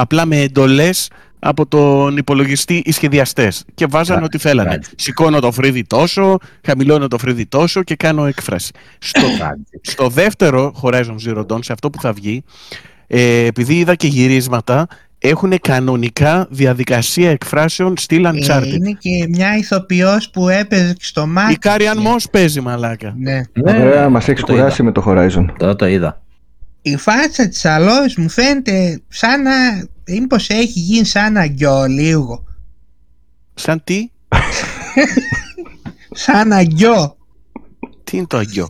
απλά με εντολές από τον υπολογιστή οι σχεδιαστές. Και βάζανε ό,τι θέλανε. Σηκώνω το φρύδι τόσο, χαμηλώνω το φρύδι τόσο και κάνω έκφραση. Στο, στο δεύτερο Horizon Zero Dawn, σε αυτό που θα βγει, ε, επειδή είδα και γυρίσματα, έχουν κανονικά διαδικασία εκφράσεων στυλ ε, Uncharted. είναι και μια ηθοποιός που έπαιζε στο Matrix. Η Κάρι-Αν Μος παίζει μαλάκα. Ναι. Ωραία, μας έχει κουράσει με το Horizon. Το, το είδα. Η φάτσα της Αλός μου φαίνεται σαν να... Μήπως έχει γίνει σαν αγκιό λίγο. Σαν τι; σαν αγκιό. Τι είναι το αγκιό;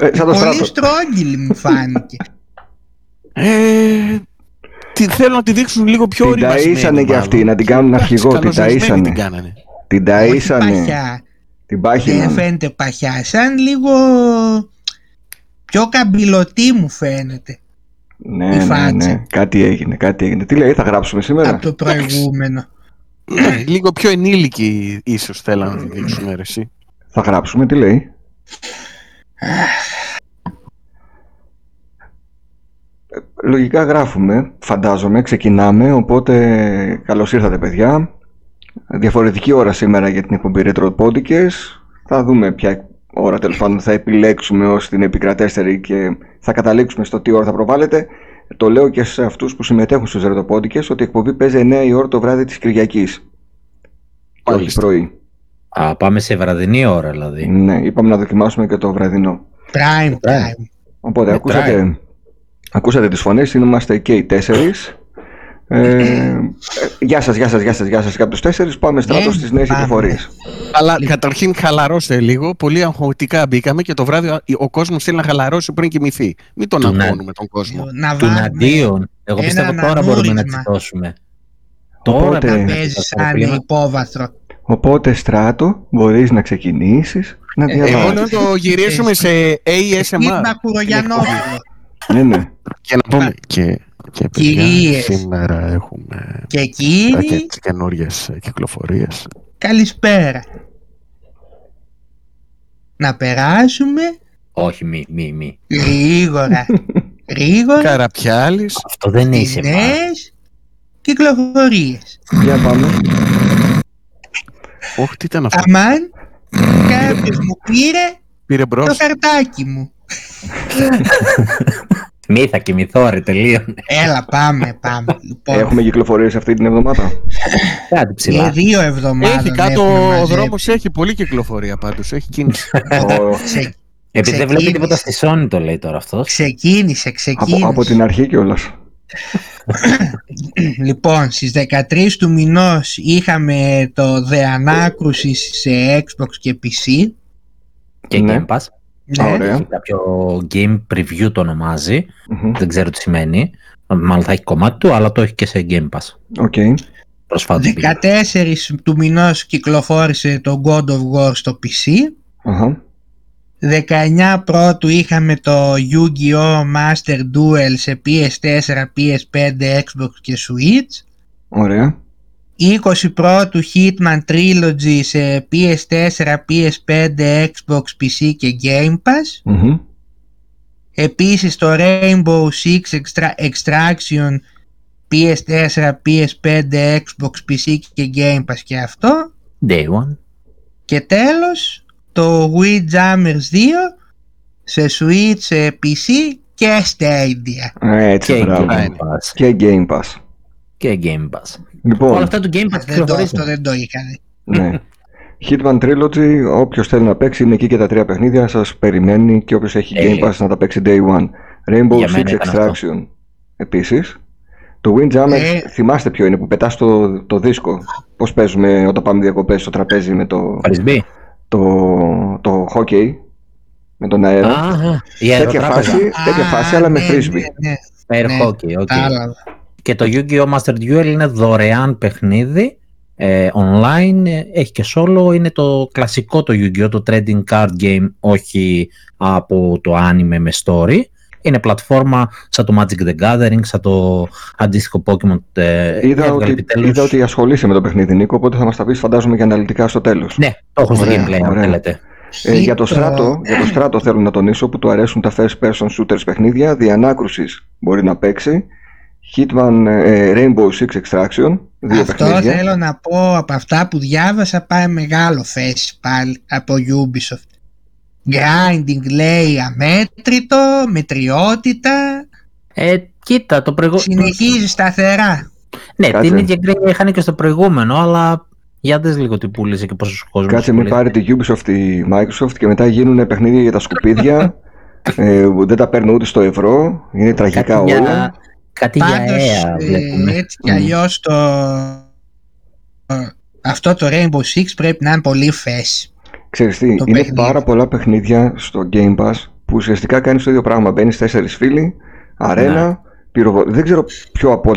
Ε, σαν το Πολύ στράτο. στρόγγυλη μου φάνηκε. Ε, τι, θέλω να τη δείξουν λίγο πιο Την οριμασμένη. ταΐσανε και μάλλον. αυτή, να την κάνουν Εντάξει, αρχηγό, την καλοζωισμένη ταΐσανε. την κάνανε. Την Όχι ταΐσανε. παχιά. Την Δεν πάχυναν. φαίνεται παχιά. Σαν λίγο πιο καμπυλωτή μου φαίνεται Ναι, η ναι, φάτσα. ναι. Κάτι έγινε, κάτι έγινε. Τι λέει, θα γράψουμε σήμερα; από το προηγούμενο. Ναι, λίγο πιο ενήλικη ίσως θέλανε να τη δείξουν ρε, εσύ. Θα γράψουμε, τι λέει. Ε, Λογικά γράφουμε, φαντάζομαι, ξεκινάμε, οπότε καλώς ήρθατε παιδιά. Διαφορετική ώρα σήμερα για την εκπομπή Retro Podcasts. Θα δούμε ποια ώρα τέλος πάντων θα επιλέξουμε ως την επικρατέστερη και θα καταλήξουμε στο τι ώρα θα προβάλλετε. Το λέω και σε αυτούς που συμμετέχουν στους Retro Podcasts ότι η εκπομπή παίζει 9 η ώρα το βράδυ της Κυριακής. Και όχι Μάλιστα. πρωί. Α, πάμε σε βραδινή ώρα δηλαδή. Ναι, είπαμε να δοκιμάσουμε και το βραδινό. Prime time. Οπότε Μετράει. ακούσατε, ακούσατε τις φωνές, είμαστε και οι τέσσερις. Ε, ε, γεια σας, γεια σας, γεια σας, γεια σας και από τους τέσσερις πάμε στράτος Ναι, στις νέες πάμε. κυκλοφορίες. Αλλά καταρχήν χαλαρώστε λίγο. Πολύ αγχωτικά μπήκαμε και το βράδυ ο- ο κόσμος θέλει να χαλαρώσει πριν κοιμηθεί. Μην τον Του να- αγχώνουμε τον κόσμο. Να Του βάλουμε αντίον. Εγώ ένα πιστεύω τώρα μπορούμε να ανανούρισμα. τσιτώσουμε. Οπότε- Τώρα να πρέπει να παίζει σαν τσιτώσουμε. υπόβαθρο. Οπότε στράτο, μπορείς να ξεκινήσεις να Ε, Εγώ διαβάσεις. να το γυρίσουμε σε ASMR. Κοίτα Κουρογιανόπουλο. ναι, ναι. Και να πούμε. Και, και παιδιά, Κυρίες. σήμερα έχουμε Και κύριοι, καινούριε κυκλοφορίες. καλησπέρα. Να περάσουμε Όχι, μη, μη, μη. γρήγορα, γρήγορα Καραπιάλης. Αυτό δεν είναι τις σε εμάς. νέες κυκλοφορίες. Για πάμε. Όχι, τι ήταν αυτό; Αμάν, κάποιος μου πήρε Πήρε το μπρο. χαρτάκι μου. Μη θα κοιμηθώ ρε τελείωνε. Έλα πάμε, πάμε. Λοιπόν, Έχουμε κυκλοφορίες αυτή την εβδομάδα. Κάτι και ψηλά. δύο εβδομάδες Έχει κάτω έχουμε ο μαζέψει. δρόμος, έχει πολλή κυκλοφορία πάντως. Έχει κίνηση. Ο- Ξε- Επειδή δεν βλέπει ξεκίνησε. τίποτα στη Sony το λέει τώρα αυτός. Ξεκίνησε, από, ξεκίνησε. από την αρχή κιόλας. Λοιπόν, στις 13 του μηνός είχαμε το The Anacrusis σε Xbox και PC. Και Ναι. Game Pass. Ναι. Ωραία. Έχει κάποιο game preview το ονομάζει. Μμμ. Δεν ξέρω τι σημαίνει. Μάλλον θα έχει κομμάτι του, αλλά το έχει και σε Game Pass. Οκ. Προσφάτως πήγα. 14 του μηνός κυκλοφόρησε το God of War στο PC. Αχα. 19 πρώτου είχαμε το Yu-Gi-Oh! Master Duel σε PS4, PS5, Xbox και Switch. Ωραία. 20 πρώτου Hitman Trilogy σε PS4, PS5, Xbox, PC και Game Pass. Μμμ. Επίσης το Rainbow Six Extra- Extraction PS4, PS5, Xbox, PC και Game Pass και αυτό. Day One. Και τέλος το Windjammers 2 σε Switch, σε PC και Stadia. Έτσι, Και μπράβο. Game Pass. Και Game Pass. Και Game Pass. Λοιπόν, Όλα αυτά του Game Pass Δεν το, κυκλοφορήσαν. αυτό δεν το είχα δει. Ναι. Hitman Trilogy, όποιος θέλει να παίξει είναι εκεί και τα τρία παιχνίδια σας περιμένει και όποιος έχει Ε. Game Pass να τα παίξει Day One. Rainbow Για Six μένα ήταν Extraction επίσης. Το Windjammer, Ε. θυμάστε ποιο είναι που πετάς το, το δίσκο. Πώς παίζουμε όταν πάμε διακοπές στο τραπέζι με το, Frisbee. το, το hockey, με τον αέρα. Αχα, η τέτοια αεροτράπεζα. φάση, τέτοια Α, φάση αλλά με ναι, frisbee. ναι, ναι, Air ναι, hockey, οκ. Κατάλαβα. Και το Yu-Gi-Oh! Master Duel είναι δωρεάν παιχνίδι. ε, online, ε, έχει και solo, είναι το κλασικό το Yu-Gi-Oh! το trading card game, όχι από το anime με story. Είναι πλατφόρμα σαν το Magic the Gathering, σαν το αντίστοιχο Pokemon. ε, Είδα έβγαλε ότι, επιτέλους- είδα ότι ασχολείσαι με το παιχνίδι Νίκο, οπότε θα μας τα πεις φαντάζομαι και αναλυτικά στο τέλος. Ναι, το έχω στο Ωραία, gameplay αν ωραία. θέλετε. Ε, για το Hit, στράτο, για το στράτο θέλω να τονίσω που του αρέσουν τα first person shooters παιχνίδια. Διανάκρουσης μπορεί να παίξει. Hitman ε, Rainbow Six Extraction. Δύο Αυτό παιχνίδια. θέλω να πω από αυτά που διάβασα πάει μεγάλο θέση πάλι από Ubisoft. Grinding λέει αμέτρητο, μετριότητα, Ε, κοίτα, το προηγούμενο. συνεχίζει σταθερά. Ναι, Κάτσε. την ίδια γκρίνια είχαν και στο προηγούμενο, αλλά για δες λίγο τι πούλησε και πόσος κόσμος. Κάτσε μην πάρει τη Ubisoft η Microsoft και μετά γίνουν παιχνίδια για τα σκουπίδια. ε, που δεν τα παίρνουν ούτε στο ευρώ. Είναι τραγικά Κάτι όλα. για, κάτι για Πάντως αία ε, βλέπουμε. έτσι κι Μμ. αλλιώς το... αυτό το Rainbow Six πρέπει να είναι πολύ φες. Ξέρεις τι, το είναι παιχνίδι. πάρα πολλά παιχνίδια στο Game Pass που ουσιαστικά κάνεις το ίδιο πράγμα. Μπαίνεις τέσσερις φίλοι, αρένα, Ναι. πυροβο... Δεν ξέρω ποιο από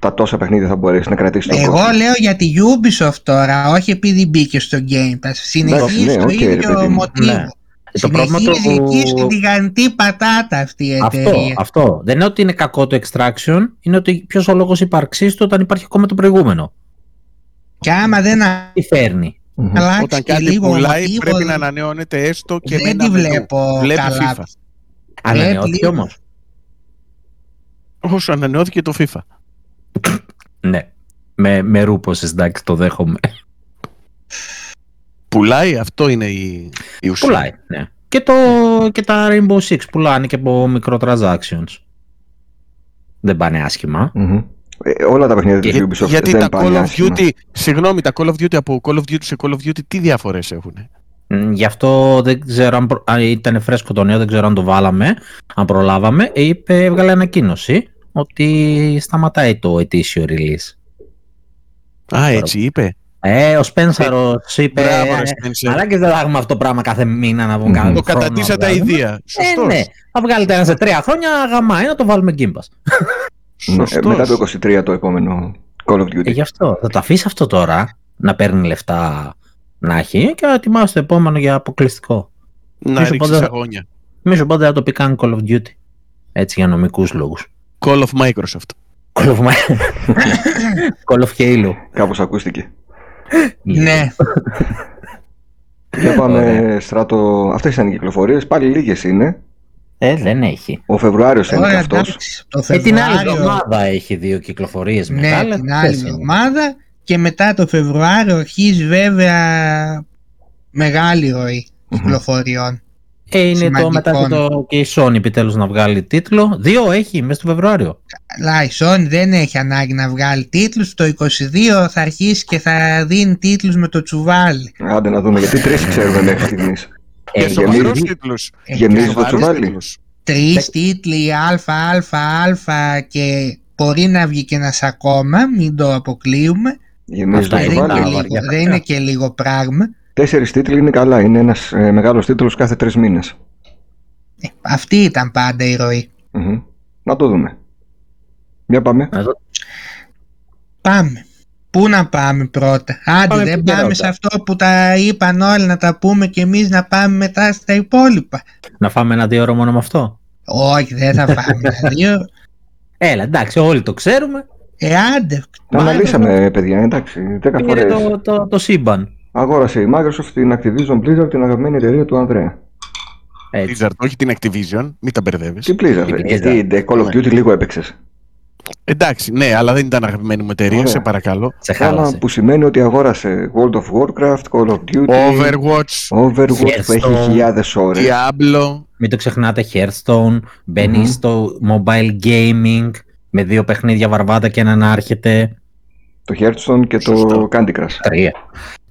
τα τόσα παιχνίδια θα μπορέσεις να κρατήσεις τον Εγώ κόσμο. λέω για τη Ubisoft τώρα, όχι επειδή μπήκε στο Game Pass. Συνεχίζει ναι, το οκ, ρε ίδιο παιδί μου. μοτίβο. Ναι. Ε, Το πρόβλημα Συνεχίζει το... εκεί στην τηγανιτή πατάτα αυτή η Αυτό, εταιρεία. αυτό. Δεν είναι ότι είναι κακό το Extraction, είναι ότι ποιος ο λόγος ύπαρξής του όταν υπάρχει ακόμα το προηγούμενο. Και άμα δεν Τι φέρνει; Μμμ. αλλάξει Όταν και κάτι λίγο πουλάει μοτίβο, πρέπει να ανανεώνεται έστω και με δεν ένα τη μενού. βλέπω Βλέπει καλά. FIFA. Ανανεώθηκε λίγο. όμως. Όσο ανανεώθηκε το FIFA. Ναι. Με, με ρούποσες, εντάξει, το δέχομαι. Πουλάει, αυτό είναι η, η ουσία. Πουλάει, ναι. Και, το, και τα Rainbow Six πουλάνε και από microtransactions. Δεν πάνε άσχημα. Μμμ. Ε, όλα τα παιχνίδια της Για- Ubisoft γιατί δεν τα πάνε Call of άσχημα. Duty, συγγνώμη, τα Call of Duty από Call of Duty σε Call of Duty τι διαφορές έχουν. Μ, Γι' αυτό δεν ξέρω αν, προ- αν ήταν φρέσκο το νέο, δεν ξέρω αν το βάλαμε, αν προλάβαμε. Είπε, έβγαλε ανακοίνωση ότι σταματάει το ετήσιο release. Α, έτσι είπε. Ε, ο Σπένσαρος είπε. Μπράβο, ρε «Ε, Spencer. Μαλάκες δεν θα έχουμε αυτό το πράγμα κάθε μήνα να βγουν Μμμ. κάθε Το χρόνο να κατατίσατε βγάλουμε». ιδέα. Ε, Σωστός. ναι. Θα βγάλετε ένα σε τρία χρόνια, γαμάει να το βάλουμε Game Pass. Ναι, ε, Σωστός. μετά το 23 το επόμενο Call of Duty. Ε, γι' αυτό. Θα το αφήσει αυτό τώρα να παίρνει λεφτά να έχει και να ετοιμάσει το επόμενο για αποκλειστικό. Να Πίσω ρίξεις πάντα- αγώνια. Μη σου πάντα να το πει καν Call of Duty. Έτσι για νομικούς λόγους. Call of Microsoft. Call of, Call of Halo. Κάπως ακούστηκε. Ναι, Για πάμε Ωραία. στράτο. Αυτές ήταν οι κυκλοφορίες. Πάλι λίγες είναι. Ε, δεν έχει. Ο Φεβρουάριος είναι και τώρα αυτός. εντάξει, το Ε, την άλλη Φεβρουάριο, εβδομάδα έχει δύο κυκλοφορίες ναι, μεγάλες. την άλλη Αυτές είναι. εβδομάδα και μετά το Φεβρουάριο αρχίζει βέβαια μεγάλη ροή κυκλοφοριών. Ε, είναι το σημαντικών. μετά και, το, και η Sony επιτέλους να βγάλει τίτλο. Δύο έχει μέσα στο Φεβρουάριο. Αλλά η Sony δεν έχει ανάγκη να βγάλει τίτλους. Το 22 θα αρχίσει και θα δίνει τίτλους με το τσουβάλι. Άντε να δούμε γιατί τρεις ξέρουμε μέχρι στιγμής. Ε, Και γεμίζει- σοβαρούς τίτλους. Ε, Γεμίζει το Σοβαρούς τσουβάλι. τίτλους. Τρεις τίτλοι α, α, α και μπορεί να βγει και ένας ακόμα, μην το αποκλείουμε. Γεμίζει Αυτά το δεν, είναι είναι τα τσουβάλι. και βαριά λίγο, δεν είναι και λίγο πράγμα. Τέσσερις τίτλοι είναι καλά. Είναι ένας ε, μεγάλος τίτλος κάθε τρεις μήνες. Ε, αυτή ήταν πάντα η ροή. Μμμ. Να το δούμε. Για πάμε. να δω- Πάμε. Πού να πάμε πρώτα; Άντε Πάμε δεν επικαιρότητα. πάμε σε αυτό που τα είπαν όλοι να τα πούμε και εμείς να πάμε μετά στα υπόλοιπα. Να φάμε ένα δύο ώρο μόνο με αυτό; Όχι δεν θα πάμε τα δύο. Έλα, εντάξει, όλοι το ξέρουμε. Ε άντε. Τα αναλύσαμε, παιδιά, εντάξει. Δέκα Πήρε φορές. το, το, το σύμπαν. Αγόρασε η Microsoft την Activision Blizzard, την αγαπημένη εταιρεία του Ανδρέα. Blizzard, όχι την Activision, μην τα μπερδεύεις. Τι Blizzard, Η ε, Blizzard. γιατί The Call of Duty λίγο έπαιξες. Εντάξει, ναι, αλλά δεν ήταν αγαπημένη μου εταιρεία, Ωραία. σε παρακαλώ. Σε Πράγμα χάλασε. που σημαίνει ότι αγόρασε World of Warcraft, Call of Duty, Overwatch, Overwatch που έχει Hearthstone, χιλιάδες ώρες. Diablo. Μην το ξεχνάτε, Hearthstone, μπαίνει Μμμ. στο mobile gaming με δύο παιχνίδια βαρβάτα και έναν άρχεται. Το Hearthstone και το Σωστό. Candy Crush. Τρία.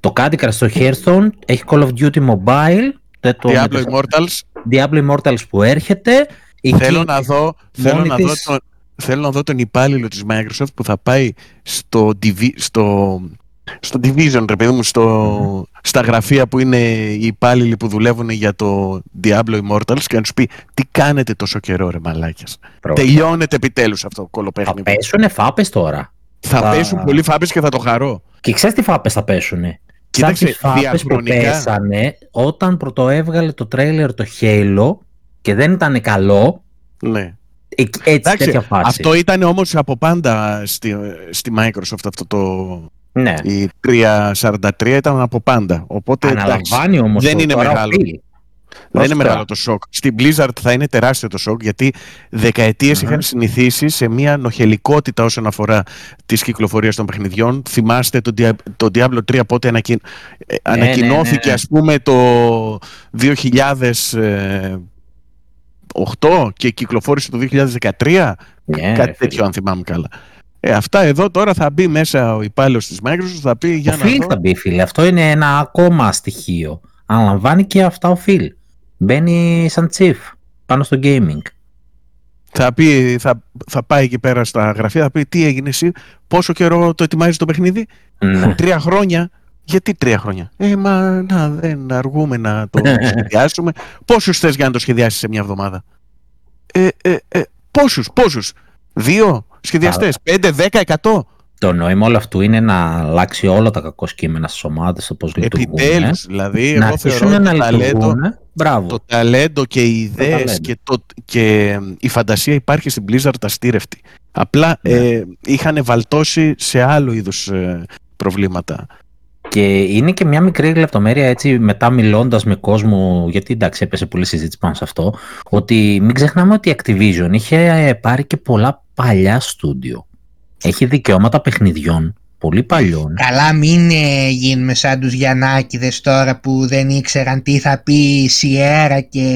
Το Candy Crush στο Hearthstone έχει Call of Duty Mobile, δεν το Diablo μετα- Immortals. Diablo Immortals που έρχεται. Η Θέλω King- να δω, θέλω μόνη να δω, της- τον, θέλω να δω τον υπάλληλο της Microsoft που θα πάει στο, divi- στο, στο Division, ρε παιδί μου, στο, στα γραφεία που είναι οι υπάλληλοι που δουλεύουν για το Diablo Immortals και να τους πει τι κάνετε τόσο καιρό ρε μαλάκες; Προ- Τελειώνεται επιτέλους αυτό το Θα κολοπέχνη. πέσουνε φάπες τώρα. Θα θα- πέσουν πολλοί φάπες και θα το χαρώ. Και ξέρεις τι φάπες θα πέσουνε; Κοίταξε, Σαν τις φάπες που διαχρονικά. πέσανε όταν πρωτοέβγαλε το τρέιλερ το Halo και δεν ήταν καλό. Ναι. Εκεί- Έτσι, Εντάξει, τέτοια φάση. αυτό ήταν όμως από πάντα στη, στη Microsoft αυτό το... Ναι. Η 343 ήταν από πάντα. Οπότε εντάξει. Αναλαμβάνει όμως δεν το- είναι τώρα ο μεγάλο. Phil. Δεν είναι μεγάλο το σοκ. Στην Blizzard θα είναι τεράστιο το σοκ γιατί είχαν συνηθίσει σε μια νοχελικότητα όσον αφορά τις κυκλοφορίες των παιχνιδιών. Θυμάστε το, το Diablo 3 πότε ανακοι... Ε, ναι, ναι, ανακοινώθηκε ναι, ας πούμε το 2008 και κυκλοφόρησε το 2013. Κάτι τέτοιο αν θυμάμαι καλά. Ε, αυτά εδώ τώρα θα μπει μέσα ο υπάλληλος της Microsoft, θα πει για ο να. Phil θα μπει, φίλε. Αυτό είναι ένα ακόμα στοιχείο. Αναλαμβάνει και αυτά ο Phil. Μπαίνει σαν chief πάνω στο gaming. Θα, πει, θα, θα πάει εκεί πέρα στα γραφεία, θα πει τι έγινε εσύ, πόσο καιρό το ετοιμάζεις το παιχνίδι; Ναι. Τρία χρόνια. Γιατί τρία χρόνια; Ε, μα να, δεν αργούμε να το σχεδιάσουμε. Πόσους θες για να το σχεδιάσεις σε μια εβδομάδα; Ε, ε, ε, πόσους, πόσους; Δύο σχεδιαστές, πέντε, δέκα, εκατό; Το νόημα όλο αυτού είναι να αλλάξει όλα τα κακό κείμενα στις ομάδες, το πώς λειτουργούν. Επιτέλους, δηλαδή, να εγώ θεωρώ να το ταλέντο, Μπράβο. το ταλέντο και οι ιδέες και, και η φαντασία υπάρχει στην Blizzard αστήρευτη. Απλά ναι. ε, είχαν βαλτώσει σε άλλο είδους ε, προβλήματα. Και είναι και μια μικρή λεπτομέρεια έτσι μετά μιλώντας με κόσμο, γιατί εντάξει έπεσε πολύ συζήτηση πάνω σε αυτό, ότι μην ξεχνάμε ότι η Activision είχε πάρει και πολλά παλιά στούντιο έχει δικαιώματα παιχνιδιών πολύ παλιών. Καλά μην ε, γίνουμε σαν τους Γιαννάκηδες τώρα που δεν ήξεραν τι θα πει η Σιέρα και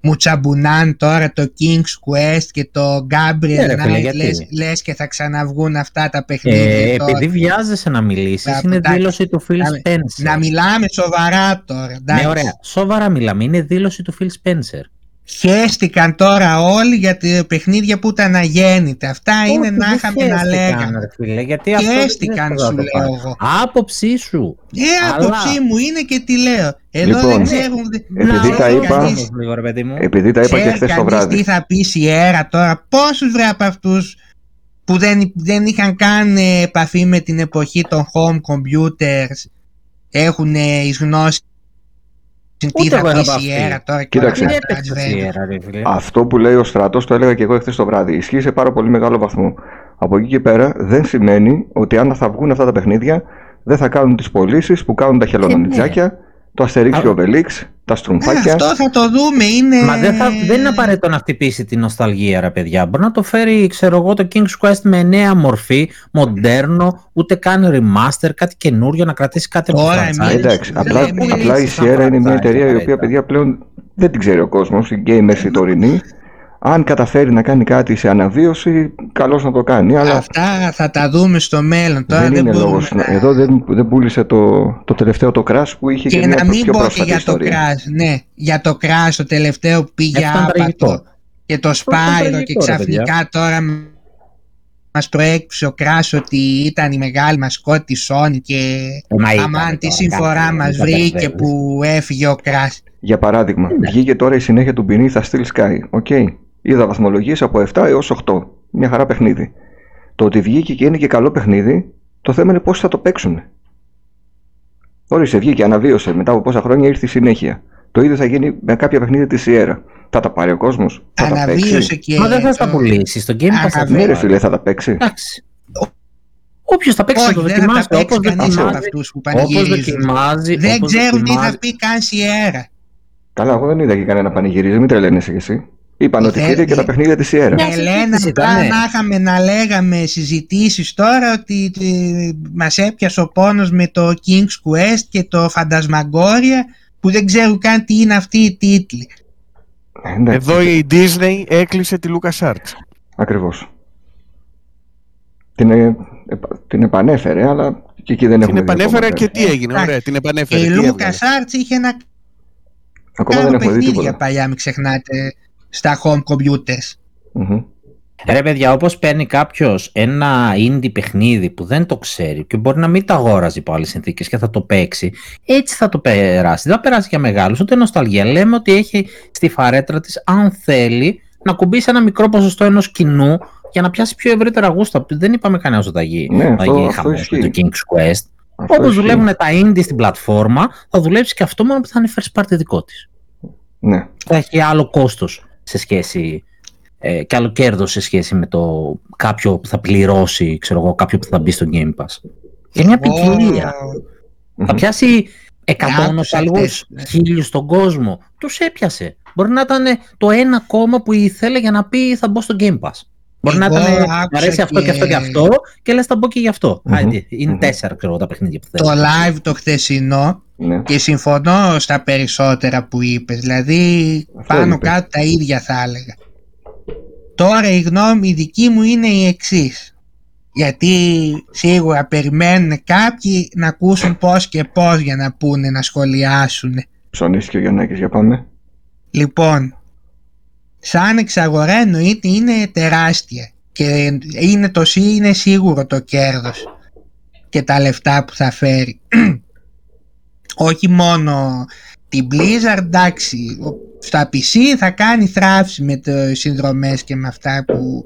μου τσαμπουνάν τώρα το King's Quest και το Gabriel yeah, Knight λες, λες, και θα ξαναβγούν αυτά τα παιχνίδια ε, Επειδή βιάζεσαι να μιλήσεις είναι δήλωση του Phil Spencer. Να μιλάμε σοβαρά τώρα Ναι ωραία, σοβαρά μιλάμε, είναι δήλωση του Phil Spencer Χαίστηκαν τώρα όλοι για τα παιχνίδια που ήταν αγέννητα. Αυτά είναι να είχαμε να λέγαμε. Χαίστηκαν σου λέω εγώ. Άποψή σου. Ε, άποψή μου είναι και τι λέω. Εδώ λοιπόν, δεν ξέρουν. Επειδή τα είπα, επειδή τα είπα και χθες το βράδυ. Τι θα πει η αίρα τώρα; Πόσους βρε από αυτούς που δεν, δεν είχαν καν επαφή με την εποχή των home computers έχουν εις γνώση τι θα πει Σιέρα τώρα και Κοίταξε. Αυτό που λέει ο στρατός, το έλεγα και εγώ εχθές το βράδυ. Ισχύει σε πάρα πολύ μεγάλο βαθμό. Από εκεί και πέρα δεν σημαίνει ότι αν θα βγουν αυτά τα παιχνίδια δεν θα κάνουν τις πωλήσεις που κάνουν τα χελονονιτζάκια το Asterix και ο Obelix, τα στρουμφάκια. Ε, αυτό θα το δούμε. Είναι... Μα δεν, θα, δεν είναι απαραίτητο να χτυπήσει την νοσταλγία, ρε παιδιά. Μπορεί να το φέρει, ξέρω εγώ, το King's Quest με νέα μορφή, μοντέρνο, ούτε καν remaster, κάτι καινούριο, να κρατήσει κάτι από Εντάξει, απλά, απλά η Sierra είναι μια εταιρεία η οποία, παιδιά, πλέον δεν την ξέρει ο κόσμος, η gamers η τωρινή αν καταφέρει να κάνει κάτι σε αναβίωση, καλώς να το κάνει. Αλλά... Αυτά θα τα δούμε στο μέλλον. Τώρα δεν, δεν είναι λόγος. Να... Εδώ δεν, δεν πούλησε το, το τελευταίο το crash που είχε και, και να μην πω και για ιστορία. το crash. Ναι, για το crash το τελευταίο που πήγε άπατο και το Spyro και ξαφνικά τώρα μας προέκυψε ο Crash ότι ήταν η μεγάλη μασκότη της Sony και ε, αμάν τη συμφορά μας βρήκε που έφυγε ο Crash. Για παράδειγμα, ναι. βγήκε τώρα η συνέχεια του Beneath a Steel Sky. Okay. Είδα βαθμολογίες από 7 έως 8. Μια χαρά παιχνίδι. Το ότι βγήκε και είναι και καλό παιχνίδι, το θέμα είναι πώς θα το παίξουν. Όρισε, βγήκε, αναβίωσε. Μετά από πόσα χρόνια ήρθε η συνέχεια. Το ίδιο θα γίνει με κάποια παιχνίδια της Sierra. Θα τα πάρει ο κόσμος. Θα τα παίξει. Και... Μα δεν θα τα πουλήσει. Στο Game Pass θα Ναι, ρε φίλε, θα τα παίξει. Εντάξει. Όποιος τα παίξει θα το δοκιμάσει. Όπως δοκιμάζει. Δεν ξέρουν τι θα πει καν Sierra. Καλά, εγώ δεν είδα και κανένα πανηγυρίζει. Μην τρελαίνεσαι κι εσύ. Είπαν ότι πήρε και τα παιχνίδια της Sierra. Ελένα, απλά να είχαμε να λέγαμε συζητήσεις τώρα ότι μας έπιασε ο πόνος με το King's Quest και το Phantasmagoria που δεν ξέρουν καν τι είναι αυτοί οι τίτλοι. Εδώ η Disney έκλεισε τη LucasArts. Ακριβώς. Την, ε, την επανέφερε, αλλά και εκεί δεν έχουμε Την επανέφερε και τι έγινε, ωραία, την επανέφερε. Η LucasArts είχε ένα Ακόμα δεν έχουμε δει τίποτα. παλιά, μην ξεχνάτε στα home computers. mm Ρε παιδιά, όπως παίρνει κάποιος ένα indie παιχνίδι που δεν το ξέρει και μπορεί να μην το αγόραζε υπό άλλες συνθήκες και θα το παίξει, έτσι θα το περάσει. Δεν θα περάσει για μεγάλους, ούτε νοσταλγία. Λέμε ότι έχει στη φαρέτρα της, αν θέλει, να κουμπίσει ένα μικρό ποσοστό ενός κοινού για να πιάσει πιο ευρύτερα γούστα. Δεν είπαμε κανένα ότι θα γίνει, ναι, με το King's Quest. Όπως δουλεύουν τα indie στην πλατφόρμα, θα δουλέψει και αυτό μόνο που θα είναι first party δικό της. Ναι. Θα έχει άλλο κόστος σε σχέση ε, και άλλο κέρδος σε σχέση με το κάποιο που θα πληρώσει, ξέρω εγώ, κάποιο που θα μπει στο Game Pass. Και μια ποικιλία. Θα πιάσει Εκατό νοσαλγούς, ναι. χίλιους στον κόσμο. Τους έπιασε. Μπορεί να ήταν το ένα κόμμα που ήθελε για να πει θα μπω στο Game Pass. Μπορεί να ήταν, μου αρέσει αυτό και αυτό και αυτό και λες θα μπω και γι' αυτό. Mm-hmm. είναι mm-hmm. τέσσερα ξέρω τα παιχνίδια που θέλει. Το live το χθεσινό ναι. και συμφωνώ στα περισσότερα που είπες. Δηλαδή αυτό πάνω είπες. κάτω τα ίδια θα έλεγα. Τώρα η γνώμη η δική μου είναι η εξής. Γιατί σίγουρα περιμένουν κάποιοι να ακούσουν πώς και πώς για να πούνε, να σχολιάσουν. Ψωνίστηκε ο Γιαννάκης, για πάμε. Λοιπόν, σαν εξαγορά εννοείται είναι τεράστια και είναι, το, είναι σίγουρο το κέρδος και τα λεφτά που θα φέρει. Όχι μόνο την Blizzard, εντάξει, στα PC θα κάνει θράψη με τις συνδρομές και με αυτά που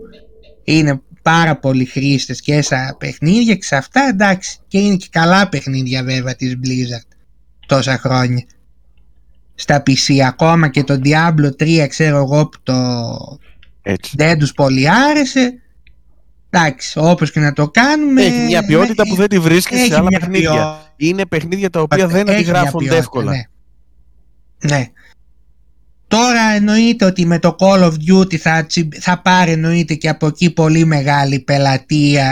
είναι πάρα πολλοί χρήστες και στα παιχνίδια και σε αυτά εντάξει και είναι και καλά παιχνίδια βέβαια της Blizzard τόσα χρόνια στα PC ακόμα και το Diablo 3 ξέρω εγώ που το Έτσι. δεν τους πολύ άρεσε εντάξει όπως και να το κάνουμε έχει μια ποιότητα που δεν τη βρίσκεις σε άλλα παιχνίδια είναι παιχνίδια τα οποία δεν αντιγράφονται εύκολα ναι. ναι. Τώρα εννοείται ότι με το Call of Duty θα, θα πάρει εννοείται και από εκεί πολύ μεγάλη πελατεία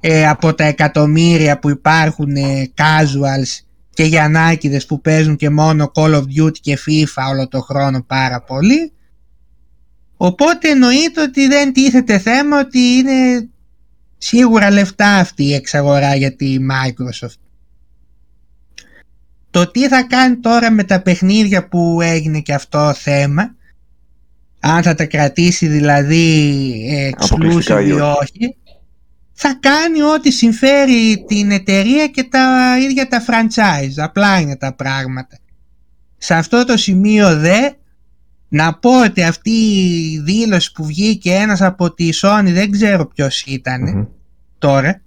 ε, από τα εκατομμύρια που υπάρχουν ε, casuals και γιαννάκιδες που παίζουν και μόνο Call of Duty και FIFA όλο το χρόνο πάρα πολύ. Οπότε εννοείται ότι δεν τίθεται θέμα ότι είναι σίγουρα λεφτά αυτή η εξαγορά για τη Microsoft. Το τι θα κάνει τώρα με τα παιχνίδια που έγινε και αυτό θέμα, αν θα τα κρατήσει δηλαδή exclusive ή όχι, θα κάνει ό,τι συμφέρει την εταιρεία και τα ίδια τα franchise. Απλά είναι τα πράγματα. Σε αυτό το σημείο δε, να πω ότι αυτή η δήλωση που βγήκε ένας από τη Sony, δεν ξέρω ποιος τώρα,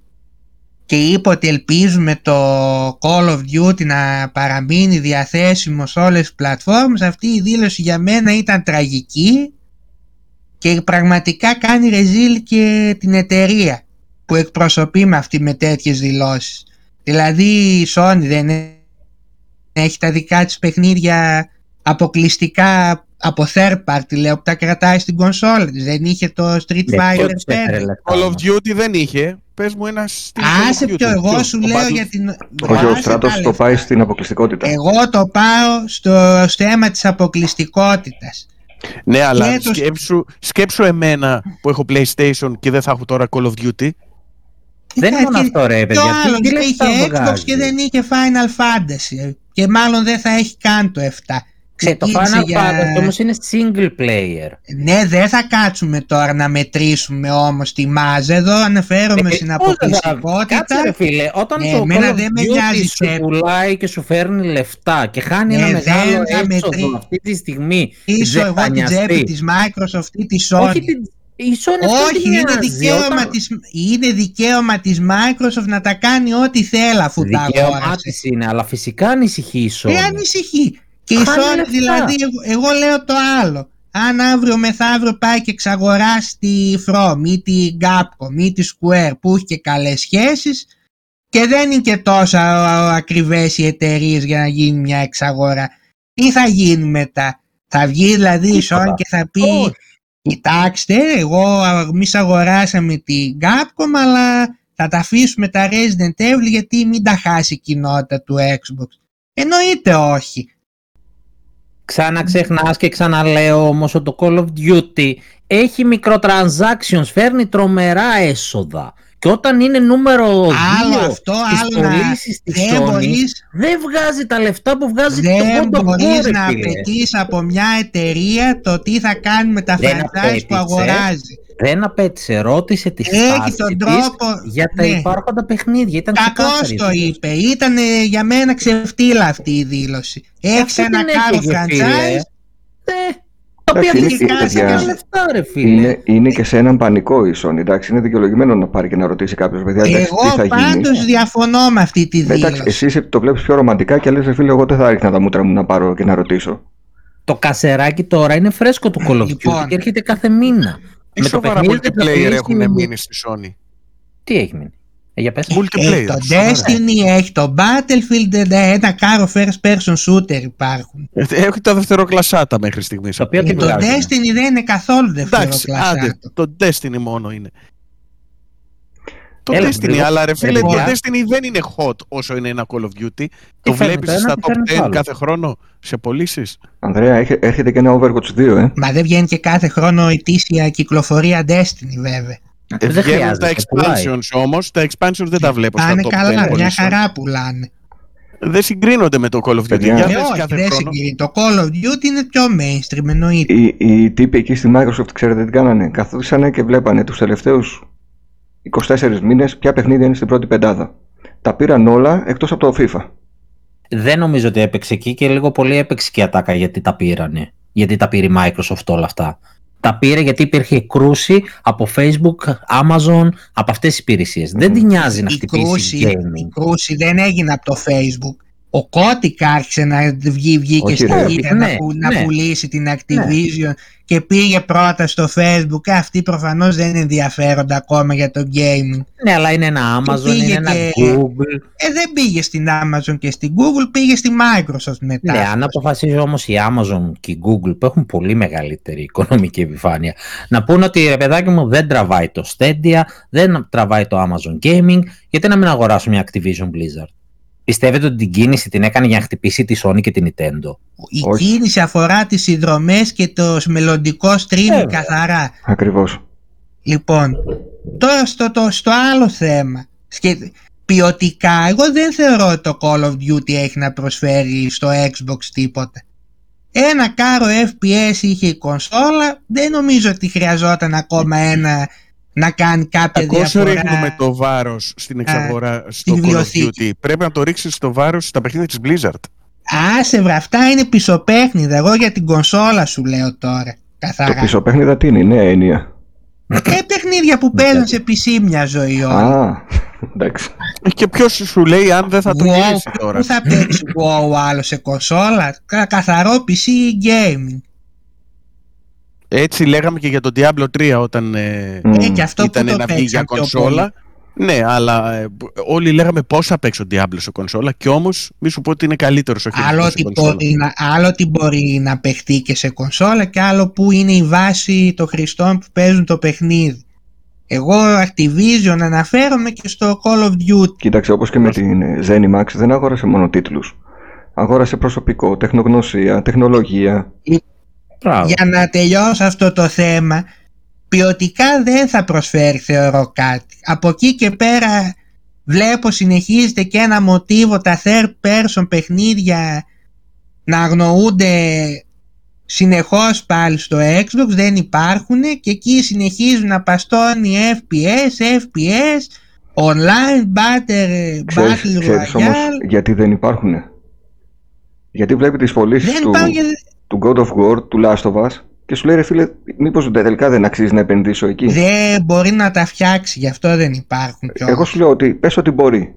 και είπε ότι ελπίζουμε το Call of Duty να παραμείνει διαθέσιμο σε όλες τις πλατφόρμες αυτή η δήλωση για μένα ήταν τραγική και πραγματικά κάνει ρεζίλ και την εταιρεία που εκπροσωπεί με αυτή με τέτοιες δηλώσεις. Δηλαδή η Sony δεν έχει τα δικά της παιχνίδια αποκλειστικά από third party λέω που τα κρατάει στην κονσόλα της δεν είχε το Street Fighter 5 Call of Duty δεν είχε Πες μου ένα Άσε πιο εγώ σου λέω για την... Όχι, ο Στράτος το πάει στην αποκλειστικότητα. Εγώ το πάω στο, στο θέμα της αποκλειστικότητας. Ναι, αλλά το... σκέψου, σκέψου εμένα που έχω PlayStation και δεν θα έχω τώρα Call of Duty. Δεν είναι μόνο αυτό ρε παιδιά. άλλο, δεν είχε Xbox και δεν είχε Final Fantasy. Και μάλλον δεν θα έχει καν το 7. Ξέ, το Final για... Fantasy όμως είναι single player. Ναι, δεν θα κάτσουμε τώρα να μετρήσουμε όμως τη μάζα. Εδώ αναφέρομαι ε, στην αποκλειστικότητα. Κάτσε ρε φίλε, όταν ναι, το Call of Duty σου πουλάει και σου φέρνει λεφτά και χάνει ναι, ένα μεγάλο έξοδο μετρή... αυτή τη στιγμή. Ίσο εγώ την τσέπη της Microsoft ή της Sony. Όχι την η Sony Όχι, είναι δικαίωμα, όταν... της, είναι δικαίωμα της Microsoft να τα κάνει ό,τι θέλει αφού τα αγόρασε. Δικαίωμα της είναι, αλλά φυσικά ανησυχεί η Sony. Ε, ανησυχεί. Και η Sony δηλαδή, εγώ, λέω το άλλο. Αν αύριο μεθαύριο πάει και εξαγοράσει τη From ή τη Capcom ή τη Square που έχει και καλές σχέσεις και δεν είναι και τόσο ακριβές οι εταιρείες για να γίνει μια εξαγορά. Τι θα γίνει μετά; Θα βγει δηλαδή η Sony και θα πει Κοιτάξτε, εγώ εμείς αγοράσαμε την Capcom, αλλά θα τα αφήσουμε τα Resident Evil γιατί μην τα χάσει η κοινότητα του Xbox. Εννοείται όχι. Ξαναξεχνάς και ξαναλέω όμως ότι το Call of Duty έχει μικροtransactions, φέρνει τρομερά έσοδα. Και όταν είναι νούμερο 2 αυτό, άλλο πωλήσει της Sony, δεν βγάζει τα λεφτά που βγάζει δεν το Δεν μπορείς να απαιτείς από μια εταιρεία το τι θα κάνει με τα franchise που αγοράζει. Δεν απέτησε, ρώτησε τη Έχει τον τρόπο για τα ναι. υπάρχοντα παιχνίδια. Ήταν Κακώς το είπε. Ήταν για μένα ξεφτύλα αυτή η δήλωση. Έχει ένα κάρο franchise. Ε, τα οποία φυσικά και λεφτά, ρε φίλε. Είναι, είναι και σε έναν πανικό η Sony. Εντάξει, είναι δικαιολογημένο να πάρει και να ρωτήσει κάποιος παιδιά. Εγώ πάντως διαφωνώ με αυτή τη δήλωση. Εντάξει, εσύ το βλέπεις πιο ρομαντικά και λες, φίλε, εγώ δεν θα ρίχνα τα μούτρα μου να πάρω και να ρωτήσω. Το κασεράκι τώρα είναι φρέσκο του Call of Duty λοιπόν. και έρχεται κάθε μήνα. Με το πάρα multiplayer έχουν μείνει στη Sony. Τι έχει μείνει; Ε, για πες. Multiplayer. το Destiny, έχει το Battlefield, ένα κάρο first person shooter υπάρχουν. Έχει τα δευτεροκλασάτα μέχρι στιγμής. Το οποίο Και το Destiny δεν είναι καθόλου δευτεροκλασάτα. το Destiny μόνο είναι. Το Έλα, Destiny, λίγο- αλλά ρε φίλε, Έλα, το παιδιά. Destiny δεν είναι hot όσο είναι ένα Call of Duty. Το φαίνεται βλέπεις το ένα, στα τι φαίνεται το top 10 άλλο. κάθε χρόνο σε πωλήσεις; Ανδρέα, έχε- έρχεται και ένα Overwatch 2, ε. Μα δεν βγαίνει και κάθε χρόνο ετήσια κυκλοφορία Destiny βέβαια. Δεν Βγαίνουν χρειάζεται. τα πουλάει. expansions όμως. Τα expansions δεν τα βλέπω στα Πάνε top 10 καλά, μια πωλήσεων. χαρά πουλάνε. Δεν συγκρίνονται με το Call of Duty. Παιδιά. Για Ε, δες όχι, κάθε δεν χρόνο. συγκρίνει. Το Call of Duty είναι πιο mainstream εννοείται. Οι, οι τύποι εκεί στη Microsoft, ξέρετε τι κάνανε; Καθίσανε και βλέπανε τους τελευταίους 24 μήνες ποια παιχνίδια είναι στην πρώτη πεντάδα. Τα πήραν όλα εκτός από το FIFA. Δεν νομίζω ότι έπαιξε εκεί και λίγο πολύ έπαιξε και η ατάκα γιατί τα πήρανε. Γιατί τα πήρε η Microsoft όλα αυτά. Τα πήρε γιατί υπήρχε κρούση από Facebook, Amazon, από αυτές τις υπηρεσίες. Δεν την νοιάζει να Η χτυπήσει κρούση, η gaming. κρούση δεν έγινε από το Facebook. Ο Κώτικ άρχισε να βγει, βγήκε Όχι, στην ρε. Κίνα Ναι, να, που- να ναι. πουλήσει την Activision και πήγε πρώτα στο Facebook. Αυτοί προφανώς δεν ενδιαφέρονται ακόμα για το gaming. Ναι, αλλά είναι ένα Amazon, πήγε είναι ένα και- Google. Ε, δεν πήγε στην Amazon και στην Google, πήγε στη Microsoft μετά. Ναι, αν αποφασίζει όμως η Amazon και η Google που έχουν πολύ μεγαλύτερη οικονομική επιφάνεια να πούνε ότι ρε παιδάκι μου δεν τραβάει το Stadia, δεν τραβάει το Amazon Gaming, γιατί να μην αγοράσω μια Activision Blizzard; Πιστεύετε ότι την κίνηση την έκανε για να χτυπήσει τη Sony και την Nintendo; Η Όχι. κίνηση αφορά τις συνδρομές και το μελλοντικό streaming Βέβαια. καθαρά. Ακριβώς. Λοιπόν, τώρα στο, το, στο άλλο θέμα. Σκε... Ποιοτικά, εγώ δεν θεωρώ ότι το Call of Duty έχει να προσφέρει στο Xbox τίποτα. Ένα κάρο FPS είχε η κονσόλα, δεν νομίζω ότι χρειαζόταν ακόμα ένα να κάνει κάποια Όσο διαφορά. ρίχνουμε το βάρος στην εξαγορά στο Call of βιβλιοθήκη. Duty, πρέπει να το ρίξεις το βάρος στα παιχνίδια της Blizzard. Άσε βρε, αυτά είναι πισωπέχνιδα. Εγώ για την κονσόλα σου λέω τώρα. Το Καθαρά. πίσω παιχνίδα τι είναι, η νέα έννοια. Ε, παιχνίδια που παίζουν σε PC μια ζωή όλα. Α, εντάξει. Και ποιος σου λέει αν δεν θα το Wow, γυρίσει τώρα; Πού θα παίξεις WoW άλλο σε κονσόλα, Κα- καθαρό PC gaming. Έτσι λέγαμε και για τον Diablo 3 όταν ε, Μμ. Ε, και αυτό που ήταν το να βγει για παίξαν πιο κονσόλα. Ναι, αλλά ε, όλοι λέγαμε πώς θα παίξει ο Diablo σε κονσόλα και όμως μη σου πω ότι είναι καλύτερος ο Άλλο χειριστής σε ότι, κονσόλα. μπορεί να, άλλο ότι μπορεί να παιχτεί και σε κονσόλα και άλλο που είναι η βάση των χρηστών που παίζουν το παιχνίδι. Εγώ Activision αναφέρομαι και στο Call of Duty. Κοίταξε, όπως και με την ε, Zenimax δεν αγόρασε μόνο τίτλους. Αγόρασε προσωπικό, τεχνογνωσία, τεχνολογία. Μπράβο. Για να τελειώσω αυτό το θέμα, ποιοτικά δεν θα προσφέρει θεωρώ κάτι. Από εκεί και πέρα βλέπω συνεχίζεται και ένα μοτίβο τα third person παιχνίδια να αγνοούνται συνεχώς πάλι στο Xbox, δεν υπάρχουν και εκεί συνεχίζουν να παστώνει FPS, FPS, online, battle, Ξέρεις, battle ξέρεις όμως royale. γιατί δεν υπάρχουν. Γιατί βλέπεις τις πωλήσεις Δεν του, υπάρχουν και- του God of War, του Last of Us και σου λέει ρε φίλε, μήπως τελικά δεν αξίζει να επενδύσω εκεί; δεν μπορεί να τα φτιάξει, γι' αυτό δεν υπάρχουν κιόλας. Εγώ σου λέω ότι πες ότι μπορεί.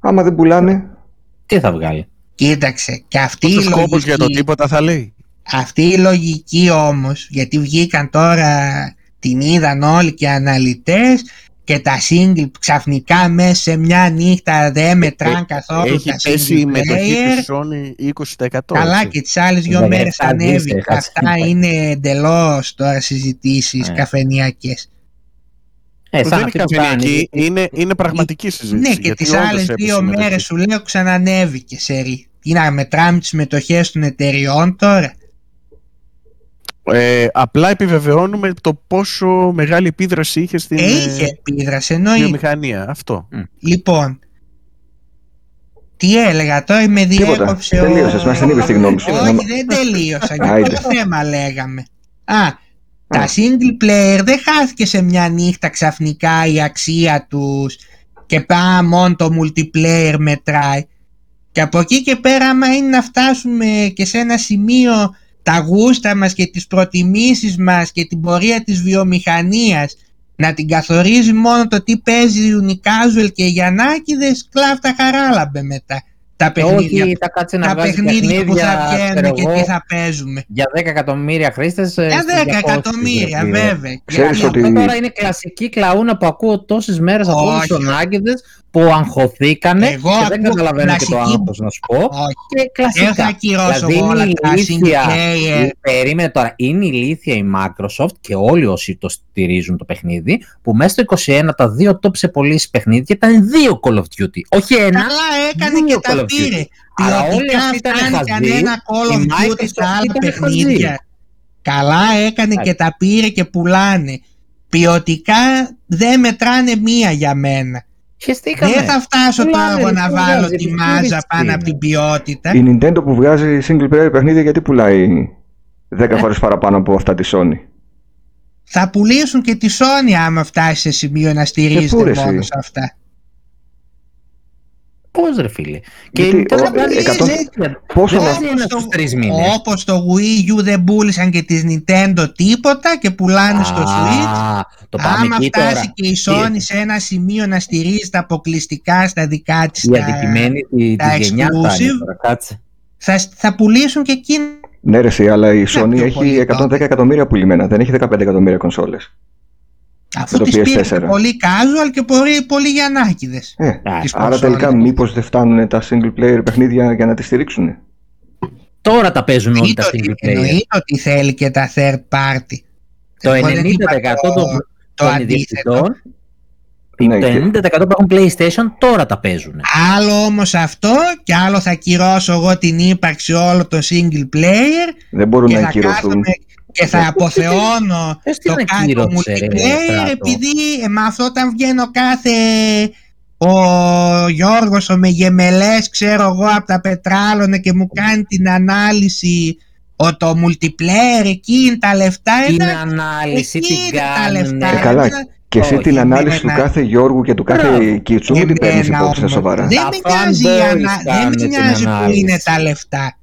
Άμα δεν πουλάνε, Τι θα βγάλει; Κοίταξε, και αυτή η, Πόσο σκόπος για το λογική, τίποτα θα λέει; αυτή η λογική όμως, γιατί βγήκαν τώρα, την είδαν όλοι και οι αναλυτές και τα single ξαφνικά μέσα σε μια νύχτα δεν μετράν καθόλου Ε, Έχει τα πέσει η single μετοχή player. της Sony 20%. Καλά έτσι. και τις άλλες δύο 17 μέρες δις ανέβηκα. έχασε. Αυτά είναι εντελώς τώρα συζητήσεις Ε. καφενειακές. Ε, σαν Δεν είναι αυτή που καφενειακή, κάνει. είναι, είναι πραγματική συζήτηση. Ναι, και γιατί τις όντως άλλες έπεσε δύο η μετοχή. μέρες σου λέω ξανανέβηκε σε ρί. Τι να μετράμε τις μετοχές των εταιριών τώρα. Ε, απλά επιβεβαιώνουμε το πόσο μεγάλη επίδραση είχε στην Ε, ε, είχε επίδραση, εννοείται. βιομηχανία. Αυτό. Λοιπόν, τι έλεγα τώρα, με Τίποτα. διέκοψε ο... Τελείωσες, μας την είπες τη γνώμη σου. Όχι, δεν τελείωσα. Για Άιντε. το θέμα λέγαμε. Α, τα single player δεν χάθηκε σε μια νύχτα ξαφνικά η αξία τους και πάμε μόνο το multiplayer μετράει. Και από εκεί και πέρα άμα είναι να φτάσουμε και σε ένα σημείο τα γούστα μας και τις προτιμήσεις μας και την πορεία της βιομηχανίας να την καθορίζει μόνο το τι παίζουν οι casual και οι Γιαννάκηδες κλάφτα χαράλαμπε μετά. Τα παιχνίδια, όχι, θα κάτσει να τα παιχνίδια που θα βγαίνουν και τι θα παίζουμε. Για 10 εκατομμύρια χρήστες. Για 10 εκατομμύρια, βέβαια. Ξέρεις ότι... Τώρα είναι κλασική κλαούνα που ακούω τόσες μέρες από όλους τους Άγγιδε που αγχωθήκανε Εγώ και δεν καταλαβαίνω και το άγχος να σου πω. Όχι. Και κλασικά. Δεν θα ακυρώσω δηλαδή, όλα είναι τα ηλίθια, single player. περίμενε τώρα, είναι ηλίθια η Microsoft και όλοι όσοι το στηρίζουν το παιχνίδι που μέσα στο 21 τα δύο top σε πωλήσει παιχνίδια ήταν δύο Call of Duty. Όχι ένα. Καλά έκανε δύο και Call τα of πήρε. Duty. Αλλά όλοι Ποιοτικά αυτοί ήταν φτάνει χαζοί. κανένα Call of Η Duty Microsoft στα άλλα ήταν παιχνίδια. χαζή. Καλά έκανε και τα πήρε και πουλάνε. Ποιοτικά δεν μετράνε μία για μένα. Χεστήκαμε. Δεν θα φτάσω Πουλάνε, τώρα εγώ να πουλάνε, βάλω πουλάνε, τη μάζα πουλάνε. πάνω από την ποιότητα. Η Nintendo που βγάζει single player παιχνίδια γιατί πουλάει 10 Ε. φορές παραπάνω από αυτά τη Sony; Θα πουλήσουν και τη Sony άμα φτάσει σε σημείο να Ε, πού στηρίζεται ρε μόνος εσύ; σε αυτά. Πώς ρε φίλε. Και Γιατί, η Nintendo ο, βγάζει εκατό- τέτοια. Πόσο Δεν να... βγάζει ένα στους τρεις μήνες. Όπως το Wii U δεν πούλησαν και της Nintendo τίποτα και πουλάνε στο Switch. Α, Το πάμε Άμα εκεί φτάσει τώρα. και η Sony σε ένα σημείο να στηρίζεται αποκλειστικά στα δικά της Η τα- αδικημένη τη τα της γενιά θα είναι exclusive. τώρα. Κάτσε. θα, θα πουλήσουν και εκείνη. Ναι ρε εσύ, αλλά η Sony πιο έχει πολύ 110 εκατομμύρια πουλημένα, δεν έχει 15 εκατομμύρια κονσόλες. Αφού το τις πήρε PS4. και πολύ casual και πολύ, πολύ γιαννάκιδες. Ε, Τις άρα κονσόλες. τελικά μήπως δεν φτάνουν τα single player παιχνίδια για να τις στηρίξουν. Τώρα τα παίζουν όλοι τα Εννοείται single ότι- player. Εννοείται ότι θέλει και τα third party. Το Εγώ δεν 90% είπα των το των αντίθετο. ιδιοκτητών, Ναι, το και- 90% που έχουν PlayStation τώρα τα παίζουν. Άλλο όμως αυτό και άλλο θα κυρώσω εγώ την ύπαρξη όλων των single player Δεν μπορούν και να θα ακυρωθούν. κάθομαι και θα αποθεώνω Πες τι το να κάτω κύρωσε, ρε, multiplayer Στράτο. επειδή ε, με αυτό όταν βγαίνω κάθε ο Γιώργος ο Μεγεμελές ξέρω εγώ από τα πετράλωνα και μου κάνει την ανάλυση ο, το multiplayer εκεί είναι τα λεφτά Την ήταν ανάλυση εκεί την είναι τα κάνουν. λεφτά. Ε, καλά. Εμένα- Και εσύ Όχι, την ανάλυση του εμένα- κάθε Γιώργου και του κάθε Μπράβο. Κίτσου μην την Εμένα παίρνεις υπόψη όμως σοβαρά. Δεν Τα με νοιάζει, η fanboys ανα- δεν κάνουν με την νοιάζει που ανάλυση. είναι τα λεφτά.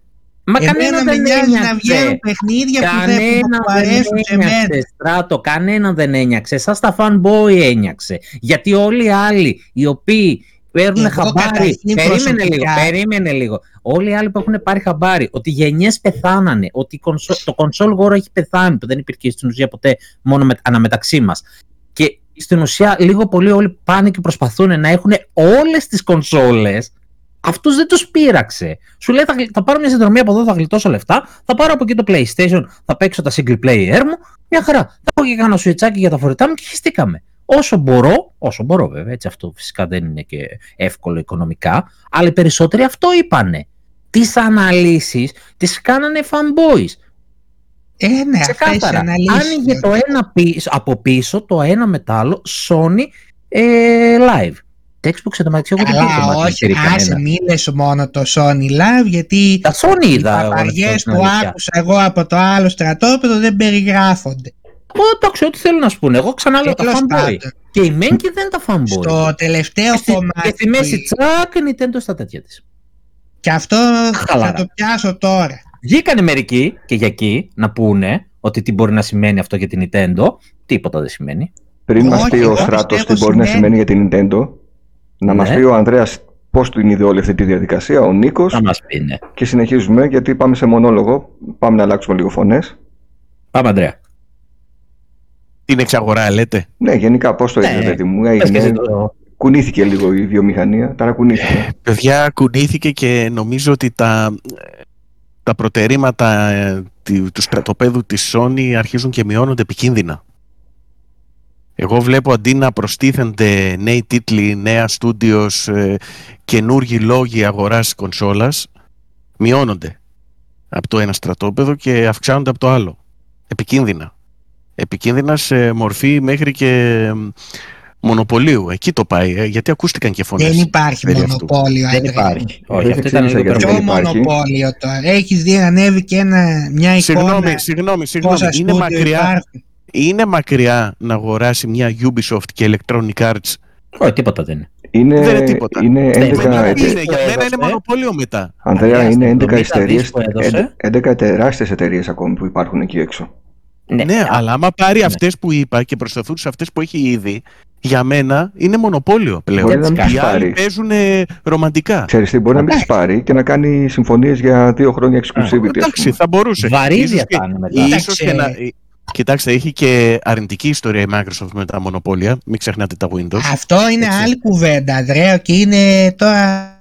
Μα Εμένα κανένα με δεν νοιάζει να ένιαξε. βγαίνουν παιχνίδια που δεν που Κανένα μου δεν αρέσουν σε μένα. ένιαξε, Στράτο, κανένα δεν ένιαξε. Σαν στα fanboy ένιαξε. Γιατί όλοι οι άλλοι οι οποίοι παίρνουν Εγώ χαμπάρι. καταρχήν Περίμενε λίγο, προσωπικά- περίμενε λίγο. Όλοι οι άλλοι που έχουν πάρει χαμπάρι ότι οι γενιές πεθάνανε, ότι η κονσο- το κονσόλ γόρο έχει πεθάνει, που δεν υπήρχε στην ουσία ποτέ μόνο με, αναμεταξύ μας. Και στην ουσία λίγο πολύ όλοι πάνε και προσπαθούν να έχουν όλες τις κονσόλες. Αυτούς δεν τους πείραξε. Σου λέει θα, γλ- θα πάρω μια συνδρομή από εδώ, θα γλιτώσω λεφτά, θα πάρω από εκεί το PlayStation, θα παίξω τα single player μου. Μια χαρά. Θα έχω και κάνα σουιτσάκι για τα φορητά μου και χεστήκαμε. Όσο μπορώ, όσο μπορώ βέβαια, έτσι αυτό φυσικά δεν είναι και εύκολο οικονομικά, αλλά οι περισσότεροι αυτό είπανε. Τις αναλύσεις τις κάνανε fanboys. Ε, ναι, αυτές οι Ξεκάθαρα. αναλύσεις. Άνοιγε το ένα πίσω, από πίσω, το ένα μετά άλλο, Sony ε, Live. Το Xbox εντωμεταξύ εγώ δεν Καλά, πήρα το όχι, μάτι άσε κανένα. μη λες μόνο το Sony Live γιατί Τα Sony οι είδα. εγώ, να σου πω παπαριές την που αλήθεια. άκουσα εγώ από το άλλο στρατόπεδο δεν περιγράφονται. Εγώ εντάξει, ό,τι θέλουν να σου πούνε. Εγώ ξανά λέω τα Τέλος fanboy. πάντων, Και η main και δεν τα fanboy. Στο τελευταίο και, στη, κομμάτι και στη μέση τσακ Nintendo στα τέτοια της. και αυτό θα Χαλαρά. το πιάσω τώρα. Βγήκανε μερικοί και για εκεί να πούνε ότι τι μπορεί να σημαίνει αυτό για την Nintendo. Τίποτα δεν σημαίνει. Πριν μας Όχι, πει εγώ ο Στράτος τι πιστεύω μπορεί να σημαίνει. σημαίνει για την Nintendo, να μας Ναι. πει ο Ανδρέας πώς την είδε όλη αυτή τη διαδικασία, ο Νίκος Θα μας πει, ναι. και συνεχίζουμε γιατί πάμε σε μονόλογο, πάμε να αλλάξουμε λίγο φωνές. Πάμε, Ανδρέα. Την εξαγορά, λέτε. Ναι, γενικά πώς το Ναι. είδε, παιδί μου, Πες και έγινε, εσύ το- κουνήθηκε λίγο η βιομηχανία, ταρακουνήθηκε. Παιδιά, κουνήθηκε και νομίζω ότι τα, τα προτερήματα ε, του τους στρατοπέδου της Sony αρχίζουν και μειώνονται επικίνδυνα. Εγώ βλέπω αντί να προστίθενται νέοι τίτλοι, νέα στούντιος, ε, καινούργιοι λόγοι αγοράς κονσόλας, μειώνονται από το ένα στρατόπεδο και αυξάνονται από το άλλο. Επικίνδυνα. Επικίνδυνα σε μορφή μέχρι και ε, μονοπωλίου. Εκεί το πάει, ε, γιατί ακούστηκαν και φωνές. Δεν υπάρχει περί αυτού. μονοπόλιο. Δεν Αντρέα. υπάρχει. Όχι, Δεν αυτό ήταν εξήγησα λίγο γιατί Ποιο δεν υπερβολικό. υπάρχει. μονοπόλιο τώρα. Έχεις δει να ανέβει και ένα, μια εικόνα Συγγνώμη, συγγνώμη, συγγνώμη. πόσα Είναι στούντιο μακριά, υπάρχουν. Είναι μακριά να αγοράσει μια Ubisoft και Electronic Arts; Όχι, τίποτα δεν είναι. Είναι, Δεν είναι τίποτα. είναι Δεν 11, είναι. Τι ετε- είναι, για που μένα είναι έδωσε. μονοπόλιο μετά. Ανδρέα, Ανδρέας, είναι στην 11 70 εταιρείες, δις που έδωσε. 11 τεράστιες εταιρείες ακόμη που υπάρχουν εκεί έξω. Ναι, α, αλλά άμα πάρει ναι. αυτές που είπα και προσταθούν σε αυτές που έχει ήδη, για μένα είναι μονοπόλιο πλέον. Μπορεί να μην τις Οι άλλοι πάρει. παίζουν ρομαντικά. Ξέρεις τι, μπορεί να μην τις πάρει και να κάνει συμφωνίες για δύο χρόνια exclusivity. ας Εντάξει, πούμε. θα μπορούσε. Βαρύδια Ίσως και- θα είναι μετά. ίσως και να... Κοιτάξτε, έχει και αρνητική ιστορία η Microsoft με τα μονοπόλια. Μην ξεχνάτε τα Windows. Αυτό είναι Έτσι. άλλη κουβέντα, Ανδρέο, και είναι τώρα.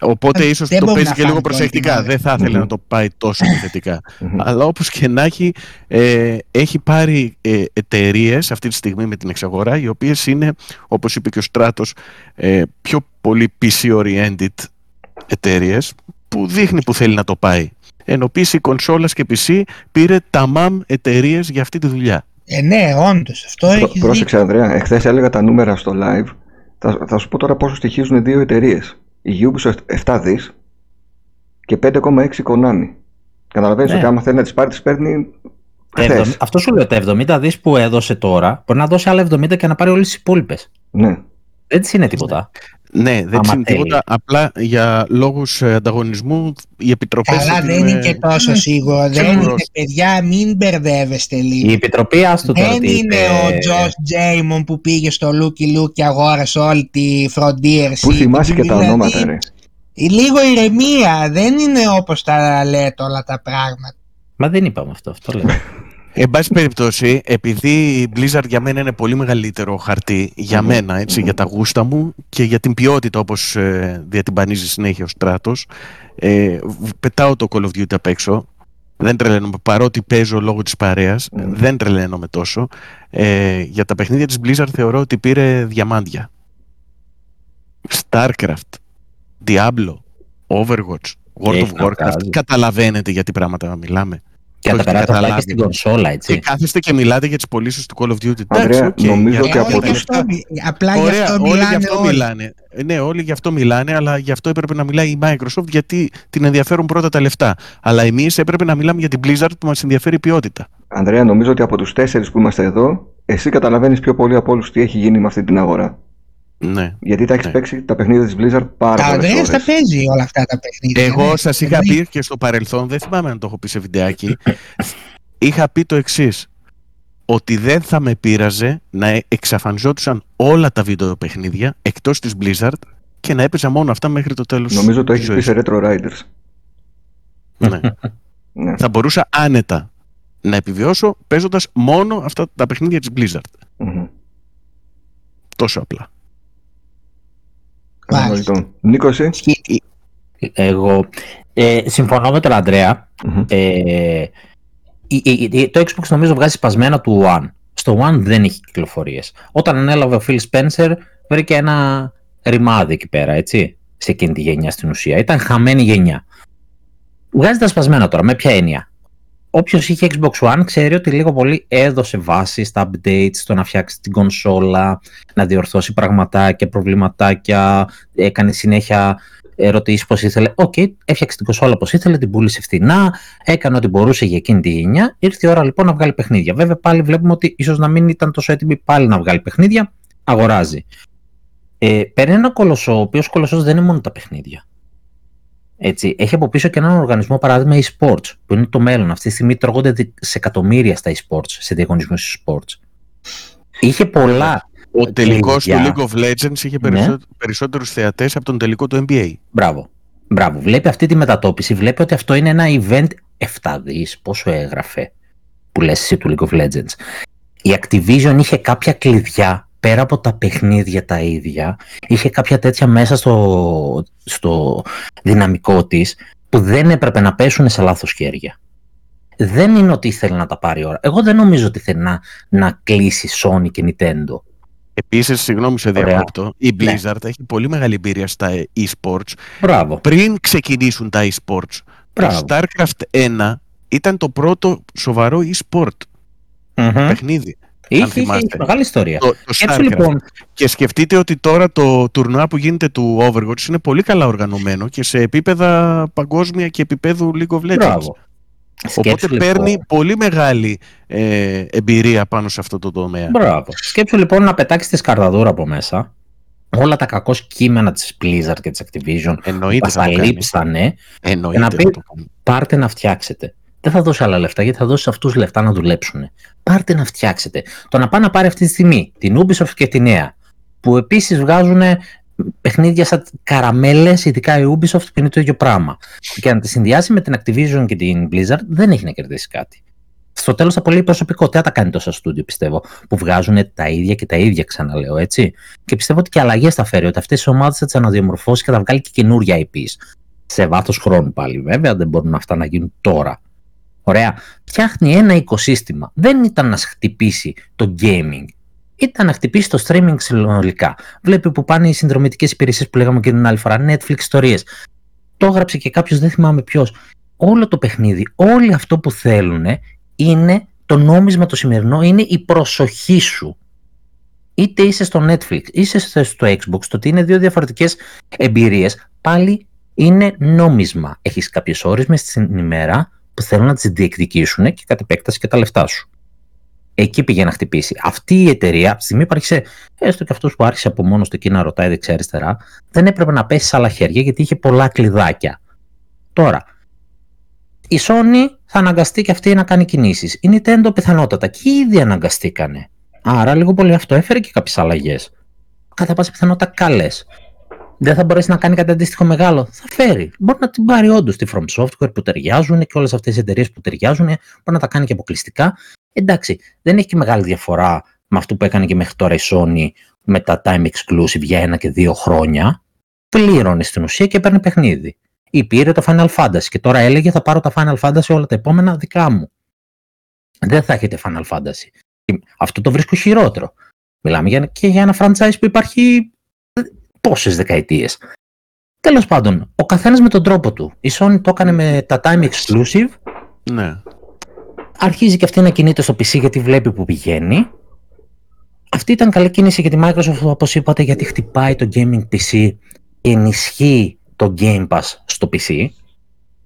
Οπότε ίσως δεν το μπορούμε παίζει να και λίγο φάμε το προσεκτικά. original. Δεν θα ήθελε Μμμ. να το πάει τόσο επιθετικά. Μμμ. Αλλά όπως και να έχει, ε, έχει πάρει ε, εταιρείες αυτή τη στιγμή με την εξαγορά, οι οποίες είναι, όπως είπε και ο Στράτος, ε, πιο πολύ PC-oriented εταιρείες, που δείχνει που θέλει να το πάει. Ενώ PC, κονσόλας και PC πήρε τα MAM εταιρείες για αυτή τη δουλειά. Ε, ναι, όντως. Αυτό Πρό- έχεις Πρόσεξε, Ανδρέα, εχθές έλεγα τα νούμερα στο live. Θα, θα σου πω τώρα πόσο στοιχίζουν δύο εταιρείες. Η Ubisoft 7 δις και 5,6 Konami. Καταλαβαίνεις Ναι. ότι άμα θέλει να τις πάρει, τις παίρνει Τα χθες. 70 Αυτό σου λέω, τα 70 δις που έδωσε τώρα, μπορεί να δώσει άλλα 70 και να πάρει όλες τις υπόλοιπες. Ναι. Δεν της είναι τίποτα. Ναι, δεν Άμα είναι θέλει. τίποτα. Απλά για λόγους ε, ανταγωνισμού οι επιτροπές... Καλά, θα την, δεν είναι ε, και τόσο σίγουρο. Δεν σίγουρος. είναι, παιδιά, μην μπερδεύεστε λίγο. Η Επιτροπή, άστο τώρα Δεν τι είναι είπε. ο Τζος Τζέιμον που πήγε στο Λούκι Λούκ και αγόρασε όλη τη Frontier Πού City. θυμάσαι και τα Δηλαδή, ονόματα, ρε. Λίγο ηρεμία. Δεν είναι όπως τα λέτε όλα τα πράγματα. Μα δεν είπαμε αυτό, αυτό λέω. Εν πάση περιπτώσει, επειδή η Blizzard για μένα είναι πολύ μεγαλύτερο χαρτί, για Μμμ. μένα, έτσι, για τα γούστα μου και για την ποιότητα όπως ε, διατυμπανίζει συνέχεια ο Στράτος, ε, β- πετάω το Call of Duty απ' έξω. Δεν τρελαίνομαι, παρότι παίζω λόγω της παρέας, Μμμ. δεν τρελαίνομαι τόσο. Ε, για τα παιχνίδια της Blizzard θεωρώ ότι πήρε διαμάντια. Starcraft, Diablo, Overwatch, World Έχει of να Warcraft. βγάζει. Καταλαβαίνετε για τι πράγματα μιλάμε. Και θα Το τα έχετε περάσει απλά και καταλάβει. στην κονσόλα, Και έτσι. κάθεστε και μιλάτε για τις πωλήσεις του Call of Duty. Ανδρέα, Εντάξει, οκ, νομίζω για- ότι Ε, από όλοι τις- γι' αυτό μι- απλά γι' Ωραία, αυτό όλοι γι' μιλάνε αυτό όλοι. μιλάνε. Ε, Ναι, όλοι γι' αυτό μιλάνε, αλλά γι' αυτό έπρεπε να μιλάει η Microsoft γιατί την ενδιαφέρουν πρώτα τα λεφτά. Αλλά εμείς έπρεπε να μιλάμε για την Blizzard που μας ενδιαφέρει η ποιότητα. Ανδρέα, νομίζω ότι από τους τέσσερις που είμαστε εδώ, εσύ καταλαβαίνεις πιο πολύ από όλους τι έχει γίνει με αυτή την αγορά. Ναι. Γιατί τα έχεις Ναι. παίξει τα παιχνίδια της Blizzard πάρα Ο πολλές Ανδρέας τα ώρες. παίζει όλα αυτά τα παιχνίδια. Εγώ ναι. σας είχα πει και στο παρελθόν, δεν θυμάμαι αν το έχω πει σε βιντεάκι, είχα πει το εξής. Ότι δεν θα με πείραζε να εξαφανιζόντουσαν όλα τα βίντεο παιχνίδια εκτός της Blizzard και να έπαιζα μόνο αυτά μέχρι το τέλος Νομίζω το της έχεις πει ζωής. σε Retro Riders. Ναι. Ναι. θα μπορούσα άνετα να επιβιώσω παίζοντας μόνο αυτά τα παιχνίδια της Blizzard. Μμμ. Τόσο απλά. Μάλιστα. Κατανοητό. Νίκο, εσύ. Ισχύει. Εγώ ε, συμφωνώ με τον Αντρέα. Μμμ. Ε, η- η- η- το Xbox νομίζω βγάζει σπασμένα του One. Στο One δεν έχει κυκλοφορίες. Όταν ανέλαβε ο Phil Spencer βρήκε ένα ρημάδι εκεί πέρα, έτσι, σε εκείνη τη γενιά στην ουσία. Ήταν χαμένη γενιά. Βγάζει τα σπασμένα τώρα, με ποια έννοια; Όποιος είχε Xbox One ξέρει ότι λίγο πολύ έδωσε βάση στα updates, στο να φτιάξει την κονσόλα, να διορθώσει πραγματάκια, προβληματάκια, έκανε συνέχεια ερωτήσεις πώς ήθελε. Οκ, έφτιαξε την κονσόλα όπως ήθελε, την πούλησε φθηνά, έκανε ό,τι μπορούσε για εκείνη τη γενιά. Ήρθε η ώρα λοιπόν να βγάλει παιχνίδια. Βέβαια, πάλι βλέπουμε ότι ίσως να μην ήταν τόσο έτοιμη πάλι να βγάλει παιχνίδια. Αγοράζει. Ε, παίρνει ένα κολοσσό, ο οποίος κολοσσός δεν είναι μόνο τα παιχνίδια. Έτσι, έχει από πίσω και έναν οργανισμό, παράδειγμα e-sports, που είναι το μέλλον. Αυτή τη στιγμή τρώγονται δι- σε εκατομμύρια στα e-sports, σε διαγωνισμούς e-sports. Είχε πολλά. Ο τελικός του κλειδιά. League of Legends είχε Ναι. περισσό... περισσότερους θεατές από τον τελικό του NBA. Μπράβο. Μπράβο. Βλέπει αυτή τη μετατόπιση, βλέπει ότι αυτό είναι ένα event 7 δις, πόσο έγραφε, που λες εσύ του League of Legends. Η Activision είχε κάποια κλειδιά, πέρα από τα παιχνίδια τα ίδια, είχε κάποια τέτοια μέσα στο, στο δυναμικό της, που δεν έπρεπε να πέσουν σε λάθος χέρια. Δεν είναι ότι ήθελε να τα πάρει ώρα. Εγώ δεν νομίζω ότι θέλει να, να κλείσει Sony και Nintendo. Επίσης, συγγνώμη σε Ωραία. διακόπτω, η Ναι. Blizzard έχει πολύ μεγάλη εμπειρία στα e-sports Μπράβο. πριν ξεκινήσουν τα e-sports. Μπράβο. Το StarCraft 1 ήταν το πρώτο σοβαρό e-sport Μμμ. παιχνίδι. Είχε, είχε, θυμάστε. είχε μεγάλη ιστορία. Το, το Έτσι StarCraft. λοιπόν, Και σκεφτείτε ότι τώρα το τουρνουά που γίνεται του Overwatch είναι πολύ καλά οργανωμένο και σε επίπεδα παγκόσμια και επίπεδου League of Legends. Μπράβο. Οπότε Σκέψου, λοιπόν, παίρνει πολύ μεγάλη ε, εμπειρία πάνω σε αυτό το τομέα. Μπράβο. Σκέψου λοιπόν να πετάξεις τη σκαρδαδούρα από μέσα όλα τα κακό κείμενα της Blizzard και της Activision που Εννοείται μας θα τα το κάνεις. λείψανε, Εννοείται να θα πει- το κάνεις. πάρτε να φτιάξετε. Δεν θα δώσει άλλα λεφτά γιατί θα δώσει αυτούς λεφτά να δουλέψουν. Πάρτε να φτιάξετε. Το να πάει να πάρει αυτή τη στιγμή την Ubisoft και τη νέα, που επίσης βγάζουν παιχνίδια σαν καραμέλες, ειδικά η Ubisoft που είναι το ίδιο πράγμα. Και να τη συνδυάσει με την Activision και την Blizzard δεν έχει να κερδίσει κάτι. Στο τέλος θα πολύ προσωπικό. Τι θα τα κάνει τόσα στούντιο, πιστεύω, που βγάζουν τα ίδια και τα ίδια, ξαναλέω έτσι. Και πιστεύω ότι και αλλαγές θα φέρει, ότι αυτές οι ομάδες θα τις αναδιαμορφώσει και θα βγάλει και καινούργια IPs. Σε βάθος χρόνου πάλι, βέβαια, δεν μπορούν αυτά να γίνουν τώρα. Ωραία. Φτιάχνει ένα οικοσύστημα. Δεν ήταν να χτυπήσει το gaming. Ήταν να χτυπήσει το streaming συνολικά. Βλέπει που πάνε οι συνδρομητικές υπηρεσίες που λέγαμε και την άλλη φορά. Netflix ιστορίε. Το έγραψε και κάποιος, δεν θυμάμαι ποιος. Όλο το παιχνίδι, όλοι αυτό που θέλουν είναι το νόμισμα το σημερινό, είναι η προσοχή σου. Είτε είσαι στο Netflix, είτε στο Xbox, το ότι είναι δύο διαφορετικές εμπειρίες, πάλι είναι νόμισμα. Έχεις κάποιες ώρες μες στην ημέρα που θέλουν να τις διεκδικήσουν και κατ' επέκταση και τα λεφτά σου. Εκεί πήγε να χτυπήσει. Αυτή η εταιρεία, από τη στιγμή που άρχισε, έστω και αυτός που άρχισε από μόνος του εκεί να ρωτάει δεξιά-αριστερά, δεν έπρεπε να πέσει σε άλλα χέρια γιατί είχε πολλά κλειδάκια. Τώρα, η Sony θα αναγκαστεί και αυτή να κάνει κινήσεις. Η Nintendo πιθανότατα και ήδη αναγκαστήκανε. Άρα λίγο πολύ αυτό έφερε και κάποιες αλλαγές. Κατά πάσα πιθανότητα καλές. Δεν θα μπορέσει να κάνει κάτι αντίστοιχο μεγάλο. Θα φέρει. Μπορεί να την πάρει όντως τη From Software που ταιριάζουν και όλες αυτές οι εταιρείες που ταιριάζουν. Μπορεί να τα κάνει και αποκλειστικά. Εντάξει, δεν έχει και μεγάλη διαφορά με αυτό που έκανε και μέχρι τώρα η Sony με τα time exclusive για ένα και δύο χρόνια. Πλήρωνε στην ουσία και παίρνει παιχνίδι ή πήρε το Final Fantasy και τώρα έλεγε θα πάρω τα Final Fantasy όλα τα επόμενα δικά μου. Δεν θα έχετε Final Fantasy. Αυτό το βρίσκω χειρότερο. Μιλάμε για, και για ένα franchise που υπάρχει πόσε δεκαετίες. Τέλος πάντων, ο καθένας με τον τρόπο του. Η Sony το έκανε με τα time exclusive. Ναι. Αρχίζει και αυτή να κινείται στο PC γιατί βλέπει που πηγαίνει. Αυτή ήταν καλή κίνηση για τη Microsoft, όπως είπατε, γιατί χτυπάει το gaming PC και ενισχύει το Game Pass στο PC,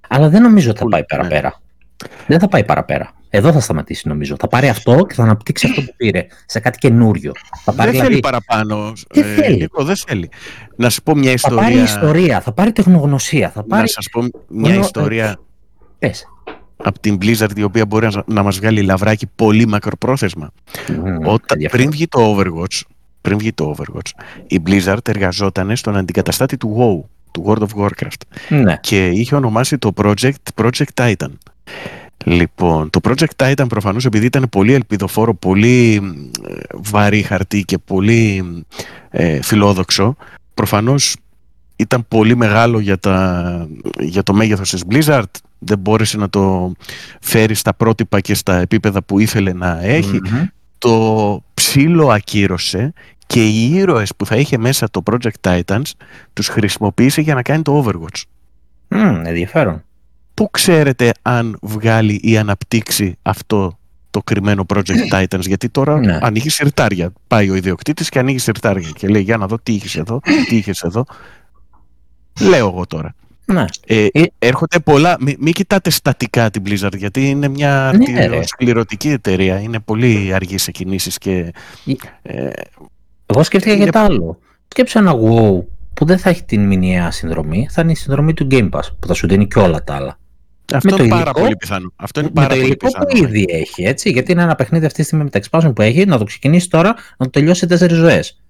αλλά δεν νομίζω ότι θα πάει παραπέρα. Ναι. Δεν θα πάει παραπέρα. Εδώ θα σταματήσει νομίζω. Θα πάρει αυτό και θα αναπτύξει αυτό που πήρε σε κάτι καινούριο. Θα πάρει, δεν θέλει δηλαδή- παραπάνω. Δεν ε, θέλει. Νίκο, δεν θέλει. Να σου πω μια ιστορία. Θα πάρει ιστορία, θα πάρει τεχνογνωσία. Θα πάρει... Να σας πω μια ιστορία. Πες. Από την Blizzard η οποία μπορεί να μας βγάλει λαβράκι πολύ μακροπρόθεσμα. Όταν, πριν βγει το Overwatch, πριν βγει το Overwatch, η Blizzard εργαζόταν στον αντικαταστάτη του WoW του World of Warcraft. Ναι. Και είχε ονομάσει το project Project Titan. Λοιπόν, το Project Titan προφανώς επειδή ήταν πολύ ελπιδοφόρο, πολύ ε, βαρύ χαρτί και πολύ ε, φιλόδοξο, προφανώς ήταν πολύ μεγάλο για, τα, για το μέγεθος της Blizzard, δεν μπόρεσε να το φέρει στα πρότυπα και στα επίπεδα που ήθελε να εχει Το ψήλο ακύρωσε και οι ήρωες που θα είχε μέσα το Project Titans τους χρησιμοποίησε για να κάνει το Overwatch. Mm, ενδιαφέρον. Πού ξέρετε αν βγάλει ή αναπτύξει αυτό το κρυμμένο Project Titans, γιατί τώρα ναι. ανοίγει σιρτάρια. Πάει ο ιδιοκτήτης και ανοίγει σιρτάρια και λέει για να δω τι είχες εδώ, τι είχες εδώ. Λέω εγώ τώρα. Ναι. Ε, ε, έρχονται πολλά. Μην μη κοιτάτε στατικά την Blizzard, γιατί είναι μια ναι, σκληρωτική εταιρεία. Είναι πολύ αργή σε κινήσεις και. Ε, εγώ σκέφτηκα για το άλλο. Σκέψε ένα WoW που δεν θα έχει την μηνιαία συνδρομή, θα είναι η συνδρομή του Game Pass που θα σου δίνει και όλα τα άλλα. Αυτό είναι πάρα πολύ πιθανό. Αυτό είναι πάρα με το υλικό πιθανό. που ήδη έχει, έτσι. Γιατί είναι ένα παιχνίδι αυτή τη στιγμή με τα expansion που έχει, να το ξεκινήσει τώρα, να το τελειώσει σε τέσσερις ζωές.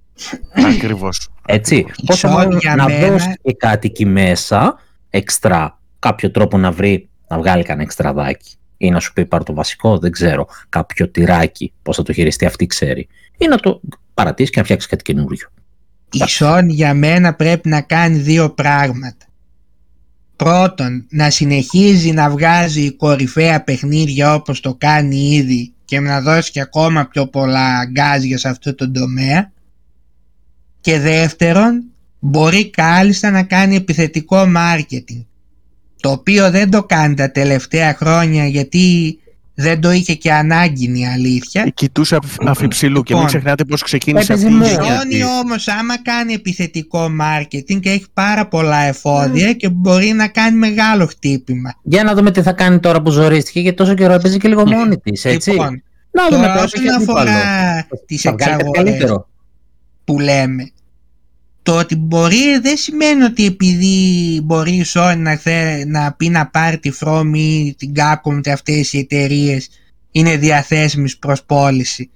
Ακριβώς. Έτσι. Πόσο μάλλον να μένα... δώσει και κάτι εκεί μέσα, εξτρά, κάποιο τρόπο να βρει, να βγάλει κανένα εξτραδάκι. Ή να σου πει πάρ το βασικό, δεν ξέρω. Κάποιο τυράκι, πώς θα το χειριστεί, αυτή ξέρει. Ή να το παρατήσεις και να φτιάξεις κάτι καινούριο. Η Sony για μένα πρέπει να κάνει δύο πράγματα. Πρώτον, να συνεχίζει να βγάζει κορυφαία παιχνίδια όπως το κάνει ήδη και να δώσει και ακόμα πιο πολλά αγκάζια σε αυτό το τομέα. Και δεύτερον, μπορεί κάλλιστα να κάνει επιθετικό μάρκετινγκ το οποίο δεν το κάνει τα τελευταία χρόνια γιατί δεν το είχε και ανάγκη η αλήθεια. Κοιτούσε αφιψηλού και μην λοιπόν, ξεχνάτε πώς ξεκίνησε αυτή η Sony όμως άμα κάνει επιθετικό μάρκετινγκ και έχει πάρα πολλά εφόδια και μπορεί να κάνει μεγάλο χτύπημα. Για να δούμε τι θα κάνει τώρα που ζορίστηκε γιατί τόσο καιρό έπαιζε και λίγο μόνη της, έτσι. Λοιπόν, να δούμε τώρα όσον αφορά τις εξαγορές που λέμε το ότι μπορεί δεν σημαίνει ότι επειδή μπορείς η Sony να, να πει να πάρει τη From ή την Capcom και αυτές οι εταιρείες είναι διαθέσιμες προς πώληση.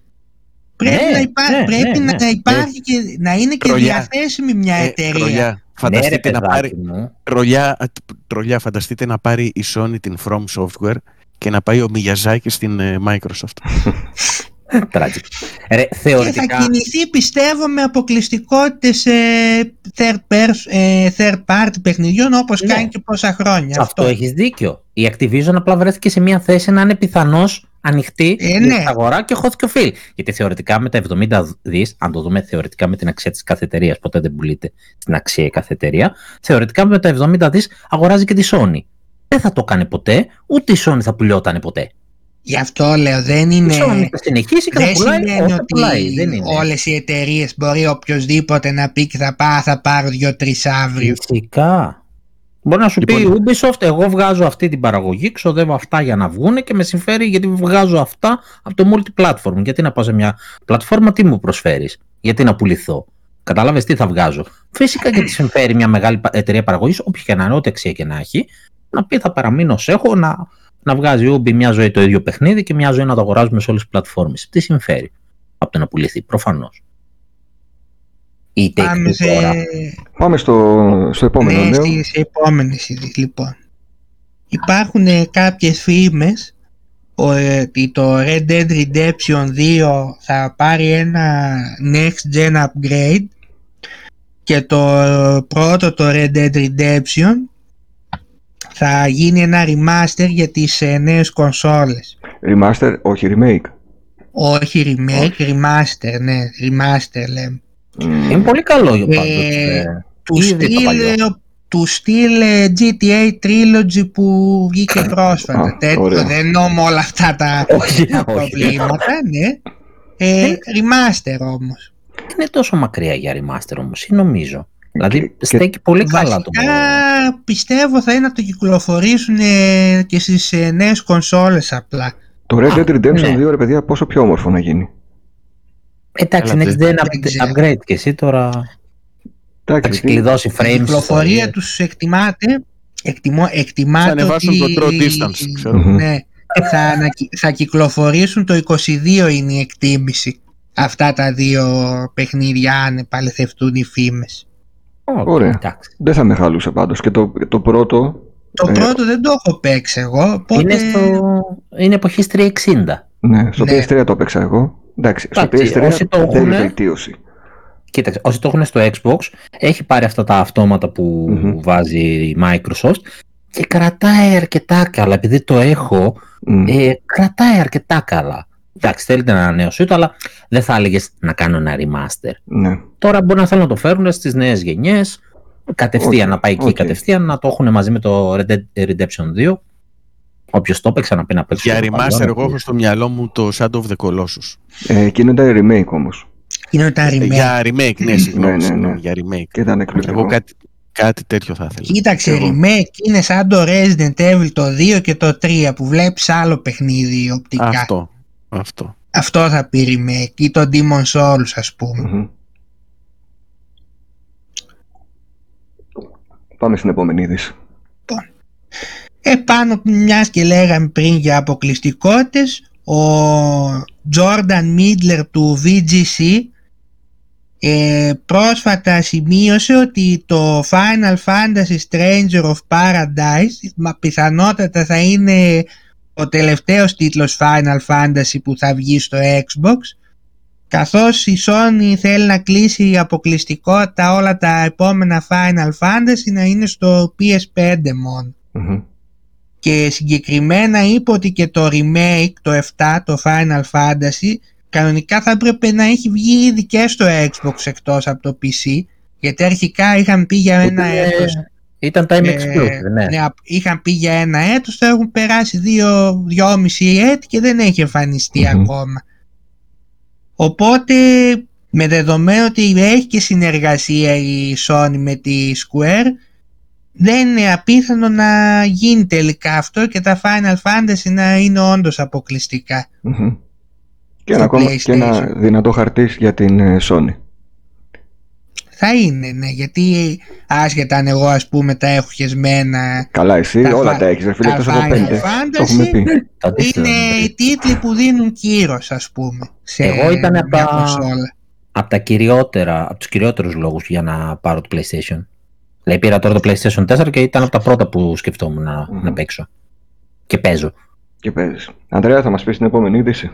Πρέπει, ναι, να, υπά... ναι, πρέπει ναι, να ναι. υπάρχει και να είναι και διαθέσιμη μια ε, εταιρεία. Τρολιά, φανταστείτε να πάρει, τρολιά, τρολιά, φανταστείτε να πάρει η Sony την From Software και να πάει ο Miyazaki στην ε, Microsoft. Tragic. Ρε, θεωρητικά... Και θα κινηθεί πιστεύω με αποκλειστικότητες σε third, ε, third party παιχνιδιών όπως ναι. κάνει και πόσα χρόνια. Αυτό, αυτό έχεις δίκιο. Η Activision απλά βρέθηκε σε μια θέση να είναι πιθανώς ανοιχτή ε, ναι. στην αγορά και χώθηκε ο Φιλ. Γιατί θεωρητικά με τα 70 δις, αν το δούμε θεωρητικά με την αξία της κάθε εταιρείας, ποτέ δεν πουλείται στην αξία η κάθε εταιρεία, θεωρητικά με τα 70 δις αγοράζει και τη Sony. Δεν θα το κάνει ποτέ, ούτε η Sony θα πουλιόταν ποτέ. Γι' αυτό λέω δεν είναι. Θα συνεχίσει και θα πουλάει, σημαίνει ότι πουλάει, δεν είναι. όλες οι εταιρείες μπορεί οποιοδήποτε να πει και θα πάω, θα πάρω δύο-τρεις αύριο. Φυσικά. Μπορεί να σου λοιπόν, πει η Ubisoft, εγώ βγάζω αυτή την παραγωγή, ξοδεύω αυτά για να βγουν και με συμφέρει γιατί βγάζω αυτά από το multi-platform. Γιατί να πάω σε μια πλατφόρμα, τι μου προσφέρεις, γιατί να πουληθώ; Κατάλαβες τι θα βγάζω; Φυσικά και τη συμφέρει μια μεγάλη εταιρεία παραγωγής, όποια και να είναι, ό,τι αξία και να έχει, να πει θα παραμείνω ως έχω, να, να βγάζει Ubi μια ζωή το ίδιο παιχνίδι και μια ζωή να το αγοράζουμε σε όλες τις πλατφόρμες. Τι συμφέρει από το να πουληθεί, προφανώς. Πάμε, σε... Πάμε στο, στο επόμενο ναι, νέο. σε επόμενες λοιπόν. Υπάρχουν κάποιες φήμες ότι το Red Dead Redemption 2 θα πάρει ένα next gen upgrade και το πρώτο το Red Dead Redemption θα γίνει ένα remaster για τις ε, νέες κονσόλες. Remaster, όχι remake. Όχι remake, remaster, ναι, remaster λέμε. Είναι πολύ καλό για πάντως. Ε, ε, του, στυλ, ε, του στυλ GTA Trilogy που βγήκε πρόσφατα. Τέτοιο, δεν εννοώ όλα αυτά τα, προβλήματα, ναι. Ε, remaster όμως. Είναι τόσο μακριά για remaster όμως, ή νομίζω. Δηλαδή στέκει πολύ καλά το πράγμα. πιστεύω θα είναι να το κυκλοφορήσουν και στις νέες κονσόλες απλά. Το Red Dead Redemption 2 ναι. ρε παιδιά πόσο πιο όμορφο να γίνει. Εντάξει, next gen upgrade και εσύ τώρα θα ξεκλειδώσει frames. Η κυκλοφορία τους εκτιμάται, εκτιμώ, εκτιμάται θα ανεβάσουν το draw distance, ξέρω. Ναι, θα, θα κυκλοφορήσουν το 22 είναι η εκτίμηση. Αυτά τα δύο παιχνίδια αν επαληθευτούν οι φήμες. Ωραία. Δεν θα με χαλούσε πάντως. Και το, το πρώτο... Το ε... πρώτο δεν το έχω παίξει εγώ. Οπότε... Είναι, στο... είναι εποχής 360. Ναι, στο ναι. PS3 το παίξα εγώ. Εντάξει, στο PS3 όσοι το έχουν, βελτίωση. Κοίταξε, όσοι το έχουν στο Xbox, έχει πάρει αυτά τα αυτόματα που mm-hmm. βάζει η Microsoft και κρατάει αρκετά καλά. Επειδή το έχω, mm. ε, κρατάει αρκετά καλά. Εντάξει, θέλει την ανανέωσή του, αλλά δεν θα έλεγες να κάνω ένα remaster. Ναι. Τώρα μπορεί να θέλουν να το φέρουν στις νέες γενιές, κατευθείαν okay. να πάει εκεί, okay. κατευθείαν να το έχουν μαζί με το Red Dead Redemption 2. Όποιος το έπαιξε να πει να παίξει. Για remaster, εγώ έχω στο μυαλό μου το Shadow of the Colossus. Ε, εκείνο ήταν remake όμως. Εκείνο ήταν remake. Για remake, ναι, συγγνώμη. Ναι, ναι, ναι. Για remake. Και ήταν εκπληκτικό. Εγώ κάτι, κάτι τέτοιο θα ήθελα. Κοίταξε, εγώ. remake είναι σαν το Resident Evil το 2 και το 3 που βλέπεις άλλο παιχνίδι οπτικά. Αυτό. Αυτό. Αυτό θα πει remake ή το Demon Souls ας πούμε. Mm-hmm. Πάμε στην επόμενη είδηση. Λοιπόν, επάνω μιας και λέγαμε πριν για αποκλειστικότητες, ο Jordan Midler του VGC ε, πρόσφατα σημείωσε ότι το Final Fantasy Stranger of Paradise πιθανότατα θα είναι ο τελευταίος τίτλος Final Fantasy που θα βγει στο Xbox καθώς η Sony θέλει να κλείσει αποκλειστικότητα όλα τα επόμενα Final Fantasy να είναι στο PS5 μόνο. Και συγκεκριμένα είπε ότι και το remake, το 7, το Final Fantasy, κανονικά θα έπρεπε να έχει βγει ήδη και στο Xbox εκτός από το PC, γιατί αρχικά είχαν πει για ένα έτος. Ήταν time ε, exclusive, ναι. ναι. Είχαν πει για ένα έτος, θα έχουν περάσει δύο, δυόμιση έτη και δεν έχει ακόμα. Οπότε με δεδομένο ότι έχει και συνεργασία η Sony με τη Square δεν είναι απίθανο να γίνει τελικά αυτό και τα Final Fantasy να είναι όντως Και, ένα, ακόμα, και ένα δυνατό χαρτί για την ε, Sony. Θα είναι, ναι, γιατί άσχετα αν εγώ ας πούμε τα έχω χεσμένα... Καλά εσύ, τα όλα φα- τα έχεις ρε φίλε, τα εκτός από Final πέντε. Το έχουμε Fantasy πει. Το αντίθετο είναι είναι. οι τίτλοι που δίνουν κύρος ας πούμε σε Εγώ ήταν από μια τα- κονσόλα. από τα κυριότερα, από τους κυριότερους λόγους για να πάρω το PlayStation. Δηλαδή πήρα τώρα το PlayStation 4 και ήταν από τα πρώτα που σκεφτόμουν να, Μμμ. να παίξω. Και παίζω. Και παίζεις. Ανδρέα θα μας πεις την επόμενη είδηση.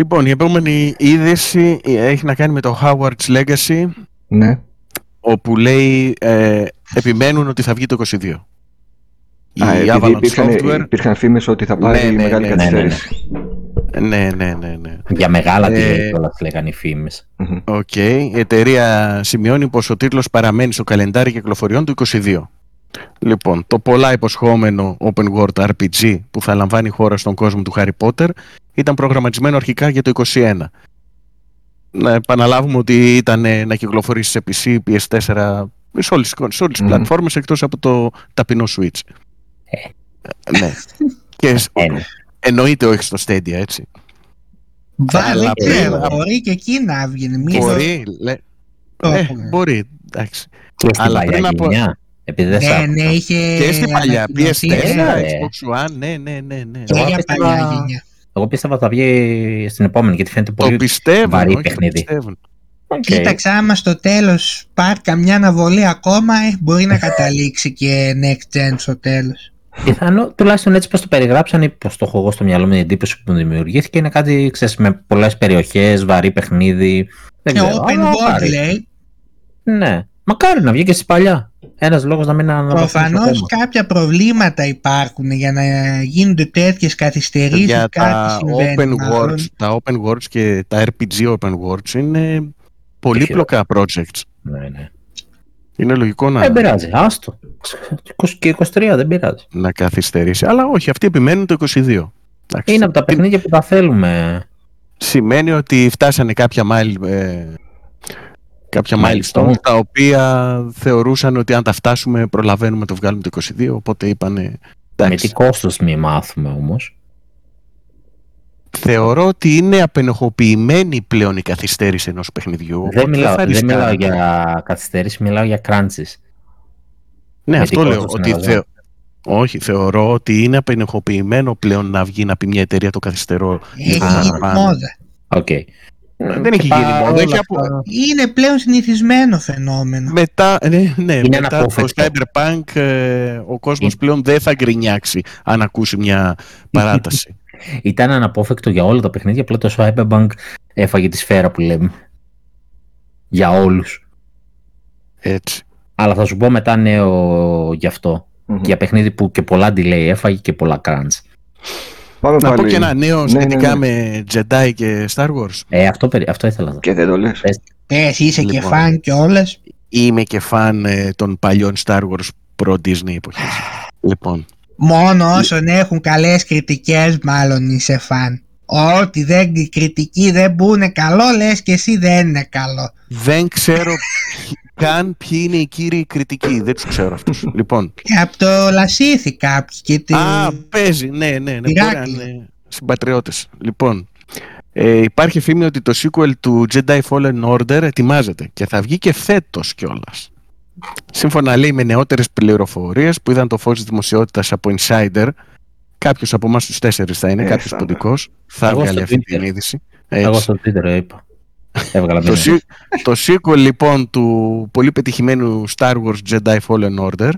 Λοιπόν, η επόμενη είδηση έχει να κάνει με το Howard's Legacy, Ναι. όπου λέει ε, επιμένουν ότι θα βγει το 22. Η Α, επειδή Avalanche υπήρχαν, Software, υπήρχαν φήμες ότι θα πάρει Ναι, ναι, μεγάλη ναι, ναι, ναι, ναι. καθυστέρηση. ναι, ναι, ναι, ναι. Για μεγάλα Ε, delay κιόλας λέγανε οι φήμες. Μμμ. ΟΚ. Η εταιρεία σημειώνει πως ο τίτλος παραμένει στο καλεντάρι κυκλοφοριών του 22. Λοιπόν, το πολλά υποσχόμενο open world RPG που θα λαμβάνει χώρα στον κόσμο του Harry Potter ήταν προγραμματισμένο αρχικά για το 21. Να επαναλάβουμε ότι ήταν ε, να κυκλοφορήσει σε PC, PS4, σε όλες, σε όλες τις Μμμ. πλατφόρμες εκτός από το ταπεινό Switch. Ε, ναι. Και σ- Ε, ναι. εννοείται όχι στο Stadia, έτσι. Βα, Αλλά δεν ξέρω, πριν- μπορεί και εκεί να βγει. Μην Μπορεί, λέ, το ε, έχουμε. μπορεί, εντάξει. Και στην Αλλά παλιά πριν από- γενιά. Επειδή δεν σ' Ναι, άκουσα. ναι, είχε Και στην παλιά ανακοινωθεί, PS4, ναι. Xbox One, ναι, ναι, ναι. ναι. Και Εγώ για πίστευα- παλιά γενιά. Εγώ πίστευα θα βγει στην επόμενη γιατί φαίνεται Το πολύ πιστεύουν, βαρύ όχι, το παιχνίδι. πιστεύουν. ΟΚ. Κοίταξε, άμα στο τέλος πάρει καμιά αναβολή ακόμα, ε, μπορεί να καταλήξει και next gen στο τέλος. Πιθανό, τουλάχιστον έτσι πως το περιγράψαν ή πως το έχω εγώ στο μυαλό μου την εντύπωση που μου δημιουργήθηκε είναι κάτι ξέρεις, με πολλές περιοχές, βαρύ παιχνίδι. Δεν Και ξέρω, open αλλά world μακάρι. λέει, Ναι, μακάρι να βγει και στη παλιά. Ένας λόγος να μην αναβαθμίσει προφανώς ακόμα. κάποια προβλήματα υπάρχουν για να γίνονται τέτοιες καθυστερήσεις, Για κάτι τα συμβαίνει open, μάλλον. worlds, τα open worlds και τα RPG open worlds είναι πολύπλοκα projects. Ναι, ναι. Είναι λογικό να, Δεν πειράζει, άστο. 20 Και 23 δεν πειράζει. να καθυστερήσει. Αλλά όχι, αυτοί επιμένουν το 22. Εντάξει. Είναι από τα παιχνίδια που τα θέλουμε. Σημαίνει ότι φτάσανε κάποια mile, ε, κάποια Milestone. milestone τα οποία θεωρούσαν ότι αν τα φτάσουμε προλαβαίνουμε να το βγάλουμε το 22 οπότε είπανε Με εντάξει. τι κόστος μη μάθουμε όμως; Θεωρώ ότι είναι απενοχοποιημένη πλέον η καθυστέρηση ενός παιχνιδιού. Δεν οπότε μιλάω, θα δεν μιλάω ρισκάρουμε. για καθυστέρηση, μιλάω για crunches. Ναι, με αυτό τι λέω. κόστος Ότι είναι θεω... Όχι, θεωρώ ότι είναι απενεχοποιημένο πλέον να βγει να πει μια εταιρεία το καθυστερώ. Έχει Α, γίνει πάνω. μόδα. ΟΚ. Δεν έχει γίνει μόνο, έχει απο- Είναι πλέον συνηθισμένο φαινόμενο. Μετά, ναι, ναι, Είναι μετά το αναπόφευκτο. Cyberpunk ε, ο κόσμος Είναι. πλέον δεν θα γκρινιάξει αν ακούσει μια παράταση. Ήταν αναπόφευκτο για όλα τα παιχνίδια, απλά το Cyberpunk έφαγε τη σφαίρα που λέμε. Για όλους. Έτσι. Αλλά θα σου πω μετά νέο γι' αυτό. Μμμ. Για παιχνίδι που και πολλά delay έφαγε και πολλά crunch. Πάμε Να πω πάλι. και ένα νέο Ναι, σχετικά ναι, με Jedi και Star Wars. Ε, αυτό, περι- αυτό ήθελα να Και δεν το λες. Πες, είσαι και Λοιπόν. φαν κιόλας. Είμαι και φαν ε, των παλιών Star Wars προ Disney εποχής. λοιπόν, Μόνο όσων έχουν καλές κριτικές μάλλον είσαι φαν. Ό,τι δεν, η κριτική δεν μπουνε καλό λες και εσύ δεν είναι καλό. δεν ξέρω ποιοι- καν ποιοι είναι οι κύριοι κριτικοί. Δεν τους ξέρω αυτούς. λοιπόν, Και από το Λασίθι κάποιοι και τη... Α, παίζει, ναι, ναι, ναι. Μπορεί Ηράκλειο. να είναι συμπατριώτες. Λοιπόν, ε, υπάρχει φήμη ότι το sequel του Jedi Fallen Order ετοιμάζεται και θα βγει και φέτος κιόλας. Σύμφωνα λέει με νεότερες πληροφορίες που είδαν το φως της δημοσιότητας από Insider, κάποιος από εμάς τους τέσσερις θα είναι, Ε, κάποιος θα ποντικός, θα Εγώ βγάλει στο αυτή την Twitter. είδηση. Εγώ Έτσι. στο Twitter το είπα. Έβγαλα Το, μήνυμα. σι- το sequel λοιπόν του πολύ πετυχημένου Star Wars Jedi Fallen Order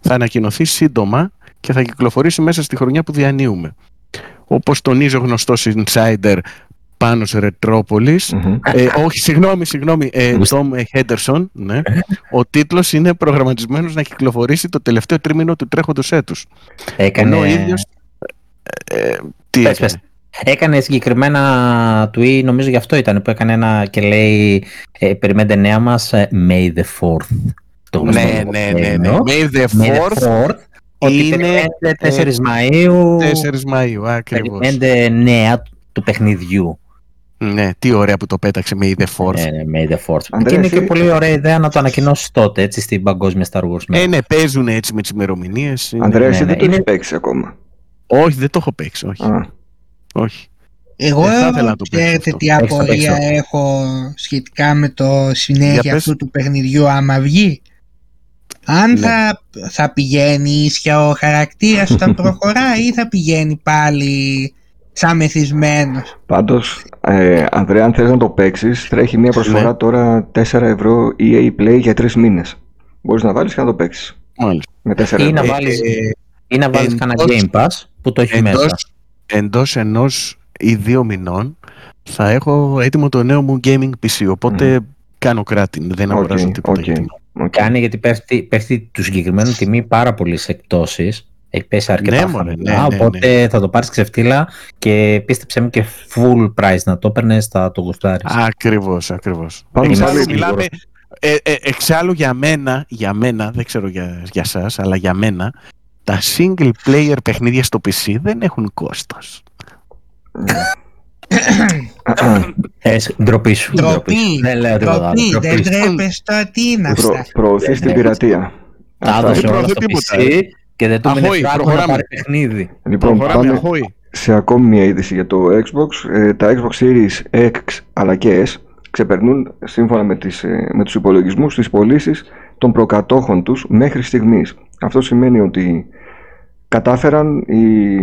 θα ανακοινωθεί σύντομα και θα κυκλοφορήσει μέσα στη χρονιά που διανύουμε. Όπως τονίζει ο γνωστός insider Πάνος Ρετρόπολης Μμμ. ε, όχι, συγγνώμη, συγγνώμη, ε, Μάλιστα. Tom Henderson, ναι. ο τίτλος είναι προγραμματισμένος να κυκλοφορήσει το τελευταίο τρίμηνο του τρέχοντος έτους. Έκανε... Ενώ ο ίδιος... Ε, ε, τι Πες, έκανε; πες. Έκανε συγκεκριμένα tweet, νομίζω γι' αυτό ήταν που έκανε ένα και λέει ε, περιμένετε νέα μας ε, May the 4th. Το γνωστό Ναι, ναι, ναι, ναι. λογοπαίγνιο. May the May the 4th 4th. Ότι είναι, περιμένετε 4 Μαΐου. 4 Μαΐου, ακριβώς. Περιμένετε νέα του παιχνιδιού. Ναι, τι ωραία που το πέταξε με the Fourth. Ναι, ναι, May the 4th. Ανδρέα, και είναι εσύ- και πολύ ωραία ιδέα να το ανακοινώσεις τότε, έτσι, στην παγκόσμια Star Wars. μέρα. Ε, ναι, παίζουν έτσι με τις ημερομηνίες. Ανδρέα, ναι, εσύ ναι, δεν το είναι- έχεις παίξει ακόμα. Όχι, δεν το έχω παίξει. Όχι. Α, όχι. Εγώ ξέρετε τι απορία έχω σχετικά με το συνέχεια αυτού του παιχνιδιού άμα βγει. Αν ναι. θα, θα πηγαίνει ίσια ο χαρακτήρας όταν προχωράει ή θα πηγαίνει πάλι σαν μεθυσμένος; Πάντως, ε, Ανδρέα, αν θες να το παίξεις, τρέχει μια προσφορά ναι. τώρα 4 ευρώ EA Play για 3 μήνες. Μπορείς να βάλεις και να το παίξεις. Μάλιστα. Με 4 ή, Να βάλεις, ε, ή να βάλεις κανένα Game Pass που το έχει εντός, μέσα. Εντός ενός ή δύο μηνών θα έχω έτοιμο το νέο μου gaming PC, οπότε κάνω κράτη, δεν αγοράζω okay, τίποτα. Okay. Okay. Κάνει γιατί πέφτει, πέφτει του συγκεκριμένου τιμή πάρα πολύ σε εκτόσει. Έχει πέσει αρκετά ναι, ναι, ναι, οπότε ναι. θα το πάρεις ξεφτύλα και πίστεψε μου και full price να το έπαιρνες, θα το γουστάρεις. Ακριβώς, ακριβώς. Εξάλλου, μιλάμε, ε, ε, εξάλλου για μένα, για μένα, δεν ξέρω για, για σας, αλλά για μένα, τα single player παιχνίδια στο PC δεν έχουν κόστος. Ε, ντροπή σου. Ντροπή. Δεν λέω τίποτα Δεν τρέπεσαι τώρα τι είναι αυτά; Προωθείς την πειρατεία. Τα έδωσε όλα στο PC και δεν του μείνει να πάρει παιχνίδι. Λοιπόν, πάμε σε ακόμη μια είδηση για το Xbox. Ε, τα Xbox Series X αλλά και S ξεπερνούν σύμφωνα με, τις, ε, με τους υπολογισμούς τις πωλήσεις των προκατόχων τους μέχρι στιγμής. Αυτό σημαίνει ότι κατάφεραν οι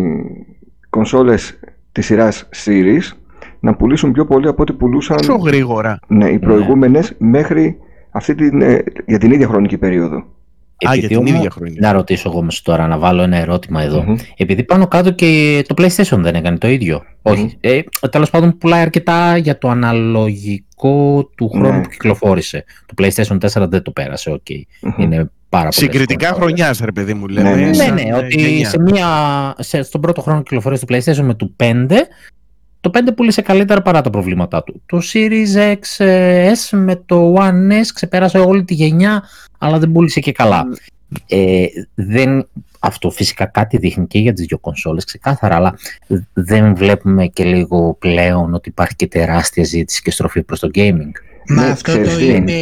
κονσόλες της σειράς Series να πουλήσουν πιο πολύ από ό,τι πουλούσαν. Πιο γρήγορα. Ναι, οι προηγούμενες μέχρι αυτή την, ε, για την ίδια χρονική περίοδο. Α, για την ίδια χρονική. Να ρωτήσω εγώ όμως τώρα, να βάλω ένα ερώτημα Επειδή πάνω κάτω και το PlayStation δεν έκανε το ίδιο. Όχι. Ε, Τέλος πάντων, πουλάει αρκετά για το αναλογικό του χρόνου ναι. που κυκλοφόρησε. Το PlayStation 4 δεν το πέρασε. Okay. Είναι πάρα πολύ. Συγκριτικά χρονιάς, ρε παιδί μου, λέμε. Ναι, ναι, ναι, ναι ότι σε μια, σε, στον πρώτο χρόνο κυκλοφορίας του PlayStation με το 5, το 5 πούλησε καλύτερα παρά τα προβλήματά του. Το Series XS με το One S ξεπέρασε όλη τη γενιά, αλλά δεν πούλησε και καλά. Ε, δεν, αυτό φυσικά κάτι δείχνει και για τις δύο κονσόλες ξεκάθαρα, αλλά δεν βλέπουμε και λίγο πλέον ότι υπάρχει και τεράστια ζήτηση και στροφή προς το gaming. Μα ναι, αυτό το είπε,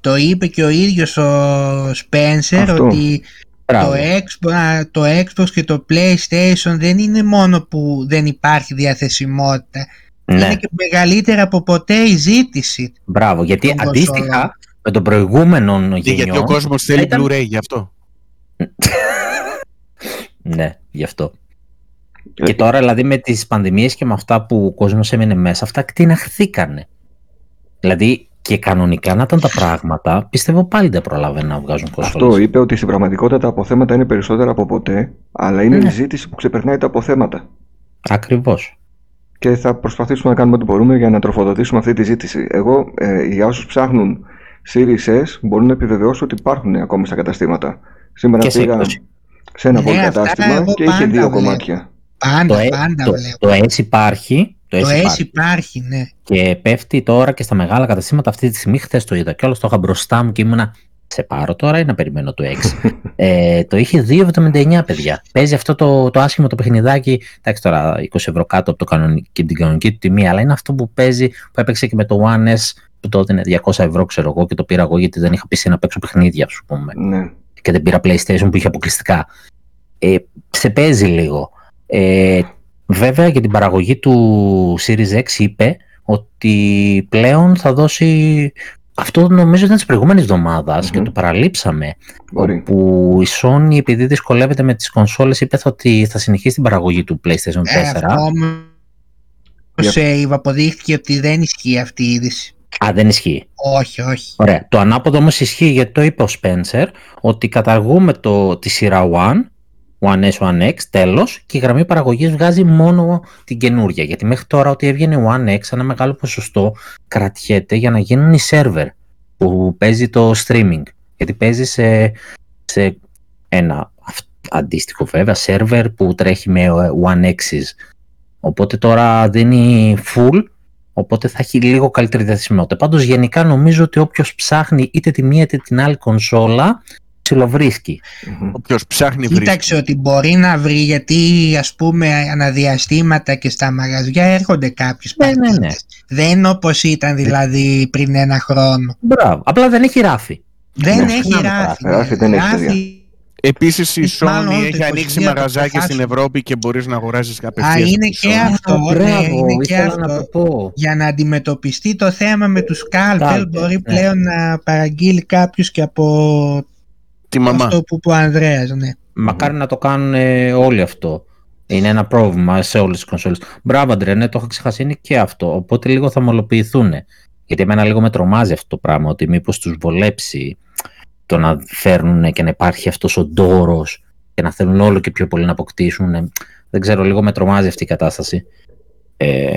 το είπε και ο ίδιος ο Spencer ότι το Xbox, το Xbox και το PlayStation δεν είναι μόνο που δεν υπάρχει διαθεσιμότητα. Ναι. Είναι και μεγαλύτερα από ποτέ η ζήτηση. Μπράβο, γιατί αντίστοιχα με τον προηγούμενο γενιών... Γιατί ο κόσμος θέλει ήταν... Blu-ray γι' αυτό. ναι, γι' αυτό. Και τώρα δηλαδή με τις πανδημίες και με αυτά που ο κόσμος έμεινε μέσα, αυτά κτηναχθήκανε. Δηλαδή και κανονικά να ήταν τα πράγματα, πιστεύω πάλι δεν προλάβαινε να βγάζουν κονσόλες. Αυτό είπε ότι στην πραγματικότητα τα αποθέματα είναι περισσότερα από ποτέ, αλλά είναι ναι. η ζήτηση που ξεπερνάει τα αποθέματα. Ακριβώς. Και θα προσπαθήσουμε να κάνουμε ό,τι μπορούμε για να τροφοδοτήσουμε αυτή τη ζήτηση. Εγώ, ε, για όσους ψάχνουν Series S, μπορούν να επιβεβαιώσω ότι υπάρχουν ακόμη στα καταστήματα. Σήμερα και πήγα σε, σε ένα ναι, κατάστημα και είχε δύο κομμάτια. Πάντα, το, πάντα το, το, το S υπάρχει το, το S υπάρχει. ναι. Και πέφτει τώρα και στα μεγάλα καταστήματα αυτή τη στιγμή. Χθες το είδα κιόλας, το είχα μπροστά μου και ήμουνα. Σε πάρω τώρα ή να περιμένω το 6. ε, το είχε 2,79 παιδιά. Παίζει αυτό το, το άσχημο το παιχνιδάκι. Εντάξει τώρα 20 ευρώ κάτω από το κανονική, την κανονική του τιμή, αλλά είναι αυτό που παίζει, που έπαιξε και με το One S που τότε είναι 200 ευρώ, ξέρω εγώ, και το πήρα εγώ γιατί δεν είχα πει να παίξω παιχνίδια, ας πούμε. Ναι. Και δεν πήρα PlayStation που είχε αποκλειστικά. Ε, σε παίζει λίγο. Ε, Βέβαια για την παραγωγή του Series X είπε ότι πλέον θα δώσει αυτό νομίζω ήταν της προηγούμενης εβδομάδας και το παραλείψαμε. Μπορεί. Που η Sony, επειδή δυσκολεύεται με τις κονσόλες, είπε ότι θα συνεχίσει την παραγωγή του PlayStation 4. Ε, αυτό yep. αποδείχθηκε ότι δεν ισχύει αυτή η είδηση. Α, δεν ισχύει. Όχι, όχι. Ωραία. Το ανάποδο όμως ισχύει γιατί το είπε ο Spencer ότι καταργούμε το, τη σειρά One One S, One X, τέλος, και η γραμμή παραγωγής βγάζει μόνο την καινούρια. Γιατί μέχρι τώρα ότι έβγαινε One X, ένα μεγάλο ποσοστό κρατιέται για να γίνουν οι σερβερ που παίζει το streaming. Γιατί παίζει σε, σε ένα αντίστοιχο βέβαια σερβερ που τρέχει με One X's. Οπότε τώρα δίνει full, οπότε θα έχει λίγο καλύτερη διαθεσιμότητα. Πάντως γενικά νομίζω ότι όποιος ψάχνει είτε τη μία είτε την άλλη κονσόλα ψιλοβρίσκει. Όποιο ψάχνει βρίσκει. Κοίταξε ότι μπορεί να βρει γιατί ας πούμε αναδιαστήματα και στα μαγαζιά έρχονται κάποιες ναι, ναι, ναι. Δεν είναι όπως ήταν δηλαδή πριν ένα χρόνο. Μπράβο. Απλά δεν έχει ράφι. Δεν ναι, έχει ράφι. ράφι, δεν έχει Επίσης η Sony έχει ανοίξει μαγαζάκια στην Ευρώπη και μπορείς να αγοράζεις κάποια Α, είναι και αυτό. Ναι, είναι και αυτό. Για να αντιμετωπιστεί το θέμα με τους Scalpel, μπορεί ναι. πλέον να παραγγείλει κάποιος και από τη μαμά. αυτό που είπε ο Ανδρέας, ναι. Μακάρι να το κάνουν όλοι αυτό. Είναι ένα πρόβλημα σε όλες τις κονσόλες. Μπράβο, Αντρέ, ναι, το είχα ξεχάσει. Είναι και αυτό. Οπότε λίγο θα μολοποιηθούν. Γιατί εμένα λίγο με τρομάζει αυτό το πράγμα, ότι μήπως τους βολέψει το να φέρνουν και να υπάρχει αυτός ο ντόρος και να θέλουν όλο και πιο πολύ να αποκτήσουν. Δεν ξέρω, λίγο με τρομάζει αυτή η κατάσταση. Ε,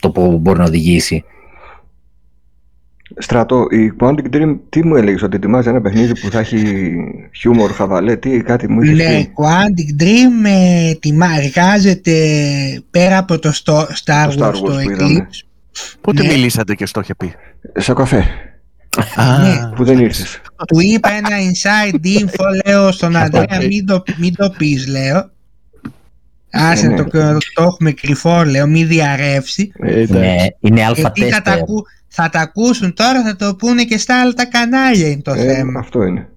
το που μπορεί να οδηγήσει. Στρατό, η Quantic Dream τι μου έλεγες ότι ετοιμάζει ένα παιχνίδι που θα έχει χιούμορ, χαβαλέ, τι κάτι μου είχες Ναι, η Quantic Dream ε, εργάζεται πέρα από το Star Wars, το, το Eclipse. Πότε ναι. μιλήσατε και στο είχε πει; Σε καφέ. ναι. Που δεν ήρθες. Του είπα ένα inside info, λέω στον Ανδρέα, μην το, μην το πεις, λέω. Άσε ναι, το, το, το έχουμε κρυφό, λέω, μην διαρρεύσει. Ε, ναι, είναι αλφα θα τα, θα τα ακούσουν τώρα, θα το πούνε και στα άλλα τα κανάλια είναι το ε, θέμα. Αυτό είναι.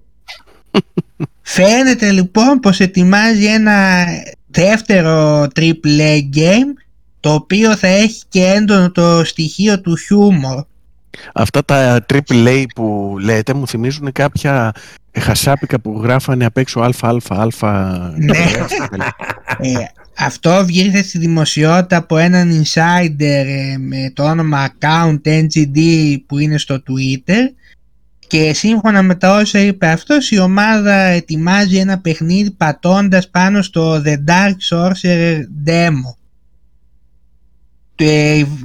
Φαίνεται λοιπόν πως ετοιμάζει ένα δεύτερο AAA game το οποίο θα έχει και έντονο το στοιχείο του χιούμορ. Αυτά τα AAA που λέτε μου θυμίζουν κάποια χασάπικα που γράφανε απ' έξω αλφα Ναι. Ε, αυτό βγήκε στη δημοσιότητα από έναν insider ε, με το όνομα account NGD που είναι στο Twitter και σύμφωνα με τα όσα είπε αυτός η ομάδα ετοιμάζει ένα παιχνίδι πατώντας πάνω στο The Dark Sorcerer Demo.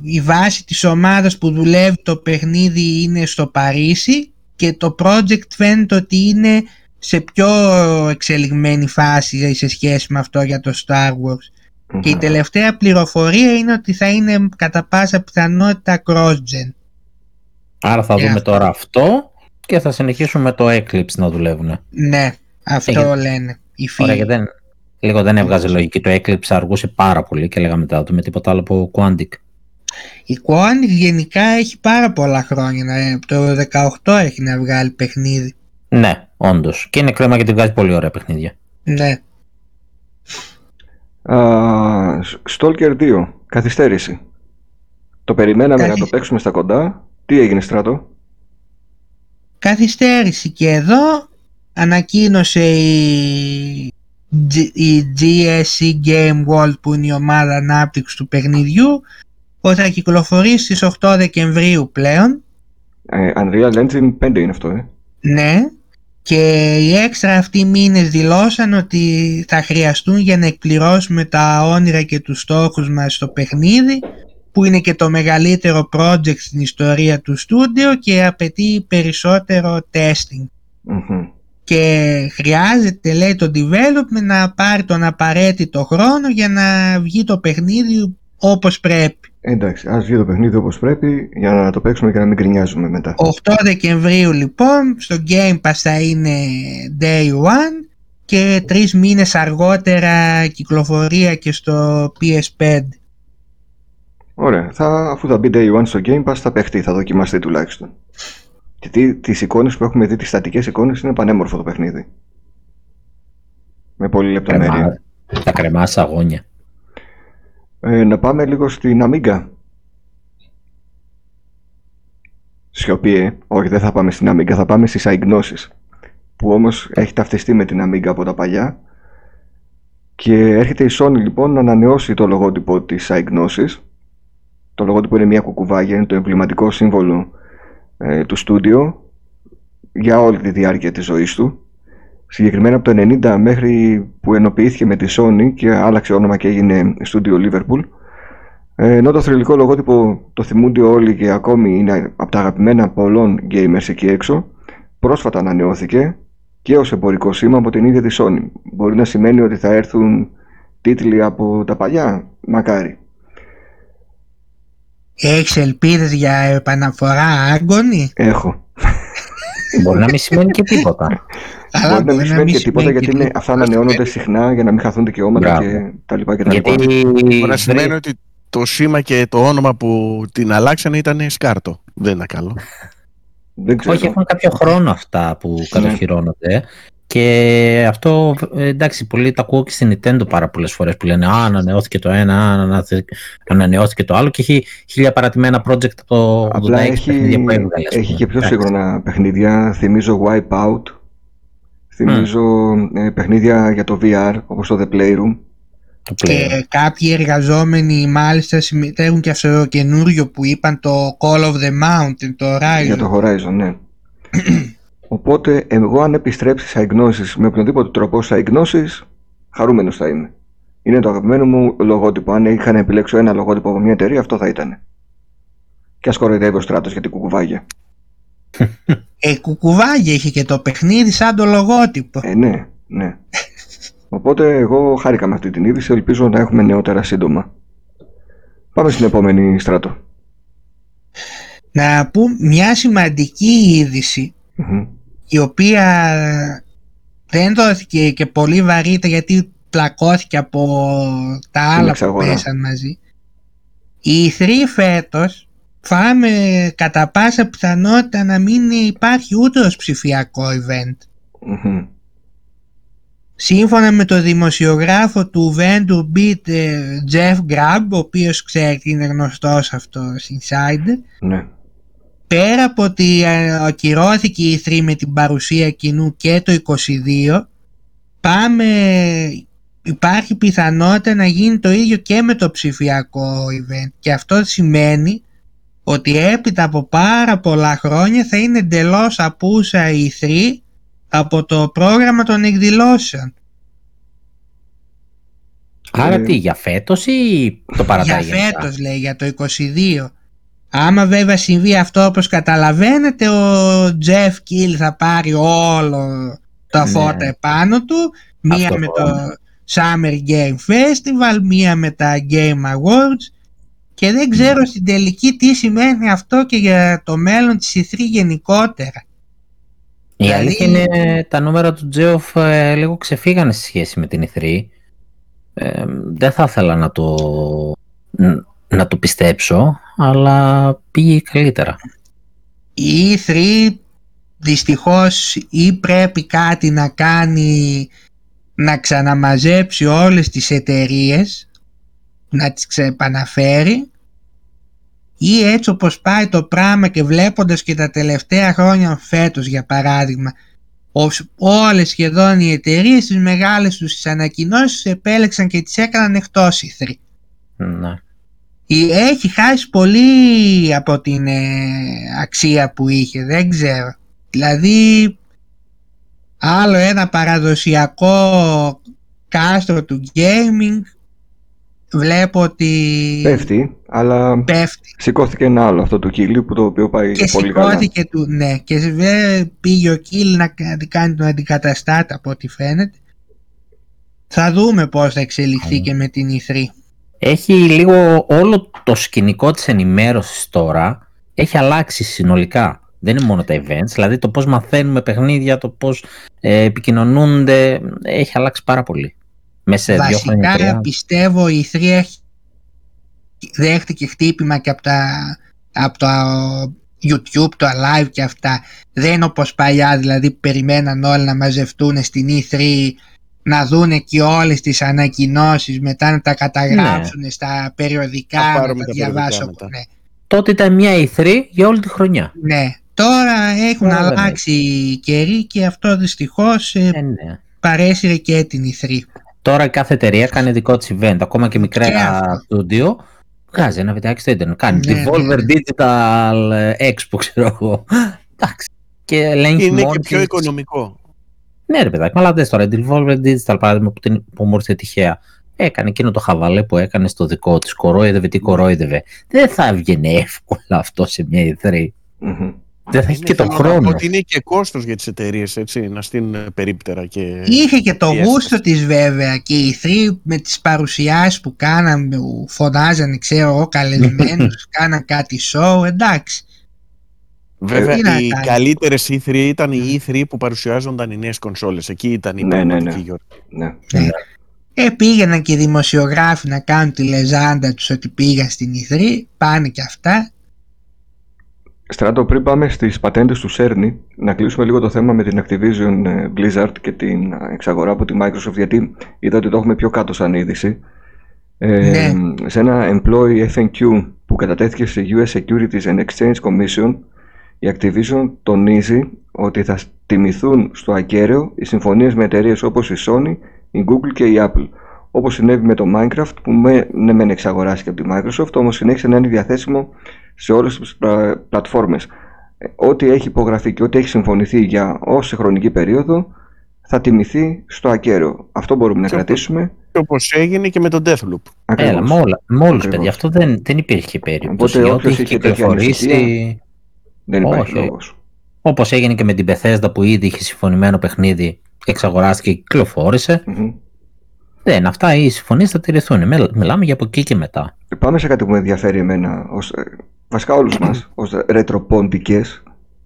Η βάση της ομάδας που δουλεύει το παιχνίδι είναι στο Παρίσι και το project φαίνεται ότι είναι σε πιο εξελιγμένη φάση σε σχέση με αυτό για το Star Wars. Και η τελευταία πληροφορία είναι ότι θα είναι κατά πάσα πιθανότητα cross-gen. Άρα θα δούμε τώρα αυτό και θα συνεχίσουμε με το Eclipse να δουλεύουν. Ναι, αυτό λένε οι φίλοι. Ωραία, δεν, λίγο δεν έβγαζε λογική. Το Eclipse αργούσε πάρα πολύ και λέγαμε μετά το με τίποτα άλλο από Quantic. Η Quantic γενικά έχει πάρα πολλά χρόνια. Το 18 έχει να βγάλει παιχνίδι. Ναι, όντως. Και είναι κρίμα γιατί βγάζει πολύ ωραία παιχνίδια. Ναι. Uh, Stalker 2. Καθυστέρηση. Το περιμέναμε να το παίξουμε στα κοντά. Τι έγινε στράτο; Καθυστέρηση και εδώ ανακοίνωσε η, η GSC Game World που είναι η ομάδα ανάπτυξης του παιχνιδιού ότι θα κυκλοφορήσει στις 8 Δεκεμβρίου πλέον. Ε, Unreal Engine 5 είναι αυτό, ε. Ναι. Και οι έξτρα αυτοί μήνες δηλώσαν ότι θα χρειαστούν για να εκπληρώσουμε τα όνειρα και τους στόχους μας στο παιχνίδι που είναι και το μεγαλύτερο project στην ιστορία του στούντιο και απαιτεί περισσότερο testing. Και χρειάζεται λέει το development να πάρει τον απαραίτητο χρόνο για να βγει το παιχνίδι όπως πρέπει. Εντάξει, ας βγει το παιχνίδι όπως πρέπει για να το παίξουμε και να μην κρινιάζουμε μετά. 8 Δεκεμβρίου λοιπόν στο Game Pass θα είναι Day 1 και τρεις μήνες αργότερα κυκλοφορία και στο PS5. Ωραία, θα, αφού θα μπει Day 1 στο Game Pass θα παιχτεί, θα δοκιμαστεί τουλάχιστον. Γιατί τις εικόνες που έχουμε δει, τις στατικές εικόνες είναι πανέμορφο το παιχνίδι. Με πολύ λεπτομέρεια. Θα κρεμάσει αγώνια. Ε, να πάμε λίγο στην Amiga. Σιωπή, ε. Όχι, δεν θα πάμε στην Amiga, θα πάμε στις αιγνώσεις. Που όμως έχει ταυτιστεί με την Amiga από τα παλιά. Και έρχεται η Sony λοιπόν να ανανεώσει το λογότυπο της αιγνώσης. Το λογότυπο είναι μια κουκουβάγια, είναι το εμβληματικό σύμβολο ε, του στούντιο για όλη τη διάρκεια της ζωής του συγκεκριμένα από το 90 μέχρι που ενοποιήθηκε με τη Sony και άλλαξε όνομα και έγινε Studio Liverpool. Ε, ενώ το θρηλυκό λογότυπο το θυμούνται όλοι και ακόμη είναι από τα αγαπημένα πολλών gamers εκεί έξω, πρόσφατα ανανεώθηκε και ως εμπορικό σήμα από την ίδια τη Sony. Μπορεί να σημαίνει ότι θα έρθουν τίτλοι από τα παλιά, μακάρι. Έχεις ελπίδες για επαναφορά άγκονη; Έχω. Μπορεί να μην σημαίνει και τίποτα. Αλλά μπορεί να μην σημαίνει και τίποτα γιατί είναι, αυτά ανανεώνονται συχνά για να μην χαθούν δικαιώματα και τα λοιπά και τα λοιπά. Μπορεί να σημαίνει ότι το σήμα και το όνομα που την αλλάξανε ήταν σκάρτο. Δεν είναι καλό. Δεν ξέρω. Όχι, έχουν κάποιο χρόνο αυτά που ναι. κατοχυρώνονται. Και αυτό, εντάξει, πολλοί τα ακούω και στην Nintendo πάρα πολλές φορές που λένε Α, ανανεώθηκε το ένα, ανανεώθηκε το άλλο και έχει χίλια παρατημένα project το Απλά έχει, που έβγαλε. Έχει και πιο σύγχρονα παιχνίδια. Θυμίζω Wipeout. Θυμίζω mm. παιχνίδια για το VR, όπως το The Playroom. Και κάποιοι εργαζόμενοι μάλιστα συμμετέχουν και αυτό το καινούριο που είπαν το Call of the Mountain, το Horizon. Για το Horizon, ναι. Οπότε εγώ αν επιστρέψεις σε γνώσεις με οποιονδήποτε τρόπο σε γνώσεις, χαρούμενος θα είμαι. Είναι το αγαπημένο μου λογότυπο. Αν είχαν επιλέξω ένα λογότυπο από μια εταιρεία, αυτό θα ήταν. Και ας κοροϊδεύει ο στράτος για την κουκουβάγια. Ε, κουκουβάγια είχε και το παιχνίδι σαν το λογότυπο. Ε, ναι, ναι. Οπότε εγώ χάρηκα με αυτή την είδηση. Ελπίζω να έχουμε νεότερα σύντομα. Πάμε στην επόμενη στράτο. Να πούμε μια σημαντική η οποία δεν δόθηκε και πολύ βαρύτητα γιατί πλακώθηκε από τα άλλα που πέσαν μαζί. Η 3 φέτος φάμε κατά πάσα πιθανότητα να μην υπάρχει ούτε ως ψηφιακό event. Σύμφωνα με το δημοσιογράφο του Vendor Beat ε, Jeff Grubb, ο οποίος ξέρει είναι γνωστός αυτός insider, ναι. Πέρα από ότι ε, ακυρώθηκε η 3 με την παρουσία κοινού και το 22, πάμε, υπάρχει πιθανότητα να γίνει το ίδιο και με το ψηφιακό event και αυτό σημαίνει ότι έπειτα από πάρα πολλά χρόνια θα είναι εντελώς απούσα η 3 από το πρόγραμμα των εκδηλώσεων. Άρα ε, τι, για φέτος ή το παρατάει για φέτος λέει, για το 22. Άμα βέβαια συμβεί αυτό όπως καταλαβαίνετε, ο Jeff Kill θα πάρει όλο τα ναι. φώτα επάνω του, μία με το Summer Game Festival, μία με τα Game Awards και δεν ξέρω στην τελική τι σημαίνει αυτό και για το μέλλον της E3 γενικότερα. Η δηλαδή... αλήθεια είναι τα νούμερα του Τζέοφ ε, λίγο ξεφύγανε σε σχέση με την E3. Ε, δεν θα ήθελα να το, να το πιστέψω, αλλά πήγε καλύτερα. Η E3 δυστυχώς ή πρέπει κάτι να κάνει να ξαναμαζέψει όλες τις εταιρείες να τις ξεπαναφέρει ή έτσι όπως πάει το πράγμα και βλέποντας και τα τελευταία χρόνια φέτος για παράδειγμα όλες σχεδόν οι εταιρείες τις μεγάλες τους τις ανακοινώσεις επέλεξαν και τις έκαναν εκτός η 3. Ναι. Έχει χάσει πολύ από την ε, αξία που είχε, δεν ξέρω. Δηλαδή άλλο ένα παραδοσιακό κάστρο του gaming βλέπω ότι πέφτει, αλλά πέφτει. σηκώθηκε ένα άλλο αυτό του Κίλι που το οποίο πάει και πολύ καλά. Και του, ναι, και πήγε ο Κίλι να κάνει τον αντικαταστάτη από ό,τι φαίνεται. Θα δούμε πώς θα εξελιχθεί και με την E3. Έχει λίγο όλο το σκηνικό της ενημέρωσης τώρα έχει αλλάξει συνολικά. Δεν είναι μόνο τα events, δηλαδή το πώς μαθαίνουμε παιχνίδια, το πώς ε, επικοινωνούνται, έχει αλλάξει πάρα πολύ. Μέσα Βασικά πιστεύω η 3 δέχτηκε χτύπημα και από, τα, από το YouTube, το Alive και αυτά. Δεν είναι όπως παλιά, δηλαδή περιμέναν όλοι να μαζευτούν στην E3 να δουν και όλες τις ανακοινώσεις μετά να τα καταγράψουν ναι. στα περιοδικά, να τα, διαβάσουν. Ναι. Τότε ήταν μια E3 για όλη τη χρονιά. Ναι, τώρα έχουν αλλάξει οι καιροί και αυτό δυστυχώς ε, ε, ναι. παρέσυρε και την E3. Τώρα κάθε εταιρεία κάνει δικό της event, ακόμα και μικρά studio. Βγάζει ένα βιντεάκι στο Ιντερνετ. Κάνει ναι, Devolver ναι, ναι. Digital Expo, ξέρω εγώ. Εντάξει. Και ελέγχει Είναι και πιο οικονομικό. Ναι, ρε παιδάκι, αλλά δες τώρα. Devolver Digital, παράδειγμα, που, την, που μου ήρθε τυχαία. Έκανε εκείνο το χαβαλέ που έκανε στο δικό της. Κορόιδευε τι κορόιδευε. Δεν θα έβγαινε εύκολα αυτό σε μια E3. Mm-hmm. Δεν θα έχει και τον χρόνο. Ότι είναι και κόστος για τις εταιρείες έτσι, να στείλουν περίπτερα και... Είχε και το γούστο της βέβαια και οι θροί με τις παρουσιάσεις που κάναν, που φωνάζανε ξέρω εγώ καλεσμένους, κάναν κάτι show, εντάξει. Βέβαια, οι καλύτερες E3 ήταν οι E3 που παρουσιάζονταν οι νέες κονσόλες. Εκεί ήταν η ναι, ναι, ναι. ναι. ναι. Ε, πήγαιναν και οι δημοσιογράφοι να κάνουν τη λεζάντα τους ότι πήγαν στην E3, πάνε και αυτά Στράτο, πριν πάμε στις πατέντες του Cerny, να κλείσουμε λίγο το θέμα με την Activision ε, Blizzard και την εξαγορά από τη Microsoft, γιατί είδα ότι το έχουμε πιο κάτω σαν είδηση. Ε, ναι. Σε ένα employee FNQ που κατατέθηκε σε US Securities and Exchange Commission, η Activision τονίζει ότι θα τιμηθούν στο ακέραιο οι συμφωνίες με εταιρείες όπως η Sony, η Google και η Apple. Όπως συνέβη με το Minecraft που με, ναι μεν εξαγοράστηκε από τη Microsoft, όμως συνέχισε να είναι διαθέσιμο σε όλες τις πλατφόρμες. Ε, ό,τι έχει υπογραφεί και ό,τι έχει συμφωνηθεί για όση χρονική περίοδο θα τιμηθεί στο ακέραιο. Αυτό μπορούμε να κρατήσουμε. Και όπως έγινε και με τον Deathloop. Ακριβώς. Έλα, με, όλα, με όλους παιδιά. Αυτό δεν, δεν υπήρχε περίπτωση. Οπότε όποιος είχε κυκλοφορήσει... Δεν υπάρχει λόγος. Όπως έγινε και με την Bethesda που ήδη είχε συμφωνημένο παιχνίδι, εξαγοράστηκε και κυκλοφόρησε. Mm-hmm. Δεν, αυτά οι συμφωνίες θα τηρηθούν. Μιλάμε για από εκεί και μετά. Πάμε σε κάτι που με ενδιαφέρει εμένα, ως, ε, βασικά όλους μας, ως ρετροπόντικες.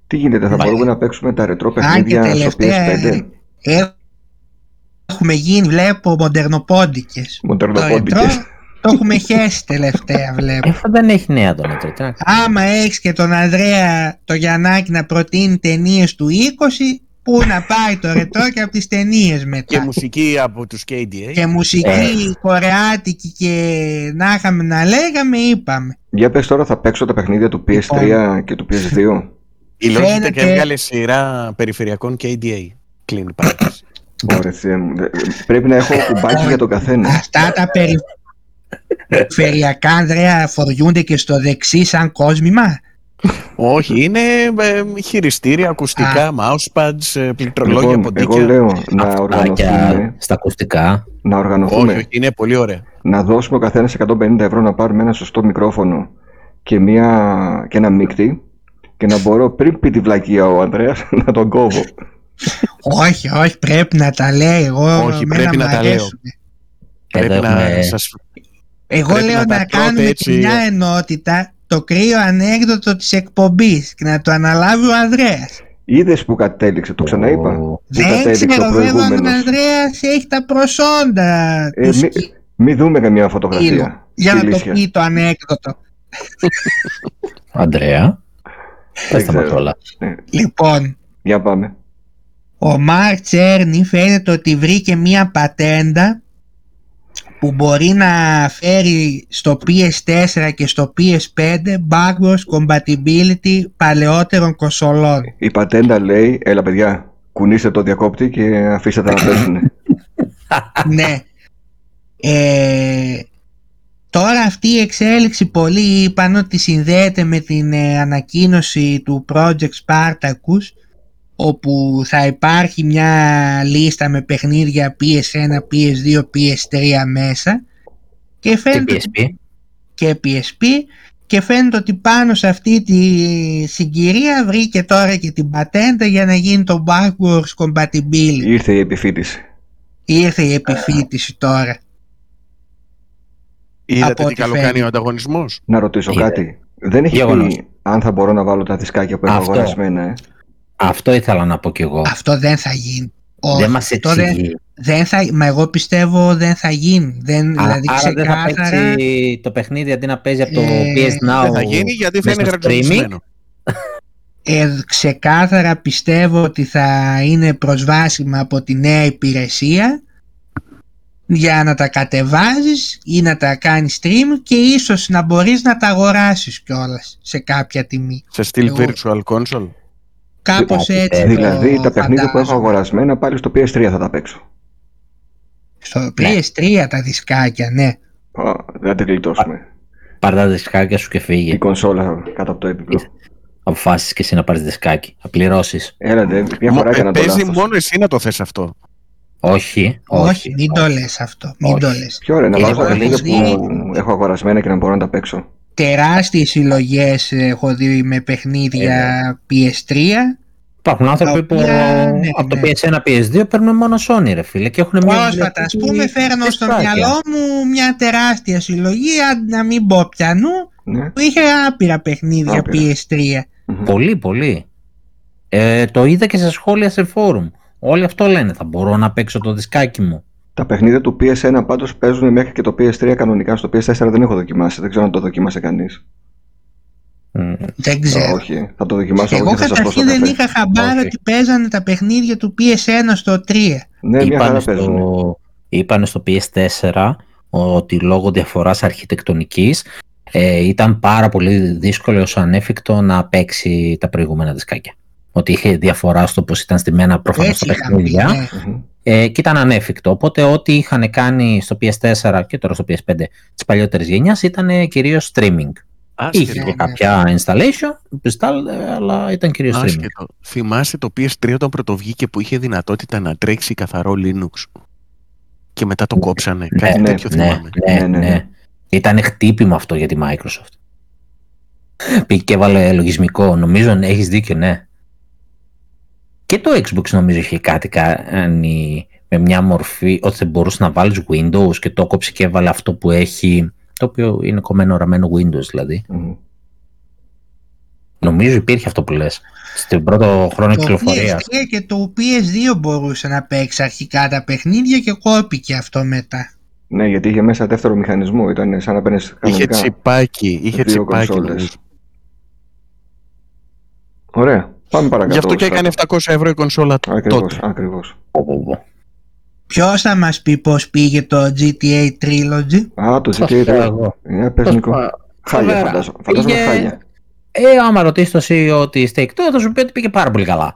Τι γίνεται, θα μπορούμε να παίξουμε τα ρετρό παιχνίδια στο PS5. Έχουμε γίνει, βλέπω, μοντερνοπόντικες. Μοντερνοπόντικες. Το έχουμε χέσει τελευταία, βλέπω. Αυτό δεν έχει νέα τον Ρετρό. Άμα έχεις και τον Ανδρέα το Γιαννάκη να προτείνει ταινίες του 20, πού να πάει το ρετρό και από τις ταινίες μετά. Και μουσική από τους KDA. Και μουσική ε. κορεάτικη και να είχαμε να λέγαμε, είπαμε. Για πες τώρα θα παίξω τα παιχνίδια του PS3 λοιπόν. και του PS2. Η Logitech και έβγαλε σειρά περιφερειακών KDA. Κλείνει παράτηση. Πρέπει να έχω κουμπάκι για τον καθένα. Αυτά τα περιφερειακά, Ανδρέα, φοριούνται και στο δεξί σαν κόσμημα; Όχι, είναι ε, χειριστήρια, ακουστικά, mousepads, ε, πληκτρολόγια, λοιπόν, ποντίκια. Εγώ λέω να οργανωθούμε. Στα ακουστικά. Να οργανωθούμε. Όχι, είναι πολύ ωραία. Να δώσουμε ο καθένας 150 ευρώ να πάρουμε ένα σωστό μικρόφωνο και, μια, και ένα μίκτη και να μπορώ πριν πει τη βλακεία ο Ανδρέας να τον κόβω. όχι, όχι, πρέπει να τα λέει. Εγώ όχι, πρέπει να τα λέω. Πρέπει να σας... Εγώ λέω να, κάνουμε έτσι... μια ενότητα το κρύο ανέκδοτο της εκπομπής και να το αναλάβει ο Ανδρέας. Είδες που κατέληξε, το ξαναείπα. Oh. Δεν ξέρω βέβαια αν ο Ανδρέας έχει τα προσόντα. Ε, Μην μη δούμε καμία φωτογραφία. Για να το πει το ανέκδοτο. Ανδρέα. Πες τα όλα. Ναι. Λοιπόν. Για πάμε. Ο Μαρκ Τσέρνι φαίνεται ότι βρήκε μία πατέντα που μπορεί να φέρει στο PS4 και στο PS5 backwards compatibility παλαιότερων κονσολών. Η πατέντα λέει, έλα παιδιά, κουνήστε το διακόπτη και αφήστε τα να παίζουν. ναι. Ε, τώρα αυτή η εξέλιξη πολλοί είπαν ότι συνδέεται με την ε, ανακοίνωση του Project Spartacus όπου θα υπάρχει μια λίστα με παιχνίδια PS1, PS2, PS3 μέσα και φαίνεται και PSP. και PSP και φαίνεται ότι πάνω σε αυτή τη συγκυρία βρήκε τώρα και την πατέντα για να γίνει το backwards compatibility. Ήρθε η επιφύτηση. Ήρθε η επιφύτηση τώρα. Είδατε τι καλό κάνει ο ανταγωνισμός; Να ρωτήσω κάτι. Δεν έχει πει αν θα μπορώ να βάλω τα δισκάκια που έχω αγορασμένα. Ε; Αυτό ήθελα να πω κι εγώ. Αυτό δεν θα γίνει. δεν μας εξηγεί. Δεν, θα, μα εγώ πιστεύω δεν θα γίνει. Δεν, Α, δηλαδή άρα δεν θα παίξει το παιχνίδι αντί να παίζει από το ε, PS Now. Δεν θα γίνει γιατί θα είναι γραφτισμένο. Ε, ξεκάθαρα πιστεύω ότι θα είναι προσβάσιμα από τη νέα υπηρεσία για να τα κατεβάζεις ή να τα κάνεις stream και ίσως να μπορείς να τα αγοράσεις κιόλας σε κάποια τιμή. Σε στυλ virtual console; Κάπως έτσι. Δηλαδή τα παιχνίδια που έχω αγορασμένα πάλι στο PS3 θα τα παίξω. Στο PS3 τα δισκάκια, ναι. δεν τα γλιτώσουμε. Πάρε τα δισκάκια σου και φύγει. Η κονσόλα κάτω από το έπιπλο. Αποφάσισες και εσύ να πάρεις δισκάκι. Θα πληρώσεις. Έλα, μια φορά να το Παίζει μόνο εσύ να το θες αυτό. Όχι, όχι. Όχι, μην το λες αυτό. Μην το λες. Ποιο ωραία, να βάζω τα παιχνίδια που έχω αγορασμένα και να μπορώ να τα παίξω τεράστιες συλλογές έχω δει με παιχνίδια ε, ναι. PS3 Υπάρχουν άνθρωποι που ναι, από το PS1, ναι. PS2 παίρνουν μόνο Sony ρε φίλε και έχουν μια Πρόσφατα ας πούμε φέρνω στο μυαλό μου μια τεράστια συλλογή να μην πω πιανού ναι. που είχε άπειρα παιχνίδια άπειρα. PS3 Πολύ πολύ ε, Το είδα και σε σχόλια σε φόρουμ Όλοι αυτό λένε θα μπορώ να παίξω το δισκάκι μου τα παιχνίδια του PS1 πάντως παίζουν μέχρι και το PS3 κανονικά. Στο PS4 δεν έχω δοκιμάσει. Δεν ξέρω αν το δοκίμασε κανείς. Δεν ξέρω. Όχι, θα το δοκιμάσω. Εγώ καταρχήν δεν είχα χαμπάρα ότι παίζανε τα παιχνίδια του PS1 στο 3. Ναι, μια χαρά παίζουν. Είπανε στο PS4 ότι λόγω διαφοράς αρχιτεκτονικής ε, ήταν πάρα πολύ δύσκολο ως ανέφικτο να παίξει τα προηγούμενα δισκάκια. Ότι είχε διαφορά στο πώς ήταν στημένα προφανώς τα παιχνίδια ναι. Ε, και ήταν ανέφικτο. Οπότε ό,τι είχαν κάνει στο PS4 και τώρα στο PS5 της παλιότερης γενιάς ήταν κυρίως streaming. Άσχετο. Είχε και κάποια installation, αλλά ήταν κυρίως streaming. Θυμάστε το PS3 όταν πρωτοβγήκε που είχε δυνατότητα να τρέξει καθαρό Linux και μετά το κόψανε; Ναι, Κάτι ναι, τέτοιο ναι, θυμάμαι. Ναι, ναι, ναι. Ήταν χτύπημα αυτό για τη Microsoft. Πήγε και έβαλε λογισμικό. Νομίζω έχεις δίκιο, ναι. Και το Xbox νομίζω είχε κάτι κάνει με μια μορφή ότι δεν μπορούσε να βάλεις Windows και το κόψε και έβαλε αυτό που έχει το οποίο είναι κομμένο ραμμένο Windows δηλαδή. Νομίζω υπήρχε αυτό που λες στην πρώτο χρόνο κυκλοφορίας. Το PS3 και το PS2 μπορούσε να παίξει αρχικά τα παιχνίδια και κόπηκε αυτό μετά. Ναι, γιατί είχε μέσα δεύτερο μηχανισμό, ήταν σαν να παίρνεις κανονικά. Είχε τσιπάκι, είχε τσιπάκι. Ωραία, πάμε παρακάτω. Γι' αυτό και έκανε 700 ευρώ η κονσόλα ακριβώς, τότε. Ακριβώς. Ποιος θα μας πει πώς πήγε το GTA Trilogy; Α, το GTA Trilogy. Είναι παιζικό. Χάλια φαντάζομαι. Φαντάζομαι χάλια. Ε, άμα ρωτήσεις το CEO της Take Two, θα σου πει ότι πήγε πάρα πολύ καλά.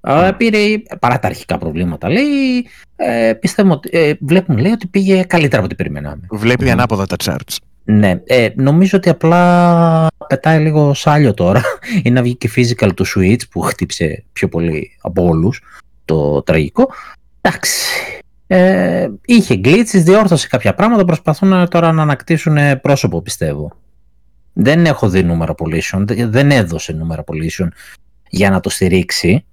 Mm. Πήρε παρά τα αρχικά προβλήματα. Λέει, ε, πιστεύω ότι ε, βλέπουν λέει, ότι πήγε καλύτερα από ό,τι περιμέναμε. Βλέπει mm. ανάποδα τα charts. Ναι, ε, νομίζω ότι απλά πετάει λίγο σάλιο τώρα. Είναι να βγει και physical του Switch που χτύπησε πιο πολύ από όλους το τραγικό. Εντάξει. Ε, είχε glitches, διόρθωσε κάποια πράγματα, προσπαθούν τώρα να ανακτήσουν πρόσωπο πιστεύω. Δεν έχω δει νούμερο population, δεν έδωσε νούμερο population για να το στηρίξει.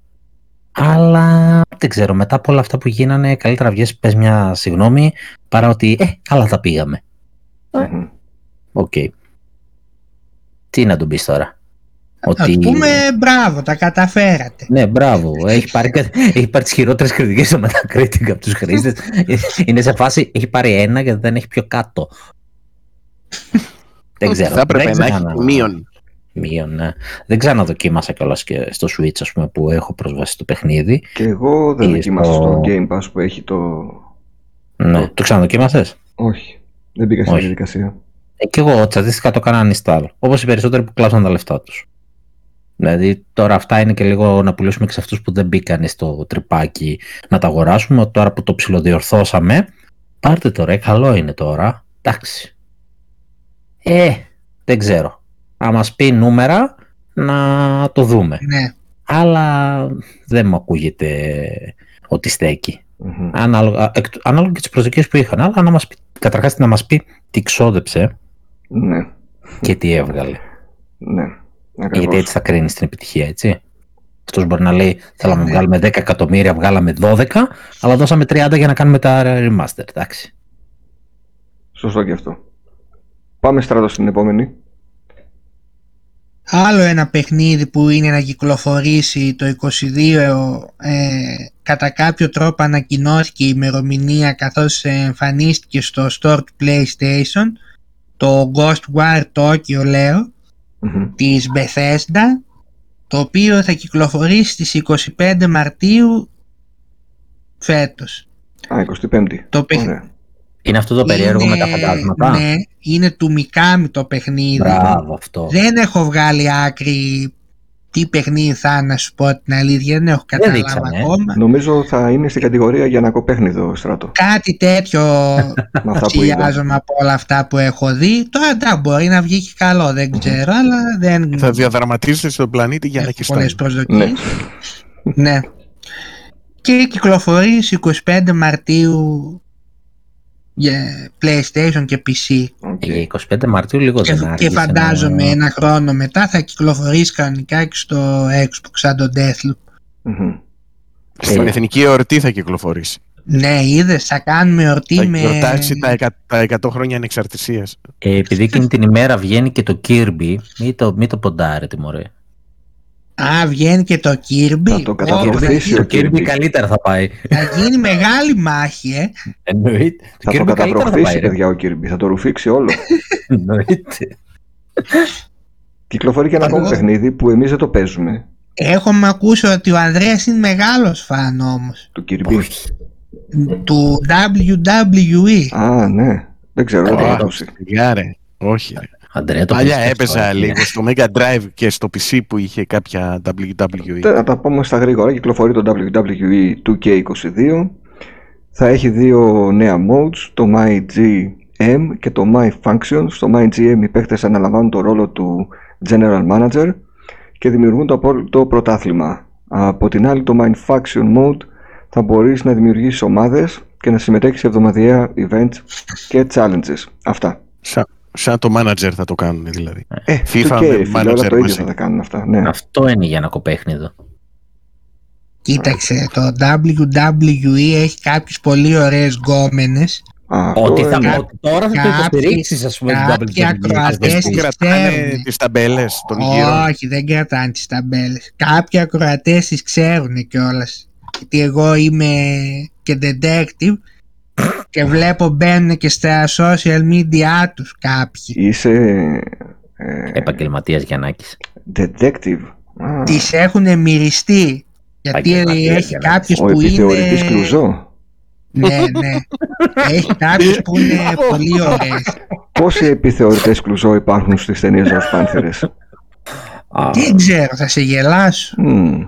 Αλλά δεν ξέρω, μετά από όλα αυτά που γίνανε, καλύτερα βγες, πες μια συγγνώμη, παρά ότι, ε, καλά τα πήγαμε. ΟΚ. Okay. Τι να τον πεις τώρα; Ότι... πούμε μπράβο, τα καταφέρατε. Ναι, μπράβο. Έχει πάρει, έχει πάρει τις χειρότερες κριτικές στο Metacritic από τους χρήστες. Είναι σε φάση, έχει πάρει ένα και δεν έχει πιο κάτω. δεν ξέρω. Θα έπρεπε να έχει μείον. Μείον, ναι. Δεν ξαναδοκίμασα κιόλας και στο Switch ας πούμε, που έχω πρόσβαση στο παιχνίδι. Και εγώ δεν δοκίμασα στο... Game Pass που έχει το. Ναι, το, το ξαναδοκίμασες; Όχι. Δεν πήγα στη διαδικασία. Ε, και εγώ τσατίστηκα το έκανα uninstall. Όπως οι περισσότεροι που κλάσαν τα λεφτά τους. Δηλαδή τώρα αυτά είναι και λίγο να πουλήσουμε και σε αυτούς που δεν μπήκαν στο τρυπάκι να τα αγοράσουμε. Τώρα που το ψιλοδιορθώσαμε, πάρτε τώρα, ε, καλό είναι τώρα. Εντάξει. Ε, δεν ξέρω. Αν μας πει νούμερα, να το δούμε. Ναι. Αλλά δεν μου ακούγεται ότι στέκει. Mm-hmm. Ανάλογα, ανάλογα και τις προσδοκίες που είχαν. Αλλά να μας πει, καταρχάς να μας πει τι ξόδεψε ναι. και τι έβγαλε. Ναι. Ακριβώς. Γιατί έτσι θα κρίνεις την επιτυχία, έτσι. Αυτός μπορεί να λέει: Θέλαμε να βγάλουμε 10 εκατομμύρια, βγάλαμε 12, αλλά δώσαμε 30 για να κάνουμε τα remaster. Εντάξει. Σωστό και αυτό. Πάμε στράτο στην επόμενη. Άλλο ένα παιχνίδι που είναι να κυκλοφορήσει το 22 ε, κατά κάποιο τρόπο ανακοινώθηκε η ημερομηνία καθώς εμφανίστηκε στο store του PlayStation το Ghostwire Tokyo λέω mm-hmm. της Bethesda το οποίο θα κυκλοφορήσει στις 25 Μαρτίου φέτος. Α, 25. Το Είναι αυτό το περίεργο είναι, με τα φαντάσματα; Ναι, είναι του Μικάμι το παιχνίδι. Μπράβο αυτό. Δεν έχω βγάλει άκρη τι παιχνίδι θα να σου πω την αλήθεια, δεν έχω καταλάβει ακόμα. Νομίζω θα είναι στην κατηγορία για να κοπέχνιδο στράτο. Κάτι τέτοιο ψηλιάζομαι από όλα αυτά που έχω δει. Τώρα εντάξει, μπορεί να βγει και καλό, δεν ξέρω, αλλά δεν. Θα διαδραματίζεσαι στον πλανήτη για να έχει πολλές προσδοκίες. Ναι. ναι. Και κυκλοφορεί 25 Μαρτίου για PlayStation και PC. Okay. 25 Μαρτίου λίγο και, δεν Και φαντάζομαι να... ένα χρόνο μετά θα κυκλοφορήσει κανονικά και στο Xbox σαν το Deathloop. Mm-hmm. Στην ε, εθνική εορτή θα κυκλοφορήσει. Ναι, είδες, θα κάνουμε εορτή θα με. Θα γιορτάσει τα, τα 100 χρόνια ανεξαρτησίας. Ε, επειδή εκείνη την ημέρα βγαίνει και το Kirby, μην το, μην το ποντάρετε, μωρέ. Α, βγαίνει και το Kirby. Θα το καταπληκτήσει ο Kirby. καλύτερα θα πάει. Θα γίνει μεγάλη μάχη, ε. Εννοείται. Θα το καταπροχθήσει, παιδιά, ο Kirby. Θα το ρουφήξει όλο. Εννοείται. Κυκλοφορεί και ένα ακόμα παιχνίδι που εμείς δεν το παίζουμε. Έχουμε ακούσει ότι ο Ανδρέας είναι μεγάλος φαν όμως. Του Kirby. Του WWE. Α, ναι. Δεν ξέρω, δεν το έχω ακούσει. Όχι. Ρε. Αντρέα, το Παλιά πιστεύω, έπαιζα ε. λίγο στο Mega Drive και στο PC που είχε κάποια WWE. Να τα πούμε στα γρήγορα. Κυκλοφορεί το E WWE 2K22. Θα έχει δύο νέα modes, το MyGM και το My Function. Στο MyGM οι παίχτες αναλαμβάνουν το ρόλο του General Manager και δημιουργούν το απόλυτο πρωτάθλημα. Από την άλλη το My Function mode θα μπορείς να δημιουργήσεις ομάδες και να συμμετέχεις σε εβδομαδιαία events και challenges. Αυτά. Σαν, σαν το manager θα το κάνουν δηλαδή. Ε, FIFA 2K, με φίλε, όλα manager το ίδιο μαζί. θα τα κάνουν αυτά. Ναι. Αυτό είναι για ένα κοπέχνιδο. Κοίταξε, το WWE έχει κάποιες πολύ ωραίες γκόμενες. Α, αυτό Ότι θα, είναι. ότι τώρα θα το Κάποιοι- υποστηρίξεις, ας πούμε, την κάποιοι WWE. ακροατές ας Που τις πούμε. κρατάνε ξέρουν. τις ταμπέλες των γύρω. Όχι, δεν κρατάνε τις ταμπέλες. Κάποιοι ακροατές τις ξέρουν κιόλας. Γιατί εγώ είμαι και detective και βλέπω μπαίνουν και στα social media τους κάποιοι. Είσαι ε, Επαγγελματίας Γιαννάκης. detective. Α, Τις έχουν μυριστεί. Γιατί Επαγγελματίας έχει για να κάποιες ο που επιθεωρητής είναι... Κλουζό. Ναι, ναι. Έχει κάποιες που είναι πολύ ωραίες. Πόσοι επιθεωρητές Κλουζό υπάρχουν στις ταινίες Ρος Πάνθερες. Α, Δεν ξέρω, θα σε γελάσω. Μμμ.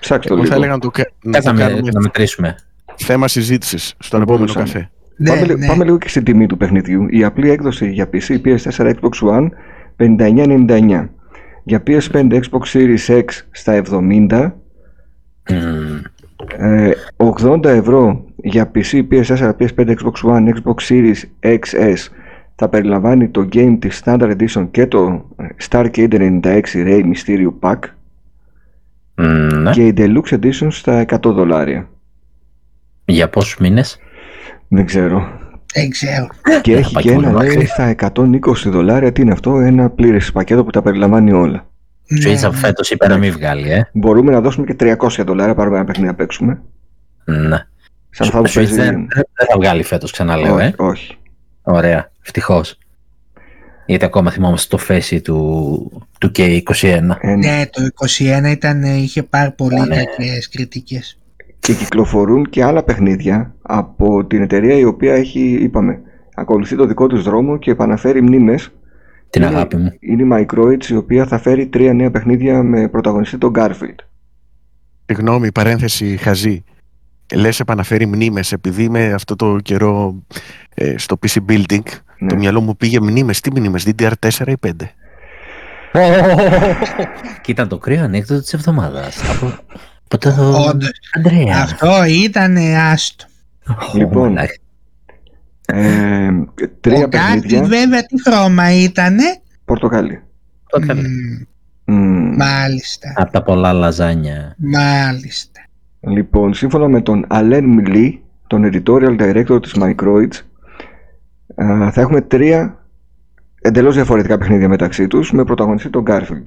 Ψάξτε το Εγώ θα λίγο. έλεγα να το, κα- να Κάτσε το να, με- κάνουμε να μετρήσουμε. Θέμα συζήτησης στον Θα επόμενο μπορούσαμε. καφέ. Ναι, Πάμε, λι- ναι. πάμε λίγο και στην τιμή του παιχνιδιού. Η απλή έκδοση για PC, PS4, Xbox One 59,99. Για PS5, Xbox Series X στα 70. Μμμ. Ε, 80 ευρώ για PC, PS4, PS5, Xbox One, Xbox Series XS θα περιλαμβάνει το game της Standard Edition και το ε, Starcade 96 Ray Mysterio Pack Μμ, ναι. και η Deluxe Edition στα 100 δολάρια. Για πόσους μήνες; Δεν ξέρω. Δεν ξέρω. Και Δεν έχει θα και πάει ένα πολύ λέει μακριά. στα 120 δολάρια. Τι είναι αυτό, ένα πλήρες πακέτο που τα περιλαμβάνει όλα. Ναι, Switch από ναι. φέτος είπε να μην βγάλει, ε. Μπορούμε να δώσουμε και 300 δολάρια πάρουμε ένα παιχνίδι να παίξουμε. Ναι. Σαν αυτά που Switch παίζει. δεν, δεν θα βγάλει φέτος, ξαναλέω, ε. όχι, όχι. Ωραία, ευτυχώς. Γιατί ακόμα θυμόμαστε το φέση του, του K21. Ε, ναι. Ναι, το 21 ήταν, είχε πάρει πολύ Ναι. κακές κριτικές. Και κυκλοφορούν και άλλα παιχνίδια από την εταιρεία η οποία έχει, είπαμε, ακολουθεί το δικό της δρόμο και επαναφέρει μνήμες. Την Είναι- αγάπη μου. Είναι η Microids η οποία θα φέρει τρία νέα παιχνίδια με πρωταγωνιστή τον Garfield. Συγγνώμη, παρένθεση χαζή. Λες επαναφέρει μνήμες επειδή με αυτό το καιρό ε, στο PC Building Ναι. το μυαλό μου πήγε μνήμες. Τι μνήμες, DDR4 ή 5. Και ήταν το κρύο ανέκδοτο της εβδομάδας. Από, από το Όντως, Αντρέα. αυτό ήταν άστο. Λοιπόν, μαλάκα. Ε, τρία Ο Γκάρφιλ παιχνίδια. βέβαια τι χρώμα ήτανε; Πορτοκάλι. Το έκανε. Μμ, Μμμ. μάλιστα, Από τα πολλά λαζάνια. μάλιστα. Λοιπόν, σύμφωνα με τον Alain Milly, τον editorial director της Microids, α, θα έχουμε τρία εντελώς διαφορετικά παιχνίδια μεταξύ τους με πρωταγωνιστή τον Garfield.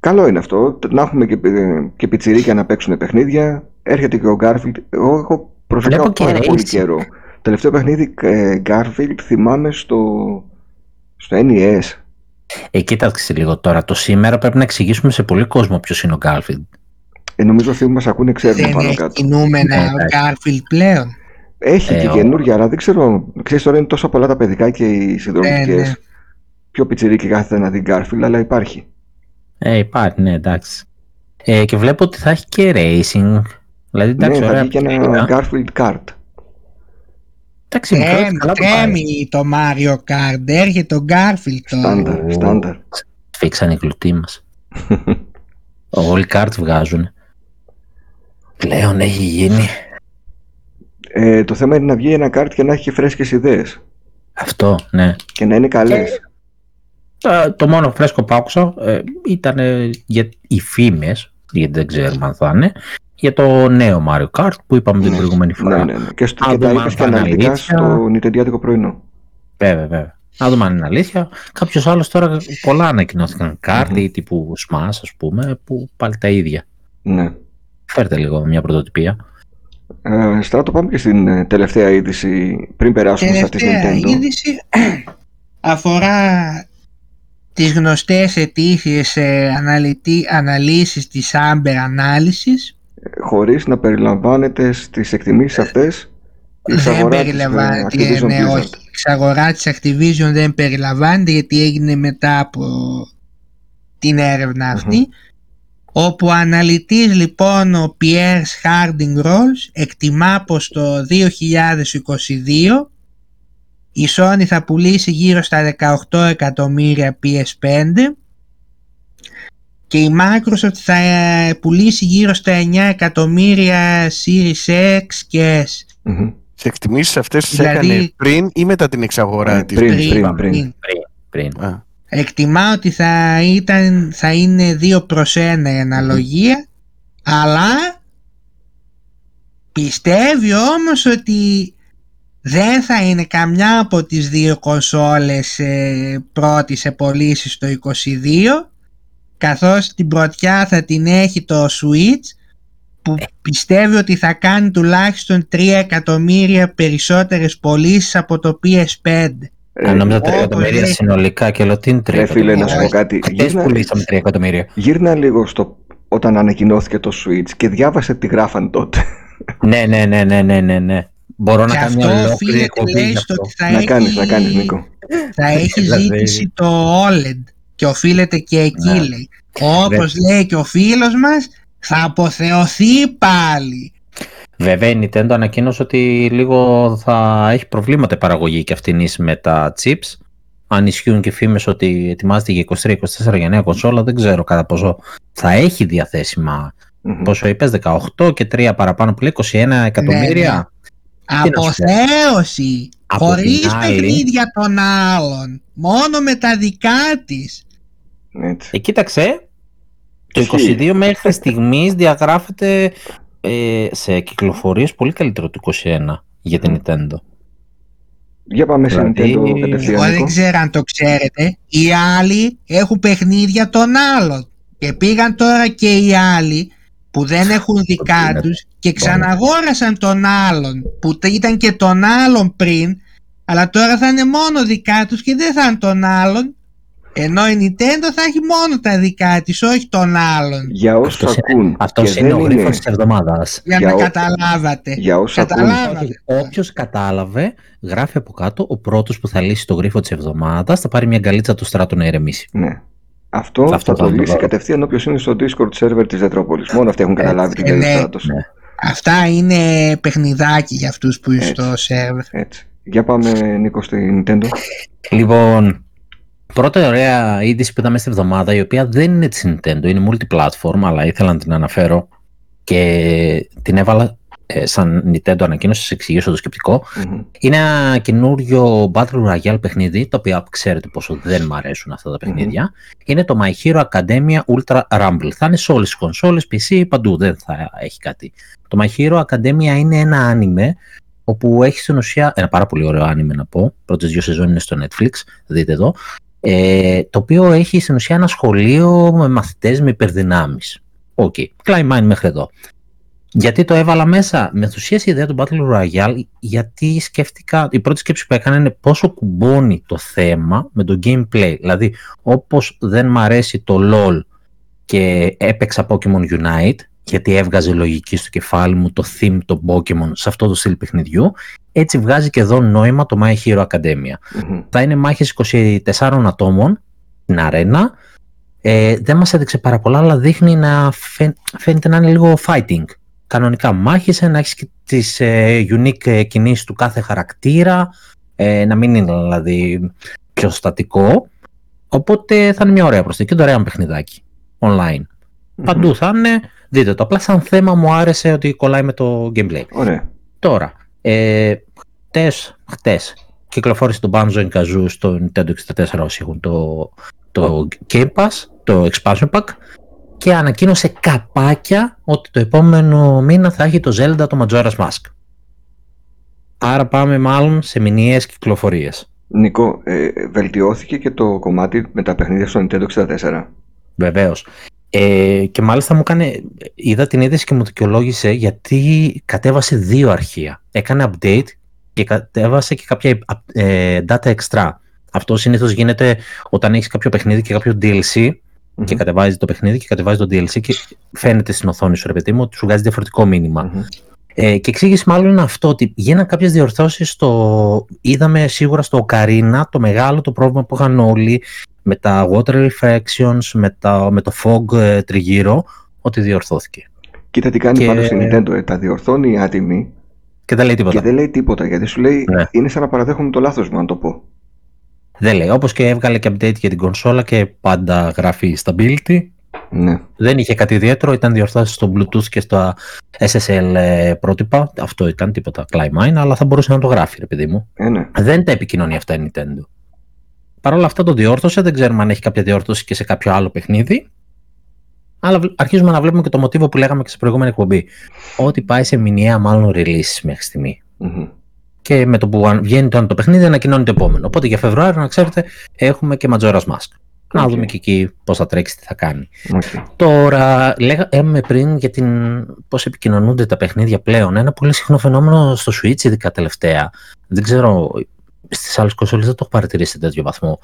Καλό είναι αυτό, να έχουμε και, πι- και πιτσιρίκια να παίξουν παιχνίδια. Έρχεται και ο Garfield. Εγώ έχω προσωπικά Βλέπω και πάρα πολύ racing. καιρό. Τελευταίο παιχνίδι ε, Garfield θυμάμαι στο, στο E NES. Ε, κοίταξε λίγο τώρα. Το σήμερα πρέπει να εξηγήσουμε σε πολύ κόσμο ποιος είναι ο Γκάλφιντ. Ε, νομίζω αυτοί που μας ακούνε ξέρουν Δεν πάνω έχει κάτω. κινούμενα Ναι, ο εντάξει. Γκάρφιλ πλέον. Έχει Ε, και ο- καινούργια, αλλά δεν ξέρω. Ξέρεις τώρα είναι τόσο πολλά τα παιδικά και οι συνδρομητικές. Ναι, ναι. Πιο πιτσιρίκι κάθεται να δει Garfield, αλλά υπάρχει. Ε, υπάρχει, ναι, εντάξει. Ε, και βλέπω ότι θα έχει και racing. Δηλαδή, εντάξει, ναι, θα ωραία. βγει και ένα παιχνίδια. Garfield Kart. Εντάξει, μικρό, Τρέμει, καλά το πάει. τρέμει το Mario Kart. Έρχεται ο Γκάρφιλ τώρα. Στάνταρ, Ω. στάνταρ. Φίξαν οι κλουτοί μας. Όλοι κάρτ βγάζουν. Πλέον έχει γίνει. Ε, το θέμα είναι να βγει ένα kart και να έχει και φρέσκες ιδέες. Αυτό, ναι. Και να είναι καλές. Το, το μόνο φρέσκο που άκουσα ε, ήταν ε, για οι φήμες, γιατί δεν ξέρουμε αν θα είναι, για το νέο Mario Kart που είπαμε την Ναι. προηγούμενη φορά. Ναι, ναι, ναι. Και, στο, Α, και τα δούμε αν είπες και θα είναι αναλυτικά αλήθεια. στο Νιτεντιάτικο πρωινό. Βέβαια, βέβαια. Να δούμε αν είναι αλήθεια. Κάποιος άλλος τώρα πολλά ανακοινώθηκαν. Κάρτι τύπου Smash, ας πούμε, που πάλι τα ίδια. Ναι. Φέρτε λίγο μια πρωτοτυπία. Ε, Στράτο, πάμε και στην ε, τελευταία είδηση πριν περάσουμε στα της Τελευταία Nintendo. είδηση αφορά τις γνωστές αιτήσεις ε, αναλυτή, αναλύσεις της Amber Analysis. Χωρίς να περιλαμβάνεται στις εκτιμήσεις αυτές η δεν περιλαμβάνεται, της, ναι, όχι. Η εξαγορά της Activision δεν περιλαμβάνεται γιατί έγινε μετά από την έρευνα αυτή. Όπου ο αναλυτής λοιπόν ο Pierre Harding Rolls εκτιμά πως το 2022 η Sony θα πουλήσει γύρω στα 18 εκατομμύρια PS5 και η Microsoft θα ε, πουλήσει γύρω στα 9 εκατομμύρια Series X και S. Mm-hmm. Τι εκτιμήσεις αυτές τις δηλαδή, έκανε πριν ή μετά την εξαγορά ε, της; Πριν, πριν, πριν. πριν. πριν. Εκτιμά ότι θα, ήταν, θα είναι 2 προς 1 η αναλογία, αλλά πιστεύει όμως ότι δεν θα είναι καμιά από τις δύο κονσόλες ε, πρώτης σε πωλήσει το 22 καθώς την πρωτιά θα την έχει το Switch που πιστεύει ότι θα κάνει τουλάχιστον 3 εκατομμύρια περισσότερες πωλήσεις από το PS5. Αν νόμιζα 3 εκατομμύρια συνολικά και λέω τι είναι 3 εκατομμύρια. φίλε, να σου πω κάτι. Γύρνα, πουλήσαμε 3 εκατομμύρια. Γύρνα λίγο στο, όταν ανακοινώθηκε το Switch και διάβασε τι γράφαν τότε. ναι, ναι, ναι, ναι, ναι, ναι. Ναι. Μπορώ να κάνω μια ολόκληρη εκπομπή Να έχει... κάνεις, να κάνεις Νίκο. Θα έχει δηλαδή- ζήτηση το OLED και οφείλεται και εκεί ναι. λέει. Όπως λέει και ο φίλος μας θα αποθεωθεί πάλι. Βέβαια η Nintendo ανακοίνωσε ότι λίγο θα έχει προβλήματα παραγωγή και αυτήν με τα chips. Αν ισχύουν και φήμες ότι ετοιμάζεται για 23-24 για νέα κονσόλα, δεν ξέρω κατά πόσο θα έχει διαθέσιμα. Mm-hmm. Πόσο είπες, 18 και 3 παραπάνω που λέει, 21 εκατομμύρια; Ναι, ναι. Αποθέωση. Χωρίς παιχνίδια των άλλων. Μόνο με τα δικά της. Ε, κοίταξε. Το 22 μέχρι στιγμής διαγράφεται ε, σε κυκλοφορίες πολύ καλύτερο του 21 για την Nintendo. Για πάμε σε δηλαδή, Nintendo κατευθείαν. Εγώ δεν ξέρω αν το ξέρετε. Οι άλλοι έχουν παιχνίδια των άλλων. Και πήγαν τώρα και οι άλλοι που δεν έχουν δικά τους και ξαναγόρασαν τον άλλον που ήταν και τον άλλον πριν αλλά τώρα θα είναι μόνο δικά τους και δεν θα είναι τον άλλον ενώ η Nintendo θα έχει μόνο τα δικά της, όχι τον άλλον. Για όσους αυτός ακούν. Είναι, αυτός είναι ο γρίφος της εβδομάδας. Για, για να ο... καταλάβατε. Για όσους καταλάβατε. Όποιος κατάλαβε, γράφει από κάτω, ο πρώτος που θα λύσει το γρίφο της εβδομάδας θα πάρει μια γκαλίτσα του στράτου να ηρεμήσει. Ναι. Αυτό, θα, αυτό θα το λύσει κατευθείαν όποιος είναι στο Discord server της Δετρόπολη. Μόνο αυτοί έχουν καταλάβει την καλή ναι. Αυτά είναι παιχνιδάκι για αυτούς που είναι στο server. Έτσι. Για πάμε, Νίκο, στη Nintendo. Λοιπόν, πρώτα ωραία είδηση που είδαμε στην εβδομάδα, η οποία δεν είναι της Nintendo, είναι multi-platform, αλλά ήθελα να την αναφέρω και την έβαλα ε, σαν Nintendo ανακοίνωση, σα εξηγήσω το σκεπτικο Είναι ένα καινούριο Battle Royale παιχνίδι, το οποίο ξέρετε πόσο δεν μου αρέσουν αυτά τα παιχνιδια Είναι το My Hero Academia Ultra Rumble. Θα είναι σε όλες τις κονσόλες, PC, παντού, δεν θα έχει κάτι. Το My Hero Academia είναι ένα άνιμε όπου έχει στην ουσία, ένα πάρα πολύ ωραίο άνιμε να πω, πρώτες δύο σεζόν είναι στο Netflix, δείτε εδώ, ε, το οποίο έχει στην ουσία ένα σχολείο με μαθητές με υπερδυνάμεις. ΟΚ, okay. Claim μέχρι εδώ. Γιατί το έβαλα μέσα; Με ενθουσίασε η ιδέα του Battle Royale γιατί σκέφτηκα, η πρώτη σκέψη που έκανα είναι πόσο κουμπώνει το θέμα με το gameplay. Δηλαδή όπως δεν μ' αρέσει το LOL και έπαιξα Pokemon Unite γιατί έβγαζε λογική στο κεφάλι μου το theme των Pokemon σε αυτό το στυλ παιχνιδιού, έτσι βγάζει και εδώ νόημα το My Hero Academia. Θα είναι μάχες 24 ατόμων στην αρένα, ε, δεν μας έδειξε πάρα πολλά, αλλά δείχνει να φαίνεται να είναι λίγο fighting κανονικά μάχησε, να έχεις τις ε, unique ε, κινήσεις του κάθε χαρακτήρα, ε, να μην είναι δηλαδή πιο στατικό. Οπότε θα είναι μια ωραία προσθήκη, το ωραίο παιχνιδάκι, online. Παντού θα είναι, δείτε το, απλά σαν θέμα μου άρεσε ότι κολλάει με το gameplay. Ωραία. Τώρα, ε, χτες, χτες κυκλοφόρησε το Banjo Kazoo στο Nintendo 64 όσοι έχουν το, το Game Pass, το Expansion Pack και ανακοίνωσε καπάκια ότι το επόμενο μήνα θα έχει το Zelda το Majora's Mask. Άρα πάμε μάλλον σε μηνιαίες κυκλοφορίες. Νίκο, ε, βελτιώθηκε και το κομμάτι με τα παιχνίδια στο Nintendo 64. Βεβαίως. Ε, και μάλιστα μου έκανε, είδα την είδηση και μου δικαιολόγησε γιατί κατέβασε δύο αρχεία. Έκανε update και κατέβασε και κάποια ε, data extra. Αυτό συνήθως γίνεται όταν έχεις κάποιο παιχνίδι και κάποιο DLC και κατεβάζει το παιχνίδι και κατεβάζει το DLC και φαίνεται στην οθόνη σου, ρε παιδί μου, ότι σου βγάζει διαφορετικό Ε, και εξήγηση μάλλον είναι αυτό ότι γίνανε κάποιες διορθώσεις στο. Είδαμε σίγουρα στο Ocarina το μεγάλο το πρόβλημα που είχαν όλοι με τα water reflections, με, τα, με το fog ε, τριγύρω, ότι διορθώθηκε. Κοίτα τι κάνει και... πάνω στην Nintendo, ε, τα διορθώνει άτιμη και δεν λέει τίποτα. Και δεν λέει τίποτα, γιατί σου λέει ναι. είναι σαν να παραδέχομαι το λάθος μου, να το πω. Δεν λέει. Όπως και έβγαλε και update για την κονσόλα και πάντα γράφει stability. Ναι. Δεν είχε κάτι ιδιαίτερο, ήταν διορθώσεις στο Bluetooth και στα SSL ε, πρότυπα. Αυτό ήταν τίποτα Climb αλλά θα μπορούσε να το γράφει, ρε παιδί μου. Ε, ναι. Δεν τα επικοινωνεί αυτά η Nintendo. Παρ' όλα αυτά το διόρθωσε, δεν ξέρουμε αν έχει κάποια διόρθωση και σε κάποιο άλλο παιχνίδι. Αλλά αρχίζουμε να βλέπουμε και το μοτίβο που λέγαμε και σε προηγούμενη εκπομπή. Ότι πάει σε μηνιαία μάλλον release μέχρι στιγμή. Mm-hmm. Και με το που βγαίνει το, το παιχνίδι ανακοινώνει το επόμενο. Οπότε για Φεβρουάριο, να ξέρετε, έχουμε και Majora's Mask. Okay. Να δούμε και εκεί πώς θα τρέξει, τι θα κάνει. Okay. Τώρα, λέγαμε πριν για την πώς επικοινωνούνται τα παιχνίδια πλέον. Ένα πολύ συχνό φαινόμενο στο Switch, ειδικά τελευταία. Δεν ξέρω, στις άλλες κονσόλες δεν το έχω παρατηρήσει σε τέτοιο βαθμό.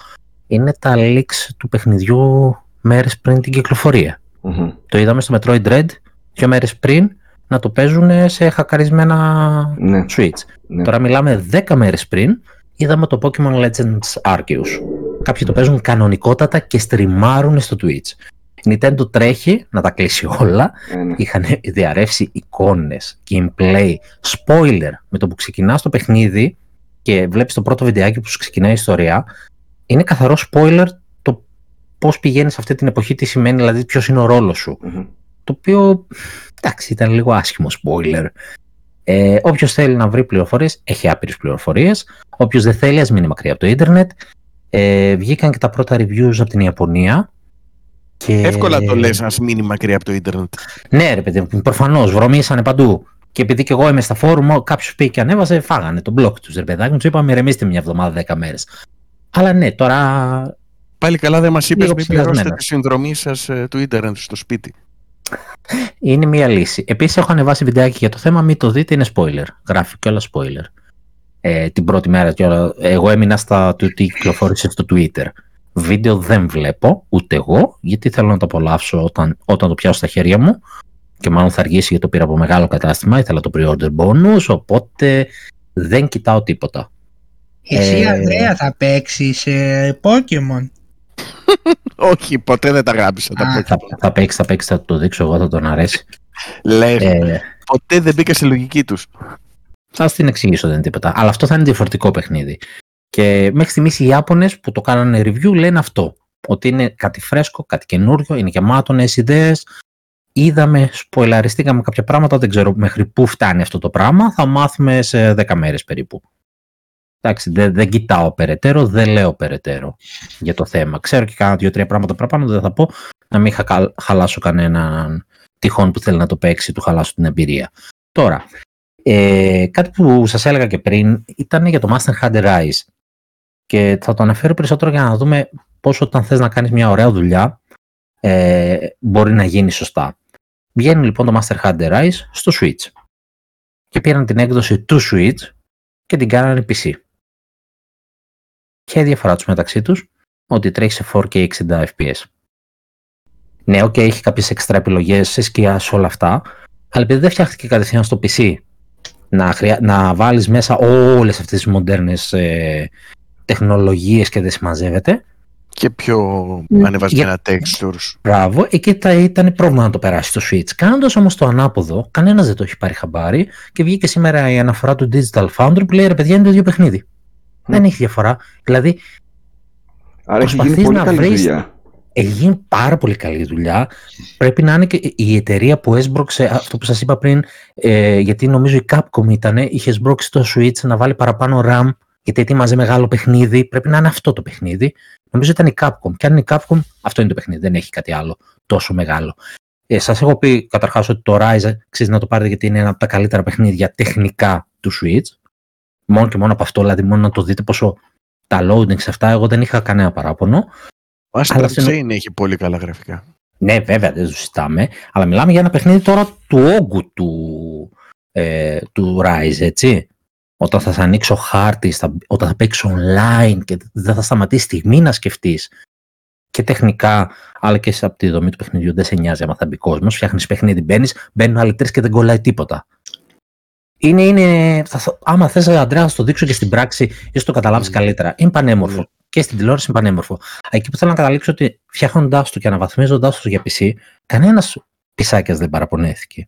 Είναι τα leaks του παιχνιδιού μέρες πριν την κυκλοφορία. Mm-hmm. Το είδαμε στο Metroid Dread δύο μέρες πριν να το παίζουν σε χακαρισμένα ναι. Switch. Ναι. Τώρα μιλάμε 10 μέρες πριν, είδαμε το Pokemon Legends Arceus. Κάποιοι το παίζουν κανονικότατα και στριμάρουν στο Twitch. Η Nintendo τρέχει να τα κλείσει όλα. Ναι, ναι. Είχαν διαρρεύσει εικόνες, gameplay, spoiler. Με το που ξεκινά το παιχνίδι και βλέπεις το πρώτο βιντεάκι που σου ξεκινάει η ιστορία, είναι καθαρό spoiler πώς πηγαίνεις σε αυτή την εποχή, τι σημαίνει, δηλαδή ποιος είναι ο ρόλος σου. Το οποίο εντάξει, ήταν λίγο άσχημο spoiler. Ε, Όποιος θέλει να βρει πληροφορίες, έχει άπειρες πληροφορίες. Όποιος δεν θέλει, ας μείνει μακριά από το Ιντερνετ. Ε, βγήκαν και τα πρώτα reviews από την Ιαπωνία. Και... Εύκολα το λες, ας μείνει μακριά από το Ιντερνετ. Ναι, ρε παιδί, προφανώς βρωμήσανε παντού. Και επειδή και εγώ είμαι στα φόρουμ, κάποιος πήγε και ανέβασε, φάγανε τον blog τους. Ρε παιδάκι τους είπαμε, ρεμίστε μια εβδομάδα, δέκα μέρες. Αλλά ναι, τώρα Πάλι καλά δεν μας είπες μην πληρώσετε τη συνδρομή σας ε, του ίντερνετ στο σπίτι. Είναι μια λύση. Επίσης έχω ανεβάσει βιντεάκι για το θέμα, μην το δείτε, είναι spoiler. Γράφει και όλα spoiler. Ε, την πρώτη μέρα και όλα. Εγώ έμεινα στα του τι κυκλοφόρησε στο Twitter. Βίντεο δεν βλέπω, ούτε εγώ, γιατί θέλω να το απολαύσω όταν, όταν το πιάσω στα χέρια μου. Και μάλλον θα αργήσει γιατί το πήρα από μεγάλο κατάστημα, ήθελα το pre-order bonus, οπότε δεν κοιτάω τίποτα. Εσύ, ε... Ανδρέα, θα παίξεις ε, Pokemon. Όχι, ποτέ δεν τα γράψα. τα θα, θα παίξεις, θα παίξεις, θα το δείξω εγώ, θα τον αρέσει. Λες, ε, ποτέ δεν μπήκα σε λογική τους. Θα την εξηγήσω, δεν είναι τίποτα. Αλλά αυτό θα είναι διαφορετικό παιχνίδι. Και μέχρι στιγμής οι Ιάπωνες που το κάνανε review λένε αυτό. Ότι είναι κάτι φρέσκο, κάτι καινούριο, είναι γεμάτο νέες ιδέες. Είδαμε, σποιλαριστήκαμε κάποια πράγματα, δεν ξέρω μέχρι πού φτάνει αυτό το πράγμα. Θα μάθουμε σε 10 μέρες περίπου. Εντάξει, δεν, δεν κοιτάω περαιτέρω, δεν λέω περαιτέρω για το θέμα. Ξέρω και κάνα δύο-τρία πράγματα παραπάνω, δεν θα πω να μην χαλάσω κανέναν τυχόν που θέλει να το παίξει, του χαλάσω την εμπειρία. Τώρα, ε, κάτι που σας έλεγα και πριν ήταν για το Master Hunter Rise και θα το αναφέρω περισσότερο για να δούμε πώς όταν θες να κάνεις μια ωραία δουλειά ε, μπορεί να γίνει σωστά. Βγαίνει λοιπόν το Master Hunter Rise στο Switch και πήραν την έκδοση του Switch και την κάνανε PC. Ποια η διαφορά τους μεταξύ τους, ότι τρέχει σε 4K 60 FPS. Ναι, OK, έχει κάποιες εξτρά επιλογές σε σκιά σε όλα αυτά, αλλά επειδή δεν φτιάχτηκε κατευθείαν στο PC να, χρειά... να βάλεις μέσα όλες αυτές τις μοντέρνες ε, τεχνολογίες και δεν συμμαζεύεται. Και πιο ανεβασμένα για... textures. Μπράβο, εκεί θα ήταν πρόβλημα να το περάσει το Switch. Κάνοντας όμως το ανάποδο, κανένας δεν το έχει πάρει χαμπάρι και βγήκε σήμερα η αναφορά του Digital Foundry που λέει ρε παιδιά είναι το ίδιο παιχνίδι. Δεν έχει διαφορά. Δηλαδή, Άρα έχει γίνει πολύ καλή βρεις... δουλειά. Έχει γίνει πάρα πολύ καλή δουλειά. Πρέπει να είναι και η εταιρεία που έσπρωξε αυτό που σας είπα πριν, ε, γιατί νομίζω η Capcom ήταν, είχε σμπρώξει το Switch να βάλει παραπάνω RAM, γιατί ετοίμαζε μεγάλο παιχνίδι. Πρέπει να είναι αυτό το παιχνίδι. Νομίζω ήταν η Capcom. Και αν είναι η Capcom, αυτό είναι το παιχνίδι. Δεν έχει κάτι άλλο τόσο μεγάλο. Ε, Σας έχω πει καταρχάς ότι το Rise ξέρεις να το πάρετε γιατί είναι ένα από τα καλύτερα παιχνίδια τεχνικά του Switch. Μόνο και μόνο από αυτό, δηλαδή μόνο να το δείτε πόσο τα loading σε αυτά, εγώ δεν είχα κανένα παράπονο. Ο Astral Chain έχει πολύ καλά γραφικά. Ναι, βέβαια, δεν το συζητάμε. Αλλά μιλάμε για ένα παιχνίδι τώρα του όγκου του, ε, του Rise, έτσι. όταν θα, ανοίξω χάρτης, όταν θα παίξω online και δεν θα σταματήσει στιγμή να σκεφτείς και τεχνικά, αλλά και από τη δομή του παιχνιδιού δεν σε νοιάζει άμα θα μπει κόσμος. Φτιάχνεις παιχνίδι, μπαίνεις, μπαίνουν άλλοι τρεις και δεν κολλάει τίποτα. Είναι, είναι, θα, άμα θες, Αντρέα, θα το δείξω και στην πράξη, ίσως το καταλάβεις mm. καλύτερα. Είναι πανέμορφο. Mm. Και στην τηλεόραση είναι πανέμορφο. Εκεί που θέλω να καταλήξω ότι φτιάχνοντάς το και αναβαθμίζοντάς το για PC, κανένας πισάκιας δεν παραπονέθηκε.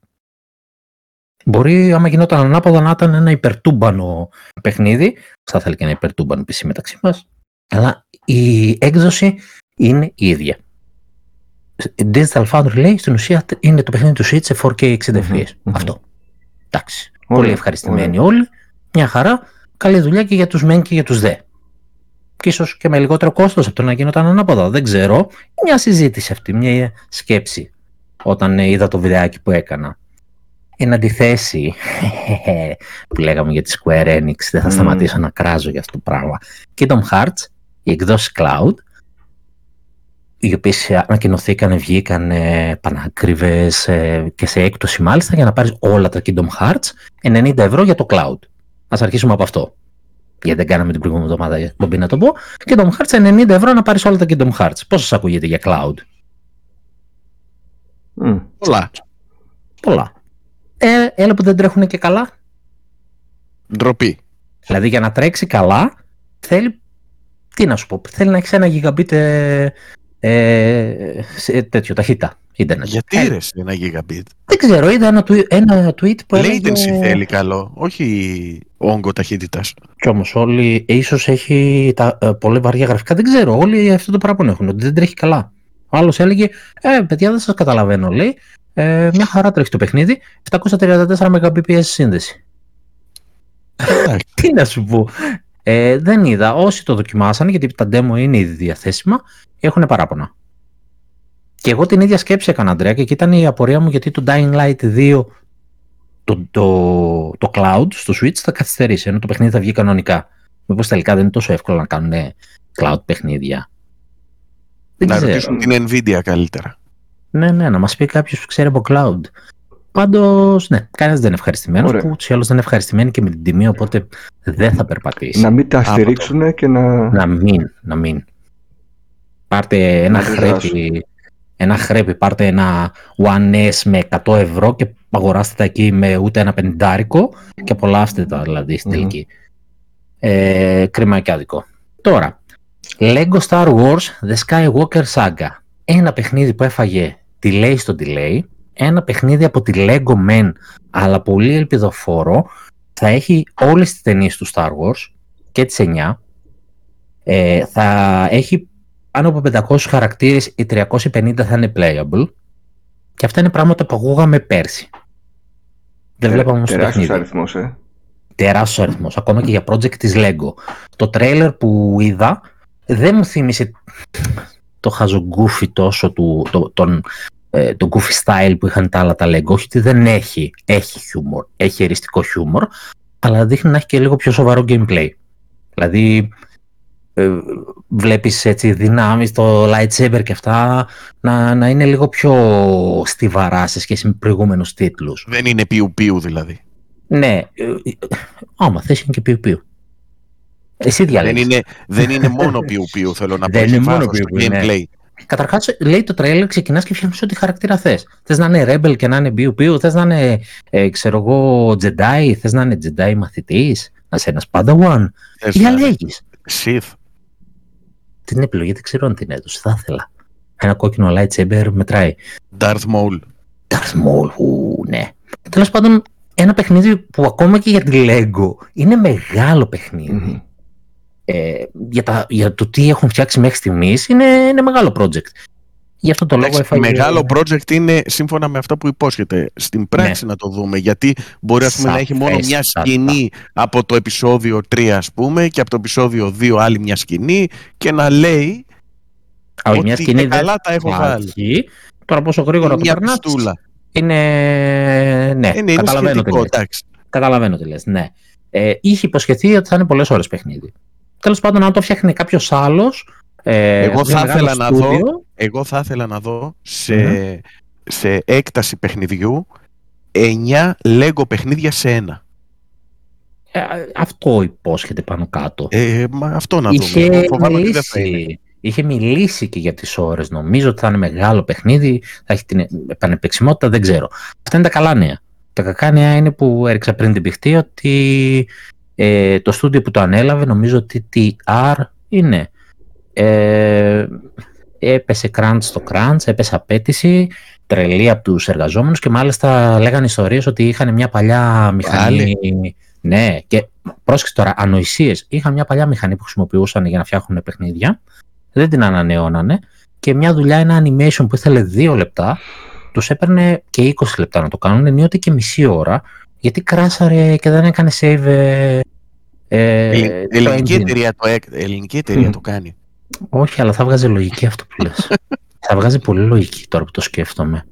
Μπορεί, άμα γινόταν ανάποδα, να ήταν ένα υπερτούμπανο παιχνίδι. Θα ήθελα και ένα υπερτούμπανο PC μεταξύ μας. Αλλά η έκδοση είναι η ίδια. Digital Foundry λέει στην ουσία είναι το παιχνίδι του Switch σε 4K 60 fps. Αυτό. Εντάξει. Πολύ ευχαριστημένοι όλοι. Μια χαρά. Καλή δουλειά και για τους μεν και για τους δε. Και ίσως και με λιγότερο κόστος από το να γινόταν ανάποδα. Δεν ξέρω. Μια συζήτηση αυτή, μια σκέψη όταν είδα το βιντεάκι που έκανα. Εν αντιθέσει, που λέγαμε για τη Square Enix, δεν θα σταματήσω να κράζω για αυτό το πράγμα. Kingdom Hearts, η εκδόση Cloud, οι οποίες ανακοινωθήκαν, βγήκαν πανακριβέ ε, και σε έκπτωση μάλιστα για να πάρεις όλα τα Kingdom Hearts 90 ευρώ για το cloud. Α αρχίσουμε από αυτό. Γιατί δεν κάναμε την προηγούμενη εβδομάδα, μπορεί να το πω. Kingdom Hearts 90 ευρώ να πάρεις όλα τα Kingdom Hearts. Πόσο σας ακούγεται για cloud; Mm. Πολλά. Πολλά. Ε, έλα που δεν τρέχουν και καλά. Ντροπή. Δηλαδή για να τρέξει καλά θέλει. Τι να σου πω, θέλει να έχεις ένα γιγαμπίτ ε, ε, σε τέτοιο ταχύτητα. Ίντερνετ. Γιατί ε, ρε ένα gigabit. Δεν ξέρω, είδα ένα, ένα tweet που έλεγε... Latency θέλει καλό, όχι όγκο ταχύτητας. Κι όμως όλοι, ίσως έχει τα, ε, πολύ βαριά γραφικά, δεν ξέρω, όλοι αυτό το πράγμα έχουν, ότι δεν τρέχει καλά. Ο άλλος έλεγε, Ε, παιδιά, δεν σας καταλαβαίνω, λέει. Ε, μια χαρά τρέχει το παιχνίδι, 734 Mbps σύνδεση. Τι να σου πω. Ε, δεν είδα. Όσοι το δοκιμάσανε, γιατί τα demo είναι ήδη διαθέσιμα, έχουν παράπονα. Και εγώ την ίδια σκέψη έκανα, Αντρέα, και εκεί ήταν η απορία μου γιατί το Dying Light 2, το, το, το cloud στο Switch θα καθυστερήσει, ενώ το παιχνίδι θα βγει κανονικά. Μήπως τελικά δεν είναι τόσο εύκολο να κάνουν cloud παιχνίδια. Δεν να ξέρω. ρωτήσουν την Nvidia καλύτερα. Ναι, ναι, να μας πει κάποιος που ξέρει από cloud. Πάντως, ναι, κανένας δεν είναι ευχαριστημένος. Που ούτως ή άλλως δεν είναι ευχαριστημένοι και με την τιμή, οπότε δεν θα περπατήσει. Να μην τα στηρίξουν και να. Να μην, να μην. Πάρτε ένα χρέπι, ένα χρέπι, πάρτε ένα One S με 100 ευρώ και αγοράστε τα εκεί με ούτε ένα πεντάρικο και απολαύστε τα δηλαδή στην τελική. Ε, κρίμα και άδικο. Τώρα, Lego Star Wars The Skywalker Saga. Ένα παιχνίδι που έφαγε delay στο delay, ένα παιχνίδι από τη Lego Men, αλλά πολύ ελπιδοφόρο, θα έχει όλες τις ταινίες του Star Wars και τις 9. Ε, θα έχει πάνω από 500 χαρακτήρες, οι 350 θα είναι playable. Και αυτά είναι πράγματα που ακούγαμε πέρσι. Δεν βλέπαμε όμως Τεράστιος αριθμός, ε. Τεράστιος αριθμός, ακόμα και για project της Lego. Το τρέιλερ που είδα δεν μου θύμισε το χαζογκούφι τόσο του, το, τον, ε, το goofy style που είχαν τα άλλα τα Lego. Όχι ότι δεν έχει, έχει χιούμορ, έχει εριστικό χιούμορ, αλλά δείχνει να έχει και λίγο πιο σοβαρό gameplay. Δηλαδή, ε, βλέπεις έτσι δυνάμεις, το lightsaber και αυτά να, να είναι λίγο πιο στιβαρά σε σχέση με προηγούμενους τίτλους. Δεν είναι πιου-πιου δηλαδή. Ναι, ε, άμα θες είναι και πιου-πιου. Εσύ διαλέγεις. Δεν είναι, δεν είναι μόνο πιου-πιου θέλω να πω. Δεν είναι μόνο πιου-πιου, ναι. gameplay. Καταρχάς, λέει το τρέλερ, ξεκινάς και φτιάχνεις ό,τι χαρακτήρα θες. Θες να είναι Rebel και να είναι πιου-πιου, θες να είναι, ε, ξέρω εγώ, Jedi, θες να είναι Jedi μαθητής, να είσαι ένας Padawan. Διαλέγει. Sith την επιλογή δεν ξέρω αν την έδωσε. Θα ήθελα. Ένα κόκκινο lightsaber μετράει. Darth Maul. Darth Maul, ου, ναι. Τέλος πάντων, ένα παιχνίδι που ακόμα και για τη Lego είναι μεγάλο Ε, για, τα, για το τι έχουν φτιάξει μέχρι στιγμής είναι, είναι μεγάλο project. Γι' αυτό το λόγο έφαγε... Μεγάλο project είναι σύμφωνα με αυτό που υπόσχεται. Στην πράξη ναι. να το δούμε. Γιατί μπορεί ας πούμε, να έχει μόνο μια σκηνή από το επεισόδιο 3 ας πούμε και από το επεισόδιο 2 άλλη μια σκηνή και να λέει ότι μια σκηνή καλά τα έχω βάλει. Τώρα πόσο γρήγορα το περνάς είναι... Ναι, είναι, καταλαβαίνω τι λες. Καταλαβαίνω τι λες, ναι. Ε, είχε υποσχεθεί ότι θα είναι πολλές ώρες παιχνίδι. Τέλος πάντων, αν το φτιάχνει κάποιος άλλος ε, εγώ, θα ήθελα να δω, εγώ θα ήθελα να δω σε, σε έκταση παιχνιδιού 9 Lego παιχνίδια σε ένα. αυτό υπόσχεται πάνω κάτω. Ε, μα αυτό να είχε δούμε. Φοβάμαι ότι δεν θα είναι. Είχε μιλήσει και για τις ώρες. Νομίζω ότι θα είναι μεγάλο παιχνίδι, θα έχει την επανεπεξιμότητα, δεν ξέρω. Αυτά είναι τα καλά νέα. Τα κακά νέα είναι που έριξα πριν την πηχτή ότι ε, το στούντιο που το ανέλαβε, νομίζω ότι TR είναι. Ε, έπεσε crunch στο crunch, έπεσε απέτηση, τρελή από τους εργαζόμενους και μάλιστα λέγανε ιστορίες ότι είχαν μια παλιά μηχανή... Ναι, και πρόσεξε τώρα, ανοησίες. Είχαν μια παλιά μηχανή που χρησιμοποιούσαν για να φτιάχνουν παιχνίδια, δεν την ανανεώνανε και μια δουλειά, ένα animation που ήθελε δύο λεπτά, τους έπαιρνε και 20 λεπτά να το κάνουν, ενίοτε και μισή ώρα, γιατί κράσαρε και δεν έκανε save ε, ε, ελληνική, εταιρεία το, ελληνική εταιρεία το κάνει. Όχι, αλλά θα βγάζει λογική αυτό που λες. θα βγάζει πολύ λογική τώρα που το σκέφτομαι.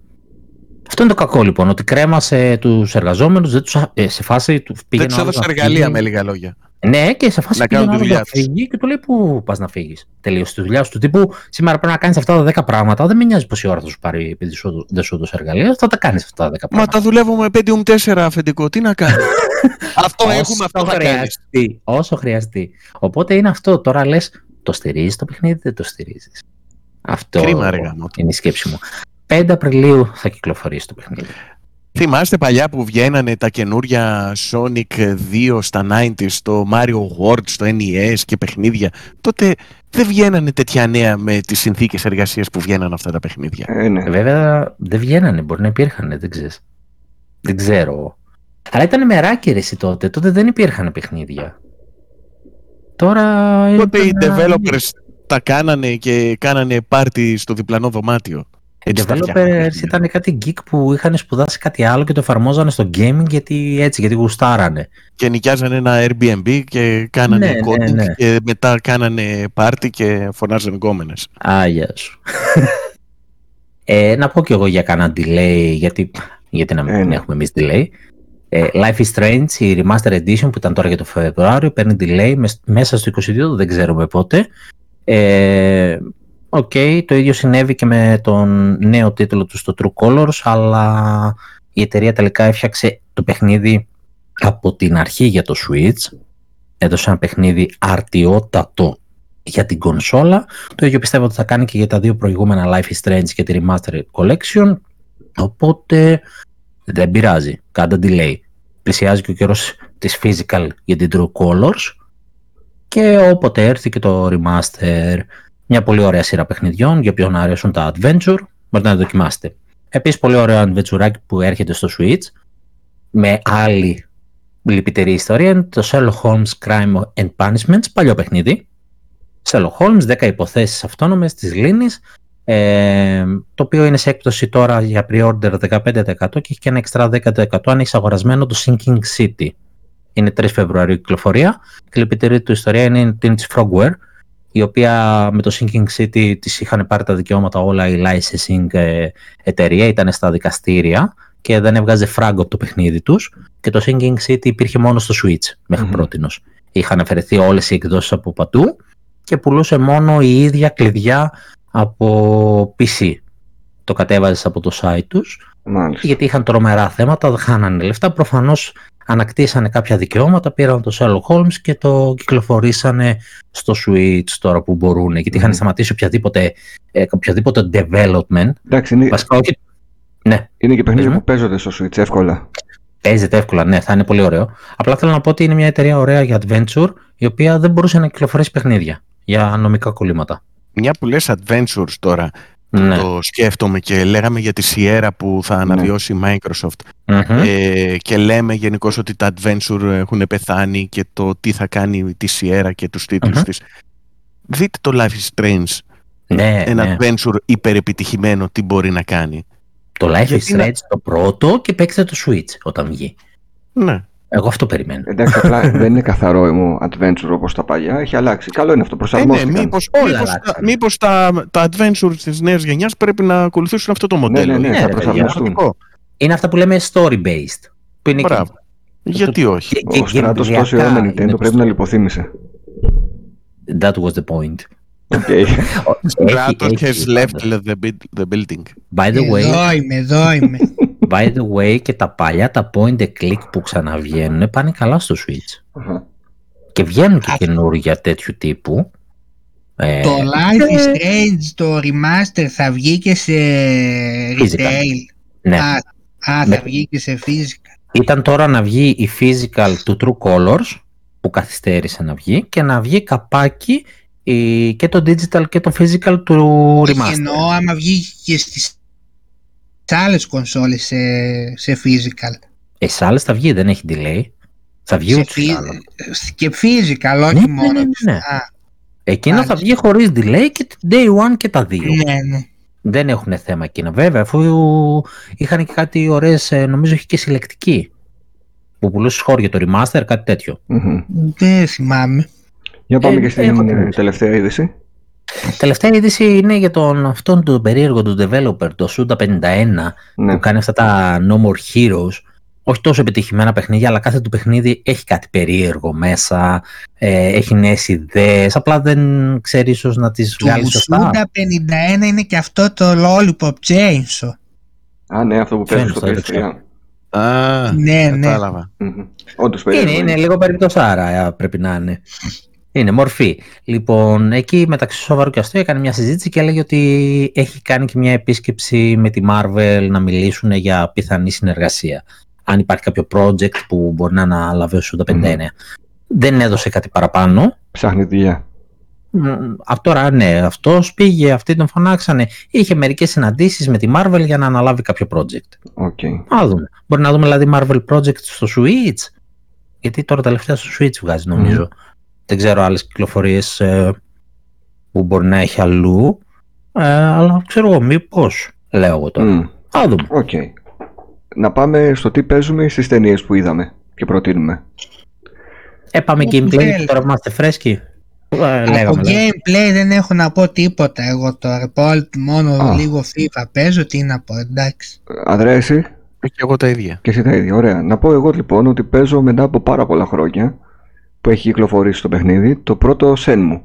Αυτό είναι το κακό λοιπόν, ότι κρέμασε τους εργαζόμενους, δεν τους, ε, σε φάση του πήγαινε. Δεν τους έδωσε εργαλεία με λίγα λόγια. Ναι, και σε φάση πήγαινε να, να φύγει και του λέει πού πας να φύγεις; Τελείωσε τη δουλειά σου. Του τύπου σήμερα πρέπει να κάνεις αυτά τα 10 πράγματα. Δεν με νοιάζει πόση ώρα θα σου πάρει επειδή σου, δεν σου έδωσε εργαλεία. Θα τα κάνεις αυτά τα 10 πράγματα. Μα τα δουλεύω με 5 4 αφεντικό. Τι να κάνω; αυτό έχουμε, αυτό θα χρειαστεί. Όσο χρειαστεί. Οπότε είναι αυτό. Τώρα λες, το στηρίζεις το παιχνίδι, δεν το στηρίζεις. Αυτό Κρίμα, είναι η σκέψη μου. 5 Απριλίου θα κυκλοφορήσει το παιχνίδι. Θυμάστε παλιά που βγαίνανε τα καινούρια Sonic 2 στα 90s, το Mario World, στο NES και παιχνίδια. Τότε δεν βγαίνανε τέτοια νέα με τις συνθήκες εργασίας που βγαίνανε αυτά τα παιχνίδια. Ε, ναι. Βέβαια δεν βγαίνανε, μπορεί να υπήρχαν, δεν ξέρεις. Δεν ξέρω. Αλλά ήταν μεράκι τότε, τότε δεν υπήρχαν παιχνίδια. Τώρα... Τότε οι developers τα κάνανε και κάνανε πάρτι στο διπλανό δωμάτιο. Οι developers ήταν κάτι geek που είχαν σπουδάσει κάτι άλλο και το εφαρμόζανε στο gaming γιατί έτσι, γιατί γουστάρανε. Και νοικιάζανε ένα Airbnb και κάνανε ναι, ναι coding ναι, ναι. και μετά κάνανε party και φωνάζανε γκόμενες. Άγια σου. ε, να πω κι εγώ για κανένα delay, γιατί, γιατί να μην ε, ναι. έχουμε εμείς delay. Ε, Life is Strange, η Remaster Edition που ήταν τώρα για το Φεβρουάριο, παίρνει delay μέσα στο 22, δεν ξέρουμε πότε. Ε, ΟΚ, okay, το ίδιο συνέβη και με τον νέο τίτλο του στο True Colors, αλλά η εταιρεία τελικά έφτιαξε το παιχνίδι από την αρχή για το Switch. Έδωσε ένα παιχνίδι αρτιότατο για την κονσόλα. Το ίδιο πιστεύω ότι θα κάνει και για τα δύο προηγούμενα Life is Strange και τη Remastered Collection. Οπότε δεν πειράζει, κάντε delay. Πλησιάζει και ο καιρός της Physical για την True Colors και όποτε έρθει και το Remaster μια πολύ ωραία σειρά παιχνιδιών για ποιον αρέσουν τα adventure, μπορείτε να δοκιμάσετε. Επίσης πολύ ωραίο adventure που έρχεται στο Switch με άλλη λυπητερή ιστορία είναι το Sherlock Holmes Crime and Punishments, παλιό παιχνίδι. Sherlock Holmes, 10 υποθέσεις αυτόνομες της Λίνης, ε, το οποίο είναι σε έκπτωση τώρα για pre-order 15% και έχει και ένα extra 10% αν έχεις αγορασμένο το Sinking City. Είναι 3 Φεβρουαρίου κυκλοφορία και η λυπητερή του ιστορία είναι την της Frogware, η οποία με το Sinking City της είχαν πάρει τα δικαιώματα όλα η licensing ε, εταιρεία, ήταν στα δικαστήρια και δεν έβγαζε φράγκο από το παιχνίδι τους και το Sinking City υπήρχε μόνο στο Switch μέχρι mm-hmm. πρότινος. Είχαν αφαιρεθεί όλες οι εκδόσεις από πατού και πουλούσε μόνο η ίδια κλειδιά από PC. Το κατέβαζες από το site τους γιατί είχαν τρομερά θέματα, δεν χάνανε λεφτά. Προφανώς ανακτήσανε κάποια δικαιώματα, πήραν το Sherlock Holmes και το κυκλοφορήσανε στο Switch τώρα που μπορούν, γιατί είχαν σταματήσει οποιαδήποτε, ε, οποιαδήποτε development. Εντάξει, είναι... Βασικά, όχι... ναι. είναι και παιχνίδια που παίζονται στο Switch εύκολα. Παίζεται εύκολα, ναι, θα είναι πολύ ωραίο. Απλά θέλω να πω ότι είναι μια εταιρεία ωραία για adventure, η οποία δεν μπορούσε να κυκλοφορήσει παιχνίδια για νομικά κολλήματα. Μια που λες adventures τώρα, ναι. το σκέφτομαι και λέγαμε για τη Sierra που θα ναι. αναβιώσει η Microsoft ε, και λέμε γενικώς ότι τα adventure έχουν πεθάνει και το τι θα κάνει τη Sierra και τους τίτλους της. Δείτε το Life is Strange. Ναι, ένα ναι. adventure υπερεπιτυχημένο τι μπορεί να κάνει. Το Life is Strange το πρώτο και παίξτε το Switch όταν βγει. Ναι. Εγώ αυτό περιμένω. Εντάξει, απλά δεν είναι καθαρό μου adventure όπως τα παλιά. Έχει αλλάξει. Καλό είναι αυτό. Προσαρμόστηκαν. Ε, ναι, μήπως, μήπως, τα, μήπως τα, τα adventure της νέας γενιάς πρέπει να ακολουθήσουν αυτό το μοντέλο. Ναι, ναι, ναι, θα προσαρμοστούν. Είναι αυτά που λέμε story-based. Που είναι Μπράβο. Και... Γιατί όχι; Ο στράτος τόση ώρα με Nintendo πρέπει να λιποθύμησε. That was the point. Okay. Stratos has left the building. By the way, εδώ είμαι, εδώ είμαι. By the way και τα παλιά τα point and click που ξαναβγαίνουν πάνε καλά στο Switch. Και βγαίνουν και καινούργια τέτοιου τύπου. Ε, το Life is Strange, το remaster θα βγει και σε retail. Ναι. Α, α θα βγει και σε physical. Ήταν τώρα να βγει η physical του True Colors που καθυστέρησε να βγει και να βγει καπάκι και το digital και το physical του remaster. Εννοώ άμα βγει και στις άλλες κονσόλες σε, σε physical. Ε, σε άλλες θα βγει, δεν έχει delay. Θα βγει ούτε Και physical, όχι ναι, ναι μόνο. Ναι, ναι, ναι. Εκείνο θα βγει χωρίς delay και day one και τα δύο. Ναι, ναι. Δεν έχουν θέμα εκείνο. Βέβαια, αφού είχαν και κάτι ωραίες, ε, νομίζω έχει και συλλεκτική. Που πουλούσε χώρια το remaster, κάτι τέτοιο. Mm-hmm. Δεν θυμάμαι. Για πάμε ε, και στην ε, τελευταία είδηση. Τελευταία είδηση είναι για τον, αυτόν τον περίεργο του developer, το Suda 51, ναι. που κάνει αυτά τα No More Heroes. Όχι τόσο επιτυχημένα παιχνίδια, αλλά κάθε του παιχνίδι έχει κάτι περίεργο μέσα, ε, έχει νέες ιδέες. Απλά δεν ξέρεις ίσως να τις βγάλεις σωστά. Το Suda 51 είναι και αυτό το Lollipop Chainsaw. Α, ναι, αυτό που παίζεις στο PS3. Α, ναι, ναι. κατάλαβα. Ναι. είναι, είναι λίγο άρα πρέπει να είναι. Είναι μορφή. Λοιπόν, εκεί μεταξύ σοβαρού και αστείου έκανε μια συζήτηση και έλεγε ότι έχει κάνει και μια επίσκεψη με τη Marvel να μιλήσουν για πιθανή συνεργασία. Αν υπάρχει κάποιο project που μπορεί να αναλάβει ο Σούντα 59. Mm. Δεν έδωσε κάτι παραπάνω. Ψάχνει δουλειά. Αυτό τώρα ναι, αυτός πήγε, αυτοί τον φωνάξανε. Είχε μερικές συναντήσεις με τη Marvel για να αναλάβει κάποιο project. Okay. Να δούμε. Μπορεί να δούμε δηλαδή Marvel project στο Switch. Γιατί τώρα τελευταία στο Switch βγάζει νομίζω. Δεν ξέρω άλλες κυκλοφορίες ε, που μπορεί να έχει αλλού. Ε, αλλά ξέρω εγώ μήπως, λέω εγώ τώρα. Mm. δούμε. Okay. Να πάμε στο τι παίζουμε στις ταινίες που είδαμε και προτείνουμε. Ε, πάμε gameplay, τώρα είμαστε φρέσκοι. Ε, Από gameplay δεν έχω να πω τίποτα εγώ τώρα. μόνο λίγο FIFA παίζω, τι να πω, εντάξει. Ανδρέα, εσύ; Και εγώ τα ίδια. Και εσύ τα ίδια, ωραία. Να πω εγώ λοιπόν ότι παίζω μετά από πάρα πολλά χρόνια που έχει κυκλοφορήσει το παιχνίδι, το πρώτο Shenmue.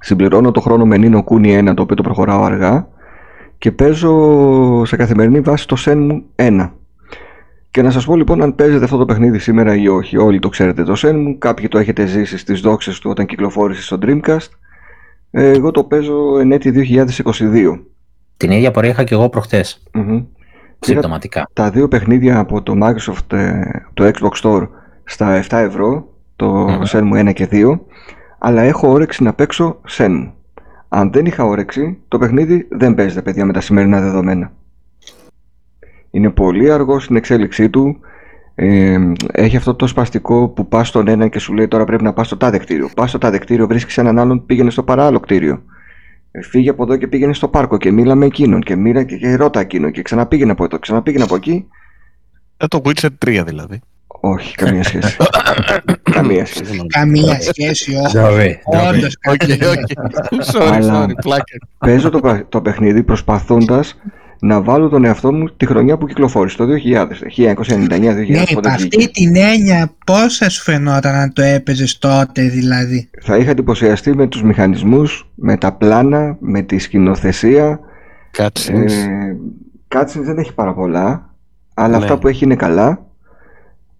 Συμπληρώνω το χρόνο με Nino Kuni 1, το οποίο το προχωράω αργά και παίζω σε καθημερινή βάση το Shenmue 1. Και να σας πω λοιπόν αν παίζετε αυτό το παιχνίδι σήμερα ή όχι. Όλοι το ξέρετε το Shenmue, κάποιοι το έχετε ζήσει στις δόξες του όταν κυκλοφόρησε στο Dreamcast. Εγώ το παίζω εν έτη 2022. Την ίδια πορεία είχα και εγώ προχθές. Mm-hmm. Συμπτωματικά. Τα δύο παιχνίδια από το Microsoft, ε, το Xbox Store στα 7 ευρώ το mm. Shenmue 1 και 2, αλλά έχω όρεξη να παίξω Shenmue. Αν δεν είχα όρεξη, το παιχνίδι δεν παίζεται παιδιά με τα σημερινά δεδομένα. Είναι πολύ αργός στην εξέλιξή του. Ε, έχει αυτό το σπαστικό που πας στον ένα και σου λέει τώρα πρέπει να πας στο τάδε κτίριο. Πας στο τάδε κτίριο, βρίσκεις έναν άλλον, πήγαινε στο παράλληλο κτίριο. Ε, φύγε από εδώ και πήγαινε στο πάρκο και μίλα με εκείνον και μίλα και, και ρώτα εκείνον και ξαναπήγαινε από εδώ, ξαναπήγαινε από εκεί. Ε, το Witcher 3 δηλαδή. Όχι, καμία σχέση. καμία σχέση. Καμία σχέση, όχι. Όντως, sorry, Παίζω το, το παιχνίδι προσπαθώντας να βάλω τον εαυτό μου τη χρονιά που κυκλοφόρησε, το 2000, 1999-2000. Ναι, αυτή την έννοια πόσα σου φαινόταν να το έπαιζες τότε δηλαδή; Θα είχα εντυπωσιαστεί με τους μηχανισμούς, με τα πλάνα, με τη σκηνοθεσία. Cutscenes. Ε, δεν έχει πάρα πολλά, αλλά ναι. αυτά που έχει είναι καλά.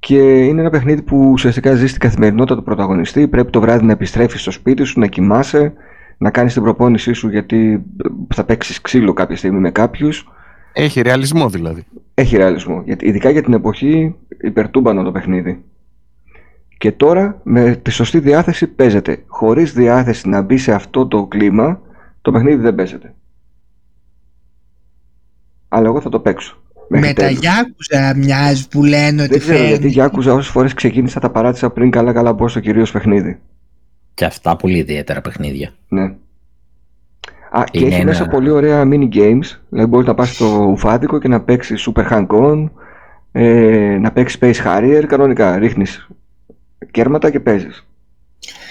Και είναι ένα παιχνίδι που ουσιαστικά ζει στην καθημερινότητα του πρωταγωνιστή. Πρέπει το βράδυ να επιστρέφεις στο σπίτι σου, να κοιμάσαι, να κάνεις την προπόνησή σου γιατί θα παίξεις ξύλο κάποια στιγμή με κάποιους. Έχει ρεαλισμό δηλαδή. Έχει ρεαλισμό. Γιατί, ειδικά για την εποχή υπερτούμπανο το παιχνίδι. Και τώρα με τη σωστή διάθεση παίζεται. Χωρίς διάθεση να μπει σε αυτό το κλίμα, το παιχνίδι δεν παίζεται. Αλλά εγώ θα το παίξω. Με τα Γιάκουζα μοιάζει που λένε ότι Δεν ξέρω φαίνεται. γιατί Γιάκουζα όσες φορές ξεκίνησα τα παράτησα πριν καλά καλά μπω στο κυρίως παιχνίδι. Και αυτά πολύ ιδιαίτερα παιχνίδια. Ναι. Α, και έχει μέσα πολύ ωραία mini games. Δηλαδή μπορείς να πας στο ουφάδικο και να παίξεις Super Hang On, ε, να παίξεις Space Harrier κανονικά. Ρίχνεις κέρματα και παίζεις.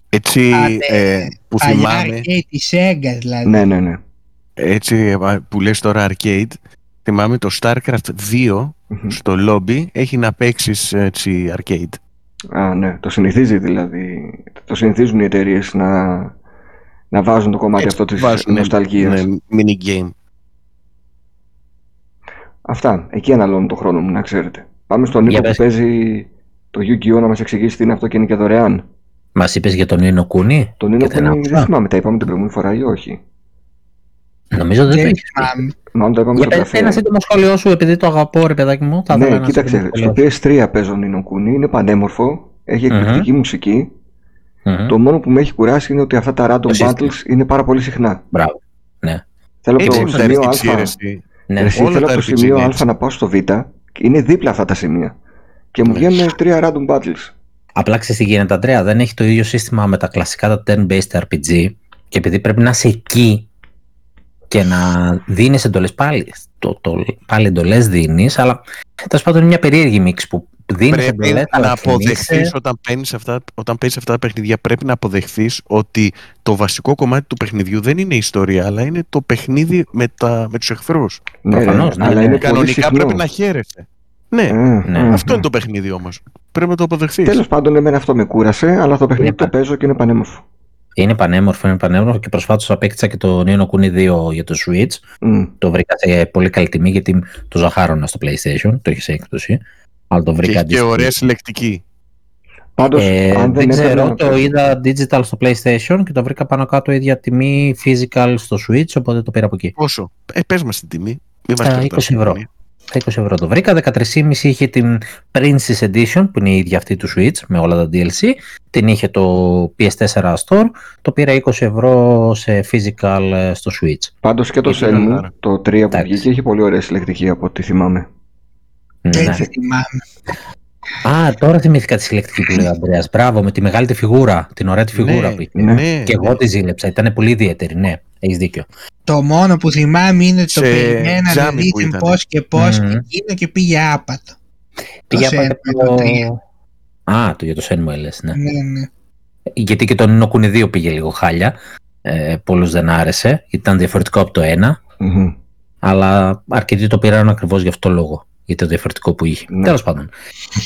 Έτσι ε, που θυμάμαι. Arcade της Sega δηλαδή. Ναι, ναι, ναι. Έτσι που λες τώρα arcade, Θυμάμαι το StarCraft 2 στο lobby έχει να παίξει έτσι arcade. Α, ναι. Το συνηθίζει δηλαδή. Το συνηθίζουν οι εταιρείες να, να βάζουν το κομμάτι αυτό της ναι, νοσταλγίας. Ναι, mini game. Αυτά. Εκεί αναλώνω το χρόνο μου, να ξέρετε. Πάμε στον Νίκο που παίζει το Yu-Gi-Oh! να μας εξηγήσει τι είναι αυτό και είναι και δωρεάν. Μας είπες για τον Νίνο Κούνι. Τον Νίνο Κούνι δεν θυμάμαι, τα είπαμε την προηγούμενη φορά ή όχι. Νομίζω δεν το έχεις Μάλλον το είπαμε Για ένα σύντομο σχόλιο σου, επειδή το αγαπώ, ρε παιδάκι μου. Θα ναι, κοίταξε. Στο PS3 παίζω Νίνο Κούνι, είναι πανέμορφο, έχει εκπληκτική mm-hmm. μουσική. Mm-hmm. Το μόνο που με έχει κουράσει είναι ότι αυτά τα random battles είναι πάρα πολύ συχνά. Μπράβο. Ναι. Θέλω από το σημείο Α. Ναι. Εσύ θέλω από το σημείο Α να πάω στο Β. Είναι δίπλα αυτά τα σημεία. Και μου ναι. βγαίνουν τρία random battles. Απλά ξέρεις τι γίνεται, Αντρέα. Δεν έχει το ίδιο σύστημα με τα κλασικά τα turn-based RPG. Και επειδή πρέπει να είσαι εκεί και να δίνεις εντολές πάλι. Το, το, πάλι εντολές δίνεις, αλλά τέλος πάντων είναι μια περίεργη μίξη που δίνεις πρέπει εντολές, να αποδεχθείς όταν, αυτά, όταν παίζει αυτά τα παιχνίδια, πρέπει να αποδεχθείς ότι το βασικό κομμάτι του παιχνιδιού δεν είναι η ιστορία, αλλά είναι το παιχνίδι με, τα, με τους εχθρούς. Ναι, Προφανώς, ναι, αλλά ναι, είναι κανονικά πρέπει να χαίρεσαι. Ναι, ε, ναι. Ε, αυτό είναι το παιχνίδι όμως. Πρέπει να το αποδεχθείς. Τέλος πάντων, εμένα αυτό με κούρασε, αλλά το παιχνίδι το παίζω και είναι πανέμορφο. Είναι πανέμορφο, είναι πανέμορφο και προσφάτως απέκτησα και το Nino Kuni 2 για το Switch. Mm. Το βρήκα σε πολύ καλή τιμή γιατί το ζαχάρωνα στο PlayStation, το έχεις σε έκπτωση. Αλλά το βρήκα και, και ωραία συλλεκτική. Πάντως, ε, αν δεν, δεν ξέρω, το είδα digital στο PlayStation και το βρήκα πάνω κάτω ίδια τιμή physical στο Switch, οπότε το πήρα από εκεί. Πόσο; Ε, πες μας την τιμή. Μην 20 ευρώ. 20 ευρώ το βρήκα. 13,5 είχε την Princess Edition που είναι η ίδια αυτή του Switch με όλα τα DLC. Την είχε το PS4 Store. Το πήρα 20 ευρώ σε physical ε, στο Switch. Πάντως και το Shenmue, το 3 που βγήκε, έχει πολύ ωραία συλλεκτική από ό,τι θυμάμαι. Ναι. Έτσι θυμάμαι. Α, τώρα θυμήθηκα τη συλλεκτική που λέει ο Αντρέα. Μπράβο, με τη μεγάλη τη φιγούρα, την ωραία τη ναι, φιγούρα ναι, που είχε. Ναι, και εγώ τη ζήλεψα. Ήταν πολύ ιδιαίτερη, ναι. Έχεις δίκιο. Το μόνο που θυμάμαι είναι ότι το περιμένα να δει πώς και πώς mm. εκείνο και πήγε άπατο. Πήγε άπατο. Το... Α, το για το Σεν μου ναι. ναι. ναι. Γιατί και το Νίνο 2 πήγε λίγο χάλια. Ε, Πολλούς δεν άρεσε. Ήταν διαφορετικό από το ένα. Mm-hmm. Αλλά αρκετοί το πήραν ακριβώς γι' αυτό το λόγο. Για το διαφορετικό που είχε. Ναι. Τέλος πάντων.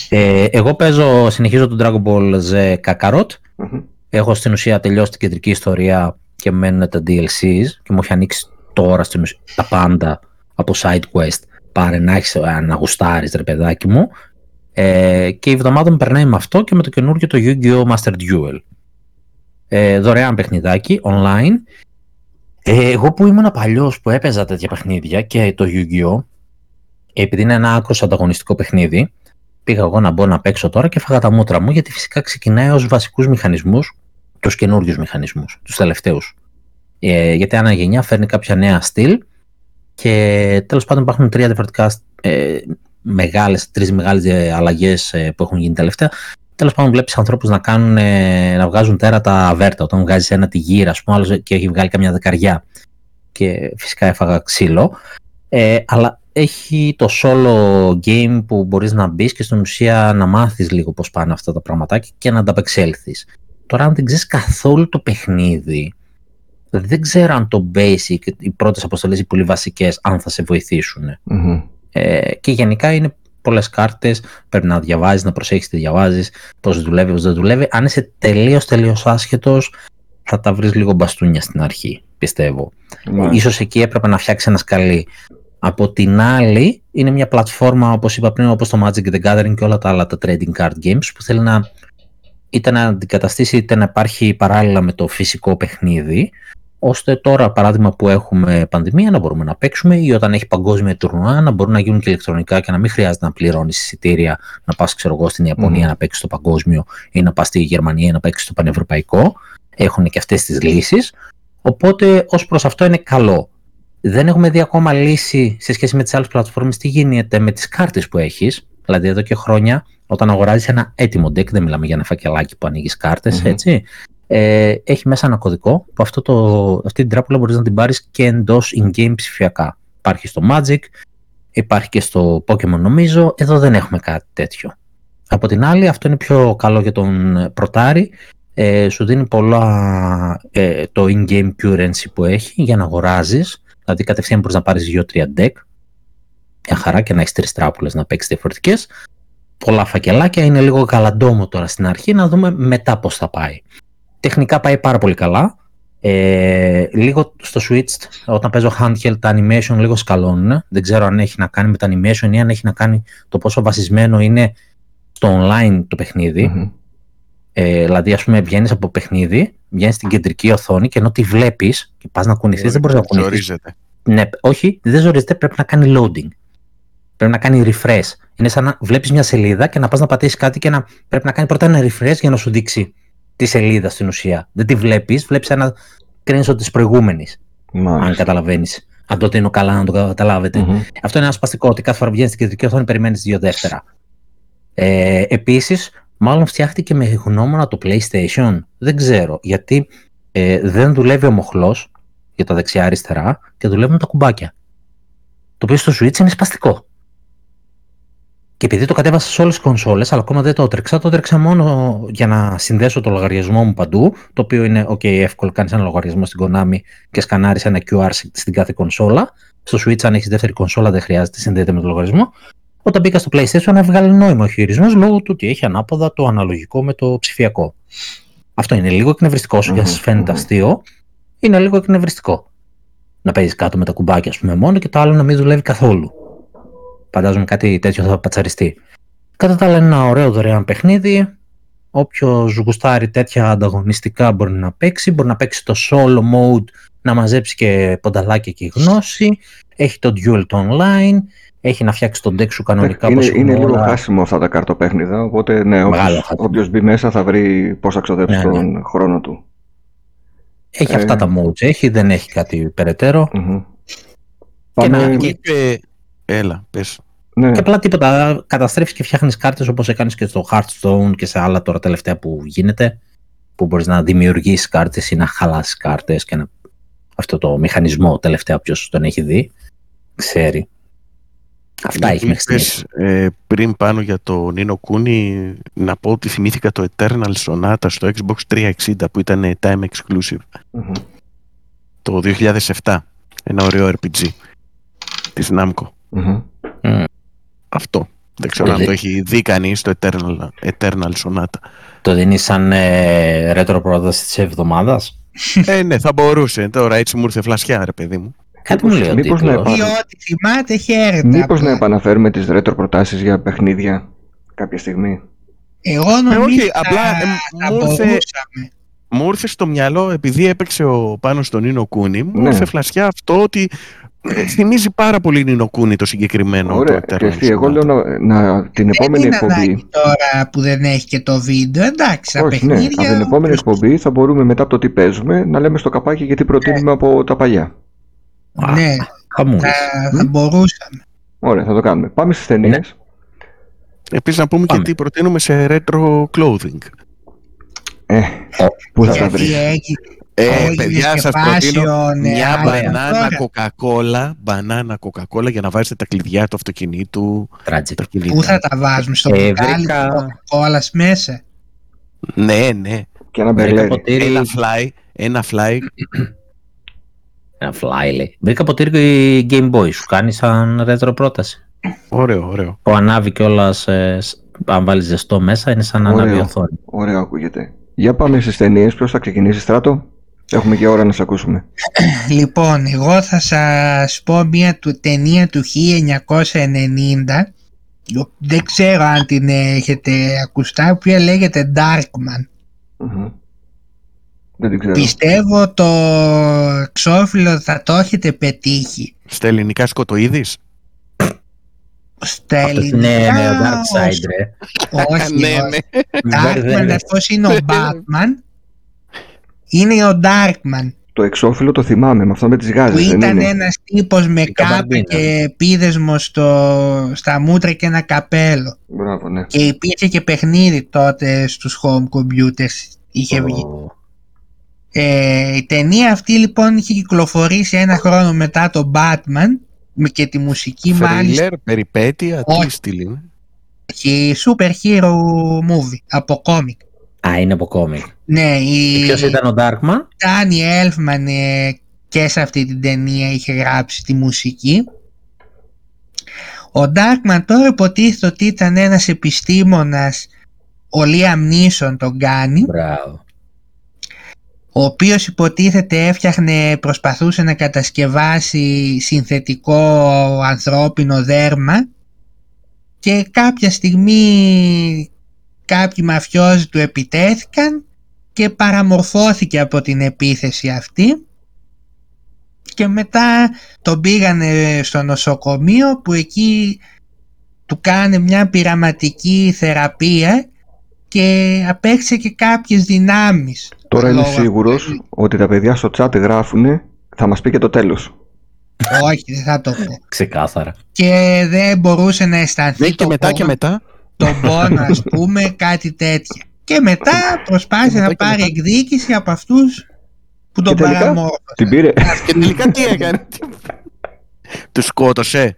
Ε, εγώ παίζω, συνεχίζω τον Dragon Ball Z Kakarot. Mm-hmm. Έχω στην ουσία τελειώσει την κεντρική ιστορία και μένουν τα DLCs και μου έχει ανοίξει τώρα στην τα πάντα από side quest πάρε να έχεις να γουστάρεις ρε παιδάκι μου ε, και η εβδομάδα μου περνάει με αυτό και με το καινούργιο το Yu-Gi-Oh! Master Duel ε, δωρεάν παιχνιδάκι online ε, εγώ που ήμουν παλιός που έπαιζα τέτοια παιχνίδια και το Yu-Gi-Oh! Επειδή είναι ένα άκρο ανταγωνιστικό παιχνίδι πήγα εγώ να μπω να παίξω τώρα και φάγα τα μούτρα μου γιατί φυσικά ξεκινάει ως βασικούς μηχανισμούς τους καινούριου μηχανισμούς, τους τελευταίους. Ε, γιατί ανά γενιά φέρνει κάποια νέα στυλ και τέλος πάντων υπάρχουν τρία διαφορετικά ε, μεγάλες, τρεις μεγάλες αλλαγές ε, που έχουν γίνει τελευταία. Τέλος πάντων βλέπεις ανθρώπους να, κάνουν, ε, να βγάζουν τέρατα αβέρτα όταν βγάζεις ένα τυγύρα ας πούμε, άλλος και έχει βγάλει καμιά δεκαριά και φυσικά έφαγα ξύλο. Ε, αλλά έχει το solo game που μπορείς να μπεις και στην ουσία να μάθεις λίγο πώς πάνε αυτά τα πραγματάκια και να ανταπεξέλθεις. Τώρα αν δεν ξέρεις καθόλου το παιχνίδι, δεν ξέρω αν το basic, οι πρώτες αποστολές, οι πολύ βασικές, αν θα σε βοηθήσουν. Ε, και γενικά είναι πολλές κάρτες, πρέπει να διαβάζεις, να προσέχεις τι διαβάζεις, πώς δουλεύει, πώς δεν δουλεύει. Αν είσαι τελείως τελείως άσχετος, θα τα βρεις λίγο μπαστούνια στην αρχή, πιστεύω. Mm. Ίσως εκεί έπρεπε να φτιάξεις ένα σκαλί. Από την άλλη, είναι μια πλατφόρμα, όπως είπα πριν, όπως το Magic the Gathering και όλα τα άλλα τα trading card games, που θέλει να είτε να αντικαταστήσει είτε να υπάρχει παράλληλα με το φυσικό παιχνίδι, ώστε τώρα παράδειγμα που έχουμε πανδημία να μπορούμε να παίξουμε ή όταν έχει παγκόσμια τουρνουά να μπορούν να γίνουν και ηλεκτρονικά και να μην χρειάζεται να πληρώνεις εισιτήρια να πας ξέρω εγώ στην Ιαπωνία να παίξεις το παγκόσμιο ή να πας στη Γερμανία να παίξεις το πανευρωπαϊκό. Έχουν και αυτές τις λύσεις. Οπότε ως προς αυτό είναι καλό. Δεν έχουμε δει ακόμα λύση σε σχέση με τις άλλες πλατφόρμες τι γίνεται με τις κάρτες που έχεις; Δηλαδή εδώ και χρόνια όταν αγοράζεις ένα έτοιμο deck, δεν μιλάμε για ένα φακελάκι που ανοίγεις έτσι. Ε, έχει μέσα ένα κωδικό που αυτό το, αυτή την τράπουλα μπορείς να την πάρεις και εντός in-game ψηφιακά. Υπάρχει στο Magic, υπάρχει και στο Pokemon νομίζω. Εδώ δεν έχουμε κάτι τέτοιο. Από την άλλη, αυτό είναι πιο καλό για τον πρωτάρι. Ε, σου δίνει πολλά ε, το in-game currency που έχει για να αγοράζεις. Δηλαδή, κατευθείαν μπορείς να πάρεις 2-3 deck. Μια χαρά και να έχεις τρεις τράπουλες να παίξεις διαφορετικές πολλά φακελάκια, είναι λίγο καλαντόμο τώρα στην αρχή, να δούμε μετά πώς θα πάει. Τεχνικά πάει πάρα πολύ καλά. Ε, λίγο στο Switch, όταν παίζω handheld, τα animation λίγο σκαλώνουν. Δεν ξέρω αν έχει να κάνει με τα animation ή αν έχει να κάνει το πόσο βασισμένο είναι στο online το παιχνιδι ε, δηλαδή, ας πούμε, βγαίνεις από παιχνίδι, βγαίνεις στην κεντρική οθόνη και ενώ τη βλέπεις και πας να κουνηθείς, δεν μπορείς να κουνηθείς. Ζορίζεται. Ναι, όχι, δεν ζορίζεται, πρέπει να κάνει loading. Πρέπει να κάνει refresh. Είναι σαν να βλέπεις μια σελίδα και να πας να πατήσεις κάτι και να πρέπει να κάνει πρώτα ένα refresh για να σου δείξει τη σελίδα στην ουσία. Δεν τη βλέπεις, βλέπεις ένα screenshot της προηγούμενης. Αν καταλαβαίνεις. Αν τότε είναι καλά να το καταλαβετε Αυτό είναι ένα σπαστικό ότι κάθε φορά βγαίνεις στην κεντρική οθόνη περιμένεις δύο δεύτερα. Ε, Επίσης, μάλλον φτιάχτηκε με γνώμονα το PlayStation. Δεν ξέρω. Γιατί ε, δεν δουλεύει ο μοχλός για τα δεξιά-αριστερά και δουλεύουν τα κουμπάκια. Το οποίο στο Switch είναι σπαστικό. Και επειδή το κατέβασα σε όλες τις κονσόλες, αλλά ακόμα δεν το έτρεξα, το έτρεξα μόνο για να συνδέσω το λογαριασμό μου παντού. Το οποίο είναι, OK, εύκολο. Κάνεις ένα λογαριασμό στην Konami και σκανάρεις ένα QR στην κάθε κονσόλα. Στο Switch, αν έχεις δεύτερη κονσόλα, δεν χρειάζεται, συνδέεται με το λογαριασμό. Όταν μπήκα στο PlayStation, έβγαλε νόημα ο χειρισμός λόγω του ότι έχει ανάποδα το αναλογικό με το ψηφιακό. Αυτό είναι λίγο εκνευριστικό, όσο και σας φαίνεται αστείο, είναι λίγο εκνευριστικό. Να παίζεις κάτω με τα κουμπάκια, ας πούμε, μόνο και το άλλο να μην δουλεύει καθόλου. Φαντάζομαι κάτι τέτοιο θα πατσαριστεί. Κατά τα άλλα, είναι ένα ωραίο δωρεάν παιχνίδι. Όποιο γουστάρει τέτοια ανταγωνιστικά μπορεί να παίξει. Μπορεί να παίξει το solo mode, να μαζέψει και πονταλάκια και γνώση. Έχει το dual το online. Έχει να φτιάξει τον deck σου κανονικά. Είναι, είναι λίγο χάσιμο αυτά τα καρτοπέχνιδα. Οπότε, ναι, όποιο μπει μέσα θα βρει πώς θα ξοδέψει ναι, τον ναι. χρόνο του. Έχει ε... αυτά τα modes. Έχει, δεν έχει κάτι περαιτέρω. Mm-hmm. Και Πάμε... να... Και Έλα, πες. Ναι. Και απλά τίποτα. Καταστρέφεις και φτιάχνεις κάρτες όπως έκανες και στο Hearthstone και σε άλλα τώρα τελευταία που γίνεται. Που μπορείς να δημιουργήσει κάρτες ή να χαλάσει κάρτες και να... αυτό το μηχανισμό τελευταία, όποιος τον έχει δει, ξέρει. Αυτά έχει μέχρι στιγμής. Ε, πριν πάνω για το Νίνο Κούνι, να πω ότι θυμήθηκα το Eternal Sonata στο Xbox 360 που ήταν time exclusive. Το 2007. Ένα ωραίο RPG της Namco. Mm-hmm. Αυτό. Δεν ξέρω αν το έχει δει κανείς το Eternal, Eternal Sonata. Το δίνει σαν ε, ρέτρο πρόταση της εβδομάδας; ε, ναι, θα μπορούσε. Τώρα έτσι μου ήρθε φλασιά, ρε παιδί μου. Κάτι μου λέει Μήπως να επανα... Ό,τι θυμάται χαίρεται. Μήπως να επαναφέρουμε τις ρέτρο προτάσεις για παιχνίδια κάποια στιγμή; Εγώ νομίζω ε, όχι, απλά ε, μου, ήρθε, μου ήρθε στο μυαλό, επειδή έπαιξε ο πάνω στον Νίνο Κούνι, μου ναι. ήρθε φλασιά αυτό ότι ε, θυμίζει πάρα πολύ Νινοκούνι το συγκεκριμένο. Ωραία, το και εγώ λέω να, να την επόμενη δεν εκπομπή. τώρα που δεν έχει και το βίντεο, εντάξει, Όχι, ναι, από την επόμενη εκπομπή θα μπορούμε μετά από το τι παίζουμε να λέμε στο καπάκι γιατί προτείνουμε ναι. από τα παλιά. Ναι, θα, θα μπορούσαμε. Ωραία, θα το κάνουμε. Πάμε στις ταινίες. Ναι. Επίσης να πούμε Πάμε. και τι προτείνουμε σε retro clothing. Ε, πού θα τα βρεις; Ε, παιδιά, σας προτείνω μια μπανάνα κοκακόλα, μπανάνα κοκακόλα για να βάζετε τα κλειδιά του αυτοκινήτου. Πού θα τα βάζουμε, στο ε, μπουκάλι κοκακόλας μέσα; Ναι, ναι. Και ένα μπερλέρι. Ένα fly, ένα fly. Ένα fly λέει. Βρήκα ποτήρι η Game Boy, σου κάνει σαν ρέτρο πρόταση. Ωραίο, ωραίο. Που ανάβει κιόλας, ε, αν βάλεις ζεστό μέσα, είναι σαν να ανάβει οθόνη. Ωραίο ακούγεται. Για πάμε στις ταινίες. Ποιος θα ξεκινήσει, Στράτο; Έχουμε και ώρα να σε ακούσουμε. Λοιπόν, εγώ θα σας πω μια του, ταινία του 1990 δεν ξέρω αν την έχετε ακουστά, η οποία λέγεται Darkman. Δεν την ξέρω. Πιστεύω το εξώφυλλο θα το έχετε πετύχει. Στα ελληνικά σκοτοίδης. Στα ελληνικά. Ναι, ναι, ο Dark ρε. Όχι, ναι, ναι. Darkman αυτός είναι ο Batman είναι ο Darkman. Το εξώφυλλο το θυμάμαι, με αυτό με τις γάζες. Που ήταν ένας τύπος με κάπα και πίδεσμο στο, στα μούτρα και ένα καπέλο. Μπράβο, ναι. Και υπήρχε και παιχνίδι τότε στους home computers. Είχε βγει. Ε, η ταινία αυτή λοιπόν είχε κυκλοφορήσει ένα χρόνο μετά το Batman και τη μουσική Φρίλερ, μάλιστα. περιπέτεια, τι στυλ είναι; Και super hero movie από κόμικ. Α, είναι από κόμικ. Ναι, η... Ποιος ήταν ο Darkman? Τάνι Έλφμαν ε, και σε αυτή την ταινία είχε γράψει τη μουσική. Ο Darkman τώρα υποτίθεται ότι ήταν ένας επιστήμονας ο Λίαμ Νίσον τον κάνει. Μπράβο. Ο οποίος υποτίθεται έφτιαχνε, προσπαθούσε να κατασκευάσει συνθετικό ανθρώπινο δέρμα και κάποια στιγμή κάποιοι μαφιόζοι του επιτέθηκαν και παραμορφώθηκε από την επίθεση αυτή και μετά τον πήγανε στο νοσοκομείο που εκεί του κάνε μια πειραματική θεραπεία και απέκτησε και κάποιες δυνάμεις. Τώρα είμαι σίγουρος ότι τα παιδιά στο chat γράφουν θα μας πει και το τέλος. Όχι, δεν θα το πω. Ξεκάθαρα. Και δεν μπορούσε να αισθανθεί ναι, και μετά πόνο, και μετά. τον πόνο, ας πούμε, κάτι τέτοιο. Και μετά προσπάθησε να πάρει εκδίκηση από αυτούς που τον παραμόρφωσαν. Την πήρε. Και τελικά τι έκανε. Τους σκότωσε.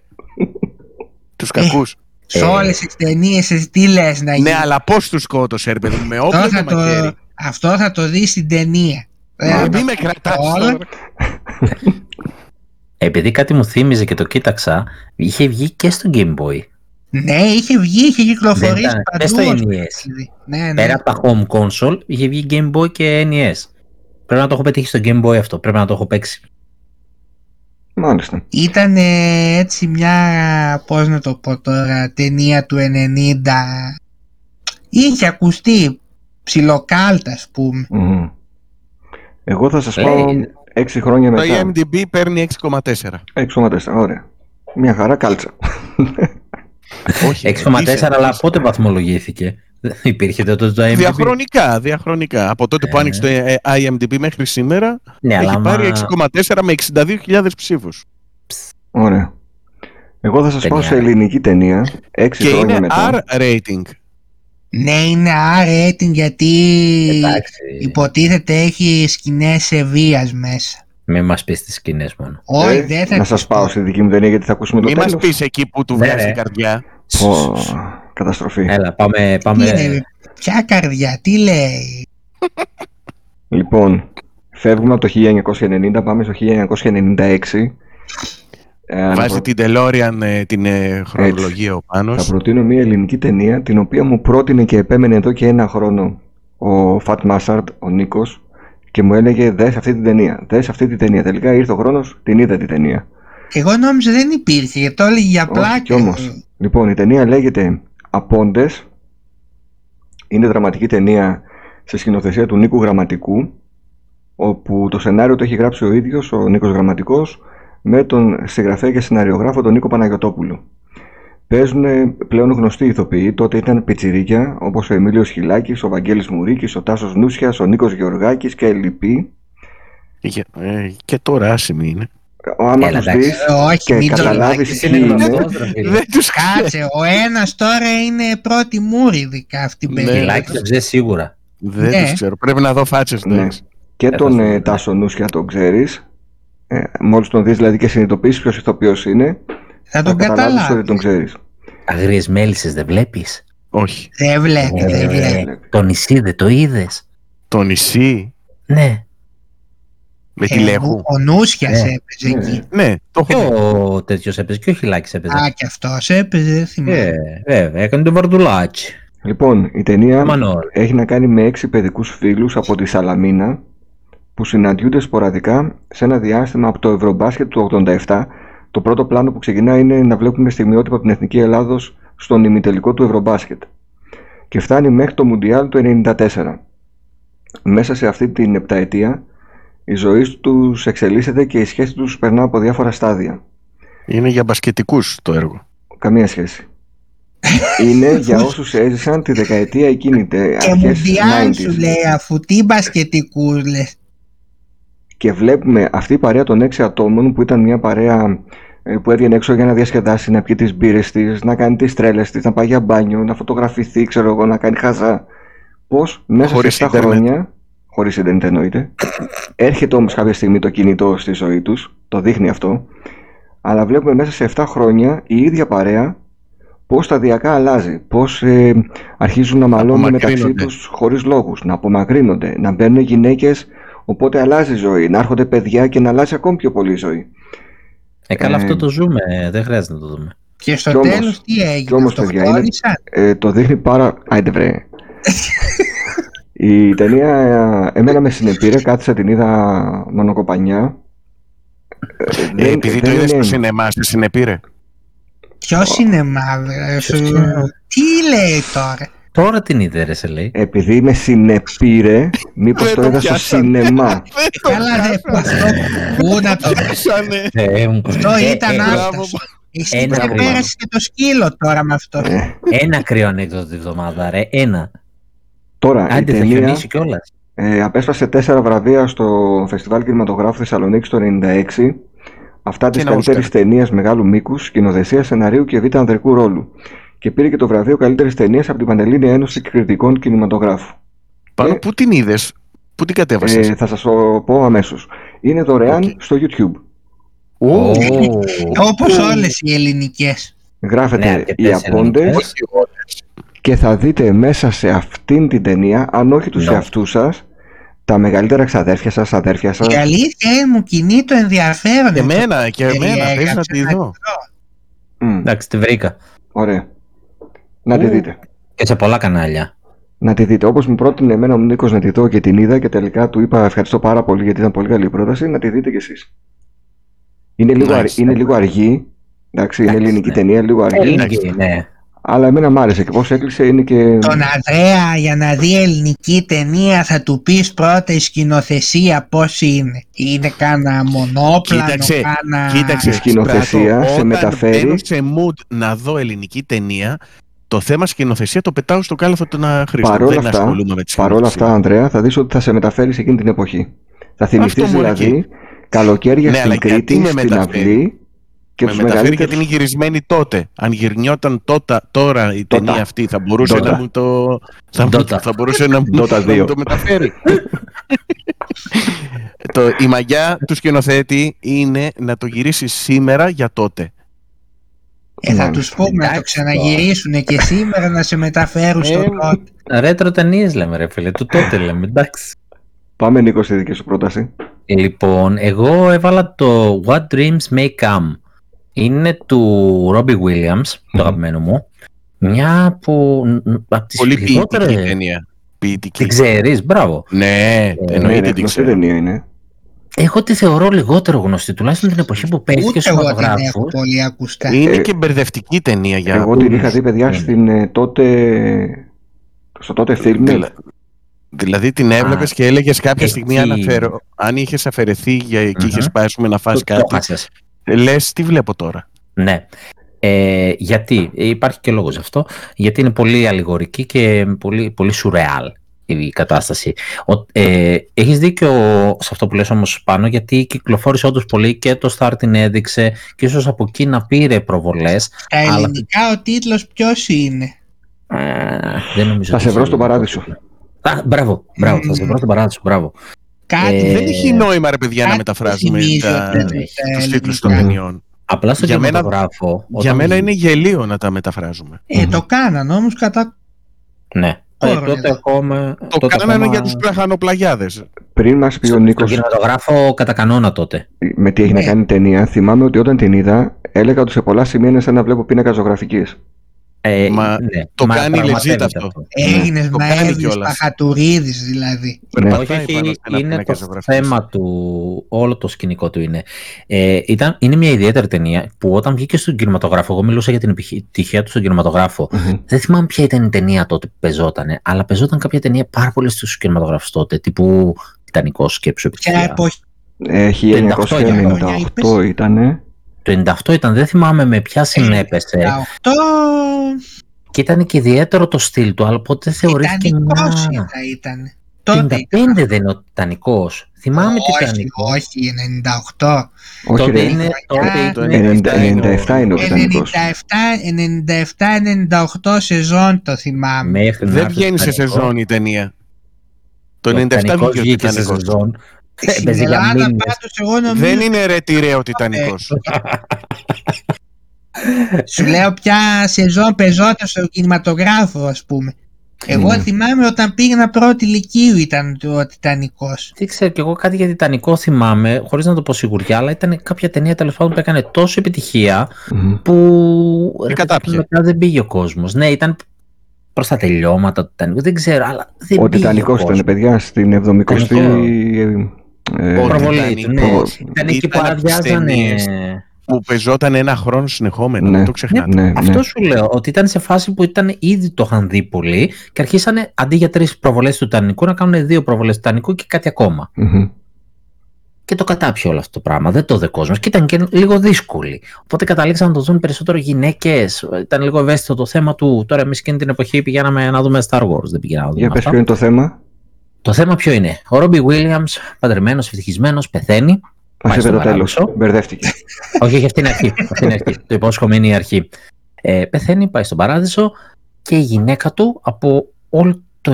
Τους ε, κακούς. Σε όλες τις ταινίες τι λες να γίνει; Ναι, αλλά πώς τους σκότωσε, ρε παιδί με όπλο το Αυτό θα το δεις στην ταινία. Μα μην με κρατάς Επειδή κάτι μου θύμιζε και το κοίταξα, είχε βγει και στο Game Boy. Ναι, είχε βγει, είχε κυκλοφορήσει παντού. στο NES. Ναι, ναι. Πέρα από τα home console, είχε βγει Game Boy και NES. Πρέπει να το έχω πετύχει στο Game Boy αυτό, πρέπει να το έχω παίξει. Μάλιστα. Ήταν έτσι μια, πώς να το πω τώρα, ταινία του 90. Είχε ακουστεί ψιλοκάλτας, ας πούμε. Εγώ θα σας πω 6 χρόνια μετά. Το IMDb παίρνει 6,4. 6,4, ωραία. Μια χαρά κάλτσα. Όχι, 6,4 αλλά πότε βαθμολογήθηκε; Υπήρχε τότε το IMDb. Διαχρονικά, διαχρονικά. Από τότε που ε. άνοιξε το ε, IMDb μέχρι σήμερα ναι, έχει πάρει 6,4 με 62.000 ψήφους. Ωραία. Εγώ θα σας πω σε ελληνική ταινία 6 και χρόνια είναι μετά. R rating. Ναι, είναι R rating γιατί Εντάξει. υποτίθεται έχει σκηνές βίας μέσα. Μην μας πεις τις σκηνές μόνο. Όχι, ε, δεν θα Να σας πάω στη δική μου ταινία γιατί θα ακούσουμε το Μην τέλος. Μην μα πεις εκεί που του βγάζει η καρδιά. Oh, καταστροφή. Έλα, πάμε. πάμε... Τι ποια καρδιά, τι λέει; Λοιπόν, φεύγουμε από το 1990, πάμε στο 1996. Ε, Βάζει την DeLorean ε, την ε, χρονολογία ο Πάνος. Θα προτείνω μια ελληνική ταινία την οποία μου πρότεινε και επέμενε εδώ και ένα χρόνο ο Φατ Μάσαρντ, ο Νίκος και μου έλεγε δες αυτή την ταινία, δες αυτή την ταινία. Τελικά ήρθε ο χρόνος, την είδα την ταινία. Εγώ νόμιζα δεν υπήρχε, γιατί το έλεγε για πλάκα. όμως. Λοιπόν, η ταινία λέγεται Απόντες. Είναι δραματική ταινία σε σκηνοθεσία του Νίκου Γραμματικού, όπου το σενάριο το έχει γράψει ο ίδιος, ο Νίκος Γραμματικός, με τον συγγραφέα και σεναριογράφο τον Νίκο Παναγιωτόπουλο. Παίζουν πλέον γνωστοί ηθοποιοί, τότε ήταν πιτσιρίκια όπως ο Εμίλιος Χιλάκης, ο Βαγγέλης Μουρίκης, ο Τάσος Νούσιας, ο Νίκος Γεωργάκης και λοιποί. Και, ε, και τώρα άσημοι είναι. Άμα τους δεις και καταλάβεις τι είναι. Δεν τους κάτσε. Ο ένας τώρα είναι πρώτη μούρηδικα αυτή την περίοδο. Χιλάκη το ξέρεις σίγουρα. Δεν ναι. τους ξέρω. Πρέπει να δω φάτσες. Ναι. Και τον ε, Τάσο Νούσια τον ξέρεις. Ε, μόλις τον δεις δηλαδή και συνειδητοποιήσεις ποιος ηθοποιός είναι. Θα τον καταλάβεις ότι τον ξέρεις. Αγρίες μέλισσες δεν βλέπεις; Όχι. Δεν βλέπεις, ε, δεν βλέπεις. Το νησί δεν το είδες; Το νησί; Ναι. Με τη Λέχου. Ο Νούσιας ναι. έπαιζε ναι. εκεί. Ναι, το έχω Και ο τέτοιος έπαιζε και ο Χιλάκης έπαιζε. Α, και αυτός έπαιζε, δεν θυμάμαι. Ε, βέβαια, έκανε το βαρδουλάκι. Λοιπόν, η ταινία έχει να κάνει με έξι παιδικούς φίλους από τη Σαλαμίνα που συναντιούνται σποραδικά σε ένα διάστημα από το Ευρωμπάσκετ του 87 το πρώτο πλάνο που ξεκινά είναι να βλέπουμε στιγμιότυπα από την Εθνική Ελλάδος στον ημιτελικό του Ευρωμπάσκετ. Και φτάνει μέχρι το Μουντιάλ του 1994. Μέσα σε αυτή την επταετία η ζωή τους εξελίσσεται και η σχέση τους περνά από διάφορα στάδια. Είναι για μπασκετικούς το έργο. Καμία σχέση. είναι για όσους έζησαν τη δεκαετία εκείνη. Και Μουντιάλ σου λέει αφού τι μπασκετικούς λες. Και βλέπουμε αυτή η παρέα των έξι ατόμων που ήταν μια παρέα ε, που έβγαινε έξω για να διασκεδάσει, να πιει τις μπύρες της, να κάνει τις τρέλες της, να πάει για μπάνιο, να φωτογραφηθεί, ξέρω εγώ, να κάνει χαζά. Πώς μέσα χωρίς σε 7 χρόνια, χωρίς Ιντερνετ εννοείται, έρχεται όμως κάποια στιγμή το κινητό στη ζωή τους, το δείχνει αυτό, αλλά βλέπουμε μέσα σε 7 χρόνια η ίδια παρέα πώς σταδιακά αλλάζει, πώς ε, αρχίζουν να μαλώνουν μεταξύ τους χωρίς λόγους, να απομακρύνονται, να μπαίνουν γυναίκες Οπότε αλλάζει η ζωή, να έρχονται παιδιά και να αλλάζει ακόμη πιο πολύ η ζωή. Ε, καλά, αυτό το ζούμε, δεν χρειάζεται να το δούμε. Και στο τέλος τι έγινε, και όμως, το παιδιά, είναι, ε, Το δείχνει πάρα... Άιντε βρε. η ταινία εμένα με συνεπήρε, κάθισα την είδα μονοκοπανιά. Ε, δεν, επειδή δεν το είδες είναι... στο σινεμά, στη συνεπήρε. Ποιο σινεμά, Τι λέει τώρα; Τώρα την είδε, ρε, σε λέει. Επειδή είμαι συνεπήρε, μήπως το είδα στο σινεμά. Καλά, ρε, αυτό. Πού να το Αυτό ήταν αυτό. Εσύ δεν πέρασες και το σκύλο τώρα με αυτό. Ένα κρύο ανέκδοτο τη βδομάδα, ρε. Ένα. Τώρα, Άντε, η ταινία ε, απέσπασε τέσσερα βραβεία στο Φεστιβάλ Κινηματογράφου Θεσσαλονίκη το 1996. Αυτά τη καλύτερη ταινία μεγάλου μήκους, σκηνοθεσία, σεναρίου και β' ανδρικού ρόλου. Και πήρε και το βραβείο καλύτερης ταινίας από την Πανελλήνια Ένωση Κριτικών Κινηματογράφου. Πάνω, ε, πού την είδες, πού την κατέβασες; Ε, θα σας το πω αμέσως. Είναι δωρεάν στο YouTube. Oh. Όπως όλες οι ελληνικές. Γράφετε ναι, οι Απόντες και θα δείτε μέσα σε αυτήν την ταινία, αν όχι τους no. εαυτούς σας, τα μεγαλύτερα ξαδέρφια σας, αδέρφια σας. Η αλήθεια μου κινεί το ενδιαφέρον. Και εμένα, και εμένα, θες να τη δω. Εντάξει, τη βρήκα. Ωραία. Να τη δείτε. Και σε πολλά κανάλια. Να τη δείτε. Όπως μου πρότεινε εμένα ο Νίκος να τη δω και την είδα και τελικά του είπα ευχαριστώ πάρα πολύ γιατί ήταν πολύ καλή πρόταση, να τη δείτε κι εσείς. Είναι λίγο, nice. είναι λίγο αργή, εντάξει, είναι ελληνική ναι. ταινία, λίγο αργή. Ελληνική, ναι. Αλλά εμένα μου άρεσε και πώς έκλεισε είναι και... Τον Ανδρέα για να δει ελληνική ταινία θα του πεις πρώτα η σκηνοθεσία πώς είναι. Είναι κάνα μονόπλανο, κοίταξε, κάνα... Κοίταξε, η σκηνοθεσία σε μεταφέρει... Όταν σε mood να δω ελληνική ταινία, το θέμα σκηνοθεσία το πετάω στο κάλαθο του να χρησιμοποιήσω. Παρόλα αυτά, παρόλα αυτά, Ανδρέα, θα δεις ότι θα σε μεταφέρεις σε εκείνη την εποχή. Θα θυμηθείς δηλαδή καλοκαίρια ναι, στην Κρήτη, στην αυλή και με μεταφέρει γιατί είναι γυρισμένη τότε. Αν γυρνιόταν τότε, τώρα η ταινία αυτή, θα μπορούσε να μου το. Θα, θα μπορούσε να μου το μεταφέρει. το, η μαγιά του σκηνοθέτη είναι να το γυρίσεις σήμερα για τότε. Ε, θα τους πούμε να το ξαναγυρίσουν και σήμερα να σε μεταφέρουν στο ε, τότε. Ρέτρο ταινίες λέμε ρε φίλε, του τότε λέμε, εντάξει. Πάμε Νίκος στη δική σου πρόταση. Λοιπόν, εγώ έβαλα το What Dreams May Come είναι του Ρόμπι Williams, το αγαπημένο μου. Μια που από τις Πολύ ποιητική ταινία. Ποιητική. Την ξέρεις, μπράβο. Ναι, ε, εννοείται την ξέρω. ταινία είναι. Εγώ τη θεωρώ λιγότερο γνωστή, τουλάχιστον την εποχή που παίζει και στους φωτογράφους. πολύ ακουστά. Είναι και μπερδευτική ταινία για Εγώ την είχα δει, παιδιά, ναι. στην ε, τότε. στο τότε φιλμ. Δηλαδή την έβλεπες και έλεγες κάποια στιγμή αναφέρω, αν είχες αφαιρεθεί για, και είχες πάει να φας κάτι. Λες, τι βλέπω τώρα. Ναι. Ε, γιατί, υπάρχει και λόγος αυτό, γιατί είναι πολύ αλληγορική και πολύ, πολύ σουρεάλ η κατάσταση. Ο, ε, έχεις δίκιο σε αυτό που λες όμως πάνω, γιατί κυκλοφόρησε όντως πολύ και το Star την έδειξε και ίσως από εκεί να πήρε προβολές. Τα ελληνικά αλλά... ο τίτλος ποιος είναι; Ε, δεν νομίζω θα σε βρω στον παράδεισο. Α, μπράβο, μπράβο, θα σε βρω στον παράδεισο, μπράβο. Κάτι... Ε, δεν έχει νόημα, ρε παιδιά, να μεταφράζουμε τους τίτλους των ταινιών. Απλά στο για κινηματογράφο. Για μένα είναι γελίο να τα μεταφράζουμε. Ε, το κάναν όμως κατά. Ναι. Ε, τότε ακόμα, το τότε κάνανε ακόμα... για τους πλαχανοπλαγιάδες. Πριν μας πει ο Νίκο. Στον κινηματογράφο κατά κανόνα τότε. Με τι έχει ναι. να κάνει ταινία, θυμάμαι ότι όταν την είδα, έλεγα ότι σε πολλά σημεία είναι σαν να βλέπω πίνακα ζωγραφικής. Ε, μα, ναι, το μα κάνει legit αυτό. Έγινες μα Μαέλης Παχατουρίδης δηλαδή. Ναι. Όχι, όχι, είναι το θέμα του, όλο το σκηνικό του είναι. Ε, ήταν, είναι μια ιδιαίτερη ταινία που όταν βγήκε στον κινηματογράφο, εγώ μιλούσα για την επιτυχία του στον κινηματογράφο. Mm-hmm. Δεν θυμάμαι ποια ήταν η ταινία τότε που πεζόταν, αλλά πεζόταν κάποια ταινία πάρα πολύ στους κινηματογράφους τότε, τύπου Τιτανικός σκέψου επιτυχία. Έχει 1998 ήταν. Το 98 ήταν, δεν θυμάμαι με ποια συνέπεσε. 98... Και ήταν και ιδιαίτερο το στυλ του, αλλά ποτέ θεωρήθηκε μια... ήταν. Το 55 δεν είναι ο Τιτανικός. Θυμάμαι τι Τιτανικό. Όχι, 98. Όχι, τότε είναι, τότε είναι 97 είναι ο Τιτανικός. 97-98 σεζόν το θυμάμαι. δεν βγαίνει σε σεζόν η ταινία. Το 97 βγήκε σε σεζόν. Στην Ελλάδα πάντως εγώ νομίζω... Δεν είναι ρε τυραίο ο Τιτανικός. Σου λέω πια σεζόν πεζόταν στο κινηματογράφο ας πούμε. Εγώ mm. θυμάμαι όταν πήγαινα πρώτη ηλικίου ήταν ο Τιτανικός. Τι ξέρω, και εγώ κάτι για Τιτανικό θυμάμαι, χωρίς να το πω σιγουριά, αλλά ήταν κάποια ταινία τέλος πάντων που έκανε τόσο επιτυχία mm. που. Μετά δεν πήγε ο κόσμος. Ναι, ήταν προς τα τελειώματα του Τιτανικού, δεν ξέρω, αλλά δεν Ο Τιτανικός ήταν, παιδιά, στην 70η ε, προβολή του, ναι. Ήταν εκεί που αδειάζανε... που πεζόταν ένα χρόνο συνεχόμενο. Ναι, το ξεχνάτε. Ναι, ναι, Αυτό σου λέω, ότι ήταν σε φάση που ήταν ήδη το είχαν δει πολύ και αρχίσανε αντί για τρεις προβολές του Τιτανικού να κάνουν δύο προβολές του Τιτανικού και κάτι Και το κατάπιε όλο αυτό το πράγμα. Δεν το δε κόσμος. Και ήταν και λίγο δύσκολη. Οπότε καταλήξαν να το δουν περισσότερο γυναίκες. Ήταν λίγο ευαίσθητο το θέμα του. Τώρα, εμείς εκείνη την εποχή πηγαίναμε να δούμε Star Wars. Δεν πηγαίναμε να δούμε. Για πες, ποιο είναι το θέμα. Το θέμα ποιο είναι; Ο Ρόμπι Βίλιαμς, παντρεμένος, ευτυχισμένος, πεθαίνει. Μα είπε το τέλος. Μπερδεύτηκε. Όχι, όχι, αυτή είναι αρχή. Αυτή είναι αρχή. το υπόσχομαι είναι η αρχή. Ε, πεθαίνει, πάει στον παράδεισο και η γυναίκα του από όλο το,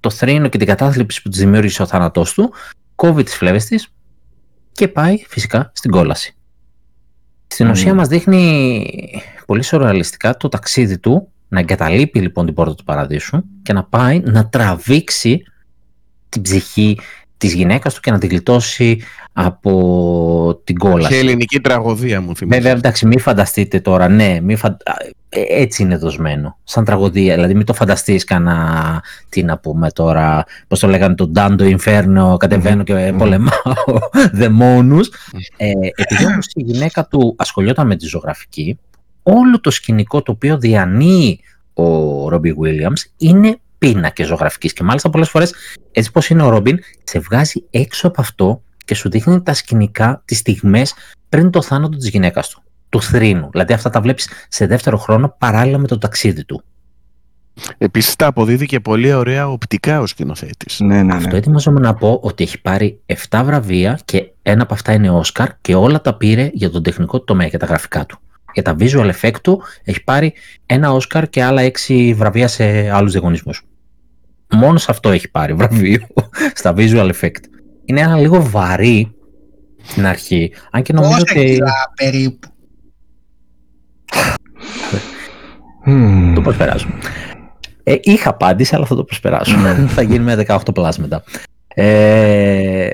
το θρήνο και την κατάθλιψη που της δημιούργησε ο θάνατός του, κόβει τις φλέβες της και πάει φυσικά στην κόλαση. Στην ουσία mm. μας δείχνει πολύ σωρεαλιστικά το ταξίδι του να εγκαταλείπει λοιπόν την πόρτα του παραδείσου και να πάει να τραβήξει την ψυχή της γυναίκας του και να την γλιτώσει από την κόλαση. Και ελληνική τραγωδία μου θυμίζει. Βέβαια, εντάξει, μην φανταστείτε τώρα, ναι, μη φαν... Ε, έτσι είναι δοσμένο, σαν τραγωδία. Δηλαδή, μην το φανταστείς κανένα, τι να πούμε τώρα, πώς το λέγανε, το Ντάντο Ινφέρνο, κατεβαίνω και mm. πολεμάω δαιμόνους. Ε, επειδή όμως η γυναίκα του ασχολιόταν με τη ζωγραφική, όλο το σκηνικό το οποίο διανύει ο Ρόμπι Williams είναι πίνακες ζωγραφικής. Και μάλιστα πολλές φορές, έτσι πώ είναι ο Ρόμπιν, σε βγάζει έξω από αυτό και σου δείχνει τα σκηνικά, τις στιγμές πριν το θάνατο της γυναίκας του. Του θρήνου. Δηλαδή αυτά τα βλέπεις σε δεύτερο χρόνο παράλληλα με το ταξίδι του. Επίσης τα αποδίδει και πολύ ωραία οπτικά ο σκηνοθέτης. Ναι, ναι, ναι. Αυτό ετοιμαζόμαι να πω ότι έχει πάρει 7 βραβεία και ένα από αυτά είναι Όσκαρ και όλα τα πήρε για τον τεχνικό τομέα, για τα γραφικά του. Για τα visual effect του έχει πάρει ένα Όσκαρ και άλλα 6 βραβεία σε άλλους διαγωνισμούς. Μόνο σε αυτό έχει πάρει βραβείο, στα visual effect. Είναι ένα λίγο βαρύ στην αρχή. Αν και νομίζω Πόσα ότι. κιλά περίπου; Το προσπεράσω. Ε, είχα απάντηση, αλλά θα το προσπεράσω. θα γίνει με 18 πλάσματα. Ε,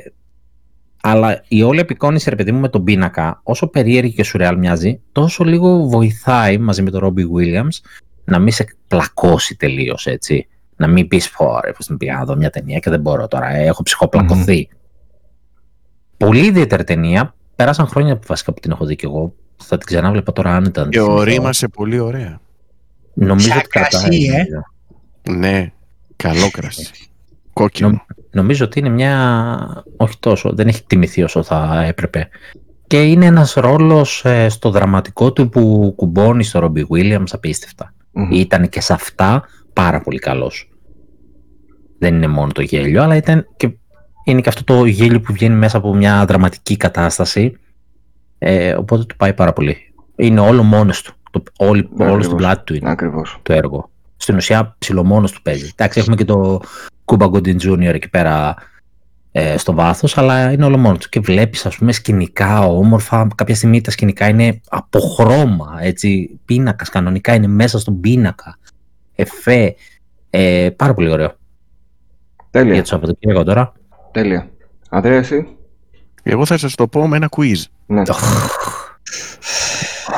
αλλά η όλη επικόνηση, ρε παιδί μου, με τον πίνακα, όσο περίεργη και σουρεάλ μοιάζει, τόσο λίγο βοηθάει μαζί με τον Ρόμπι Williams να μην σε πλακώσει τελείως έτσι να μην πεις φορέ, πώς την πήγα να δω μια ταινία και δεν μπορώ τώρα, ε, έχω ψυχοπλακωθεί. Πολύ ιδιαίτερη ταινία. Πέρασαν χρόνια βασικά που την έχω δει και εγώ. Θα την ξανάβλεπα τώρα αν ήταν. Και ορίμασε πολύ ωραία. Νομίζω ότι κρατάει. Ε; Ναι, καλό κρασί. Κόκκινο. νομίζω ότι είναι μια. Όχι τόσο, δεν έχει τιμηθεί όσο θα έπρεπε. Και είναι ένας ρόλος ε, στο δραματικό του που κουμπώνει στο Ρόμπι Williams απίστευτα. Ήταν και σε αυτά πάρα πολύ καλός δεν είναι μόνο το γέλιο, αλλά ήταν και, είναι και αυτό το γέλιο που βγαίνει μέσα από μια δραματική κατάσταση. Ε, οπότε του πάει πάρα πολύ. Είναι όλο μόνος του. Το, όλη, όλος στην πλάτη του είναι Ακριβώς. το έργο. Στην ουσία ψηλομόνος του παίζει. Εντάξει, έχουμε και το Κούμπα Γκοντιν Junior εκεί πέρα ε, στο βάθος, αλλά είναι όλο μόνος του. Και βλέπεις, ας πούμε, σκηνικά όμορφα. Κάποια στιγμή τα σκηνικά είναι από χρώμα, έτσι. Πίνακας κανονικά είναι μέσα στον πίνακα. Εφέ. Ε, πάρα πολύ ωραίο. Τέλεια. Για το Σαββατοκύριακο τώρα. Τέλεια. Αντρέα, εσύ; Εγώ θα σας το πω με ένα quiz. Ναι.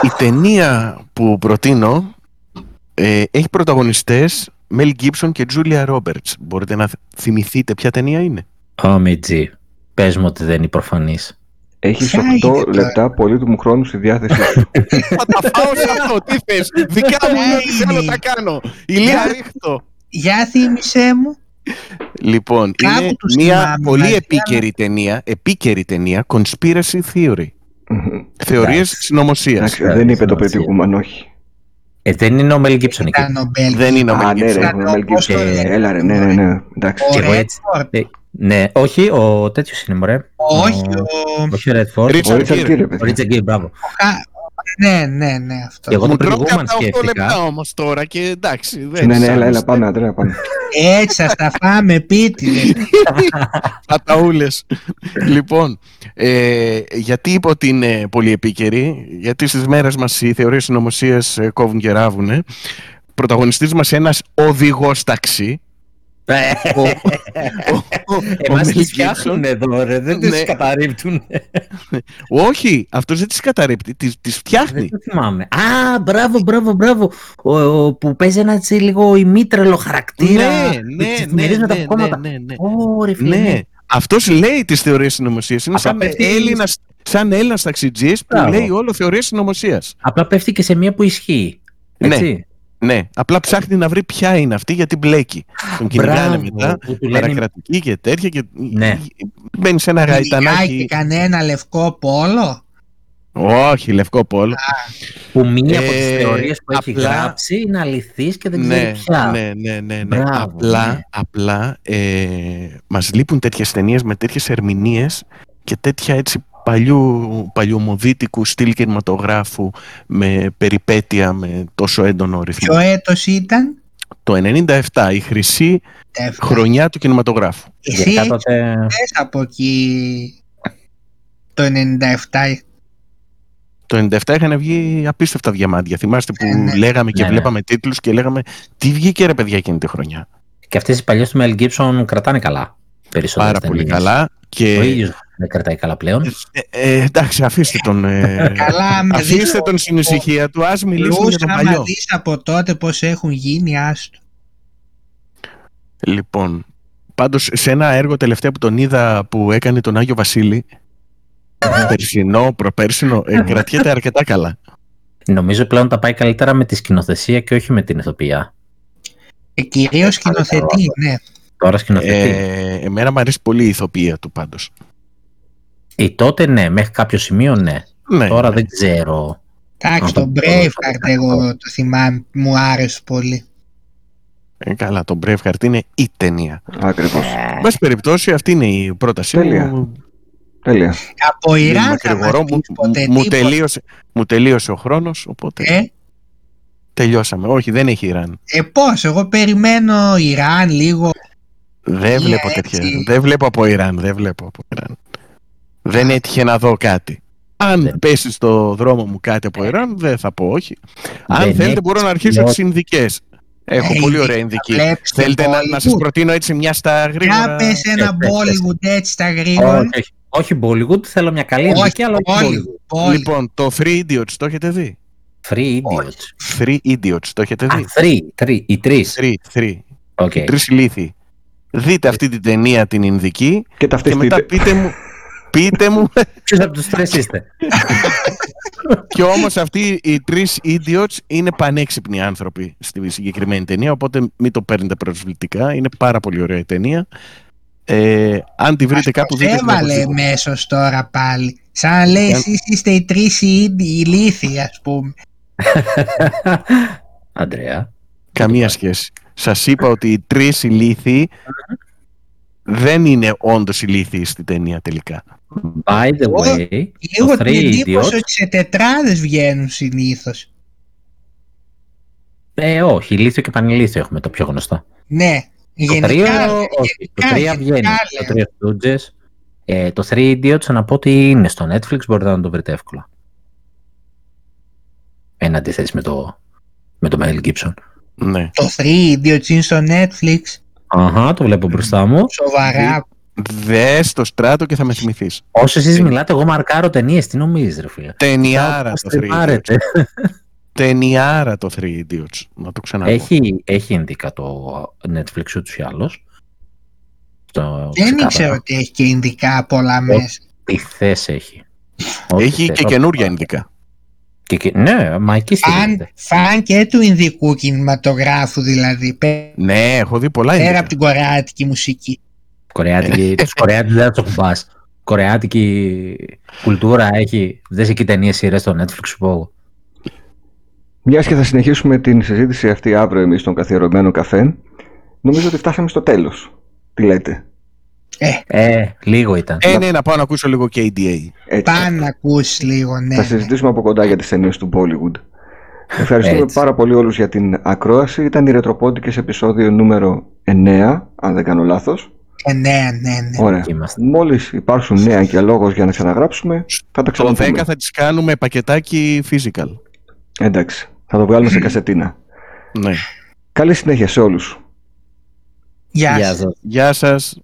Η ταινία που προτείνω ε, έχει πρωταγωνιστές Mel Gibson και Julia Roberts. Μπορείτε να θυμηθείτε ποια ταινία είναι; Ω, Μιτζή. Πες μου ότι δεν είναι προφανής. Έχεις 8 λεπτά πολύτιμου χρόνου στη διάθεσή σου. Θα τα φάω σε αυτό. Τι θες. Δικά μου είναι ό,τι θέλω τα κάνω. Ηλία ρίχτω. Για θύμισέ μου. Λοιπόν, Κάπου είναι τους μια θυμάμαι, πολύ αλλά- επίκαιρη ταινία, επίκαιρη ταινία, conspiracy theory. Θεωρίες συνωμοσίας. Εντάξει, δεν είπε το πετύχουμαν, όχι. Ε, δεν είναι ο Μέλ Γκίψον εκεί. Ήταν ο Μπέλ. Δεν είναι ο Α, Mel ναι, ρε, Gibson. έχουμε Mel Πώς το Gibson. λένε. Έλα, ρε, ναι, ναι, ναι. Εντάξει. Και εγώ Ο έτσι. Redford. Ε, ναι, όχι, ο τέτοιος είναι, μωρέ. Όχι, Ο- ο... Όχι ο Redford. Richard Ο Ρίτσαρντ Gere. Γκίρε, Ο παιδιά. Ρίτσαρντ Γκίρ, μπράβο. Κα- Ναι, ναι, ναι, αυτό. Και εγώ το Μου τρώω προηγούμενο κατά 8 σκέφτηκα. λεπτά όμως τώρα και εντάξει. δεν Ναι, ναι, έλα, έλα, αισθάνεστε. πάμε, Αντρέα, πάμε. Έτσι θα στα φάμε πίτι. Αταούλες. λοιπόν, ε, γιατί είπα ότι είναι πολύ επίκαιρη, γιατί στις μέρες μας οι θεωρίες συνωμοσίες ε, κόβουν και ράβουνε. Πρωταγωνιστής μας ένας οδηγός ταξί. Ο, ο, ο, ο Εμάς Mel τις Gibson. φτιάχνουν εδώ, ρε. Δεν τις Ναι. καταρρύπτουν. Όχι, αυτός δεν τις καταρρύπτει, τις, τις Δεν φτιάχνει. το θυμάμαι. Α, μπράβο, μπράβο, μπράβο. Ο, ο- που παίζει ένα έτσι λίγο ημίτρελο χαρακτήρα. Ναι, με ναι, τις ναι, εφημερίδες με τα ναι, κόμματα. ναι, ναι, ναι. Ω, ρε φίλε, Ναι, ναι. Αυτός λέει τις θεωρίες συνωμοσίας. Είναι σαν πέφτει... Έλληνα σαν Έλληνας ταξιτζής που λέει όλο θεωρία συνωμοσίας. Απλά πέφτει και σε μία που ισχύει. Ναι. Έτσι. Ναι, ναι. Απλά ψάχνει να βρει ποια είναι αυτή γιατί μπλέκει. Τον κυνηγάνε μετά, παρακρατική και τέτοια και ναι. μπαίνει σε ένα γαϊτανάκι. και κανένα λευκό πόλο; Όχι, λευκό πόλο. Που μία από τις ε, θεωρίες που έχει γράψει είναι αληθής και δεν ναι, ξέρει ποια. Ναι, ναι, ναι. ναι. απλά, ναι. απλά ε, μας λείπουν τέτοιες ταινίες με τέτοιες ερμηνείες και τέτοια έτσι παλιού, παλιωμοδίτικου στυλ κινηματογράφου με περιπέτεια με τόσο έντονο ρυθμό. Ποιο έτος ήταν; Το 97, η χρυσή χρονιά του κινηματογράφου. Εσύ έχεις από εκεί το 97 το 97 είχαν βγει απίστευτα διαμάντια. Θυμάστε που ναι, ναι. λέγαμε και ναι, ναι. βλέπαμε τίτλους και λέγαμε τι βγήκε ρε παιδιά εκείνη τη χρονιά. Και αυτές οι παλιές του Mel Gibson κρατάνε καλά. Πάρα πολύ καλά. Και... Ο ίδιος δεν κρατάει καλά πλέον. Ε, ε, εντάξει, αφήστε τον, ε, καλά, αφήστε τον στην ησυχία του. Ας μιλήσουμε για τον παλιό. Άμα δεις από τότε πώς έχουν γίνει, άστο. Λοιπόν, πάντως σε ένα έργο τελευταία που τον είδα που έκανε τον Άγιο Βασίλη, περσινό, προπέρσινο, ε, κρατιέται αρκετά καλά. Νομίζω πλέον τα πάει καλύτερα με τη σκηνοθεσία και όχι με την ηθοποιία. Ε, Κυρίως σκηνοθετεί, ναι. Τώρα σκηνοθετεί. Ε, εμένα μου αρέσει πολύ η ηθοποιία του πάντως. Ή τότε ναι, μέχρι κάποιο σημείο ναι. ναι Τώρα ναι. δεν ξέρω. Εντάξει, το Braveheart εγώ το θυμάμαι, μου άρεσε πολύ. Ε, καλά, το Braveheart είναι η ταινία. Ακριβώς. Μπας περιπτώσει, αυτή είναι η πρότασή μου. Τέλεια. Από Ιράν θα μας μου, μου, τελείωσε, μου τελείωσε ο χρόνος, οπότε ε; τελειώσαμε. Όχι, δεν έχει Ιράν. Ε, πώς, εγώ περιμένω Ιράν λίγο. Δεν βλέπω τέτοια. Δεν βλέπω από Ιράν, δεν βλέπω από Ιράν. Δεν έτυχε να δω κάτι. Αν δεν... πέσει στο δρόμο μου κάτι από Ιράν, δεν θα πω όχι. Αν θέλετε, μπορώ να αρχίσω τι Ινδικέ. Έχω πολύ ωραία Ινδική. Θέλετε να, να σας προτείνω έτσι μια στα γρήγορα; Να πες ένα Bollywood έτσι στα γρήγορα. Όχι, όχι Bollywood, θέλω μια καλή Ινδική, αλλά όχι Bollywood. Λοιπόν, το Three Idiots το έχετε δει; Three Idiots. Three Idiots το έχετε δει; Α, three, three, οι τρεις. Three, three. Okay. Τρεις ηλίθιοι. Δείτε αυτή την ταινία την Ινδική και, και μετά πείτε μου, Πείτε μου. Ποιος από τους τρεις είστε; και όμως αυτοί οι τρεις idiots είναι πανέξυπνοι άνθρωποι στη συγκεκριμένη ταινία. Οπότε μην το παίρνετε προσβλητικά. Είναι πάρα πολύ ωραία η ταινία. Ε, αν τη βρείτε κάπου δείτε. Έβαλε μέσω τώρα πάλι. Σαν να λέει εσεί είστε οι τρεις ηλίθιοι, ας πούμε. Αντρέα. Καμία σχέση. Σας είπα ότι οι τρεις ηλίθιοι δεν είναι όντως ηλίθιοι στην ταινία τελικά. By the way, λίγο την εντύπωση ότι σε τετράδες βγαίνουν συνήθως. Ε, όχι, ηλίθιο και πανηλίθιο έχουμε το πιο γνωστό. Ναι, γενικά. Το 3, όχι, το 3 βγαίνει. Το 3 Stooges. Ε, το 3 Idiots να πω ότι είναι στο Netflix, μπορείτε να το βρείτε εύκολα. Εν αντίθεση με το, με το Mel Gibson. Ναι. Το 3 Idiots είναι στο Netflix. Αχα, το βλέπω μπροστά μου. Σοβαρά. Δες το στράτο και θα με θυμηθείς. Όσο εσείς μιλάτε, εγώ μαρκάρω ταινίες. Τι νομίζεις, ρε φίλε; Ταινιάρα το 3 Idiots. Ταινιάρα το 3 Idiots. Να το ξαναπώ. Έχει, έχει ενδικά το Netflix ούτως ή άλλως. Δεν ήξερα ότι έχει και ειδικά πολλά μέσα. Τι θες έχει. Έχει και καινούρια ειδικά. Και, ναι, μα εκεί φαν, φαν και του Ινδικού κινηματογράφου δηλαδή. Ναι, έχω δει πολλά Πέρα από την κορεάτικη μουσική. Κορεάτικη, τους Κορεάτικοι δεν θα το κουμπάς. Κορεάτικη κουλτούρα έχει, δες εκεί ταινίες σειρές στο Netflix σου πω. Μιας και θα συνεχίσουμε την συζήτηση αυτή αύριο εμείς στον καθιερωμένο καφέ, νομίζω ότι φτάσαμε στο τέλος. Τι λέτε; Ε, ε λίγο ήταν. Ε, ναι, να πάω να ακούσω λίγο KDA. Πάω να ακούσει λίγο, ναι. Θα ναι. συζητήσουμε από κοντά για τις ταινίες του Bollywood. Ευχαριστούμε Έτσι. πάρα πολύ όλους για την ακρόαση. Ήταν η Ρετροπόντικες επεισόδιο νούμερο 9, αν δεν κάνω λάθος. Ε, ναι, ναι, ναι. Ωραία. Μόλις υπάρξουν νέα και λόγο για να ξαναγράψουμε, θα τα ξαναπούμε. Το 10 θα τις κάνουμε πακετάκι physical. Εντάξει. Θα το βγάλουμε σε κασετίνα. Ναι. Καλή συνέχεια σε όλους. Γεια σας. Γεια σας.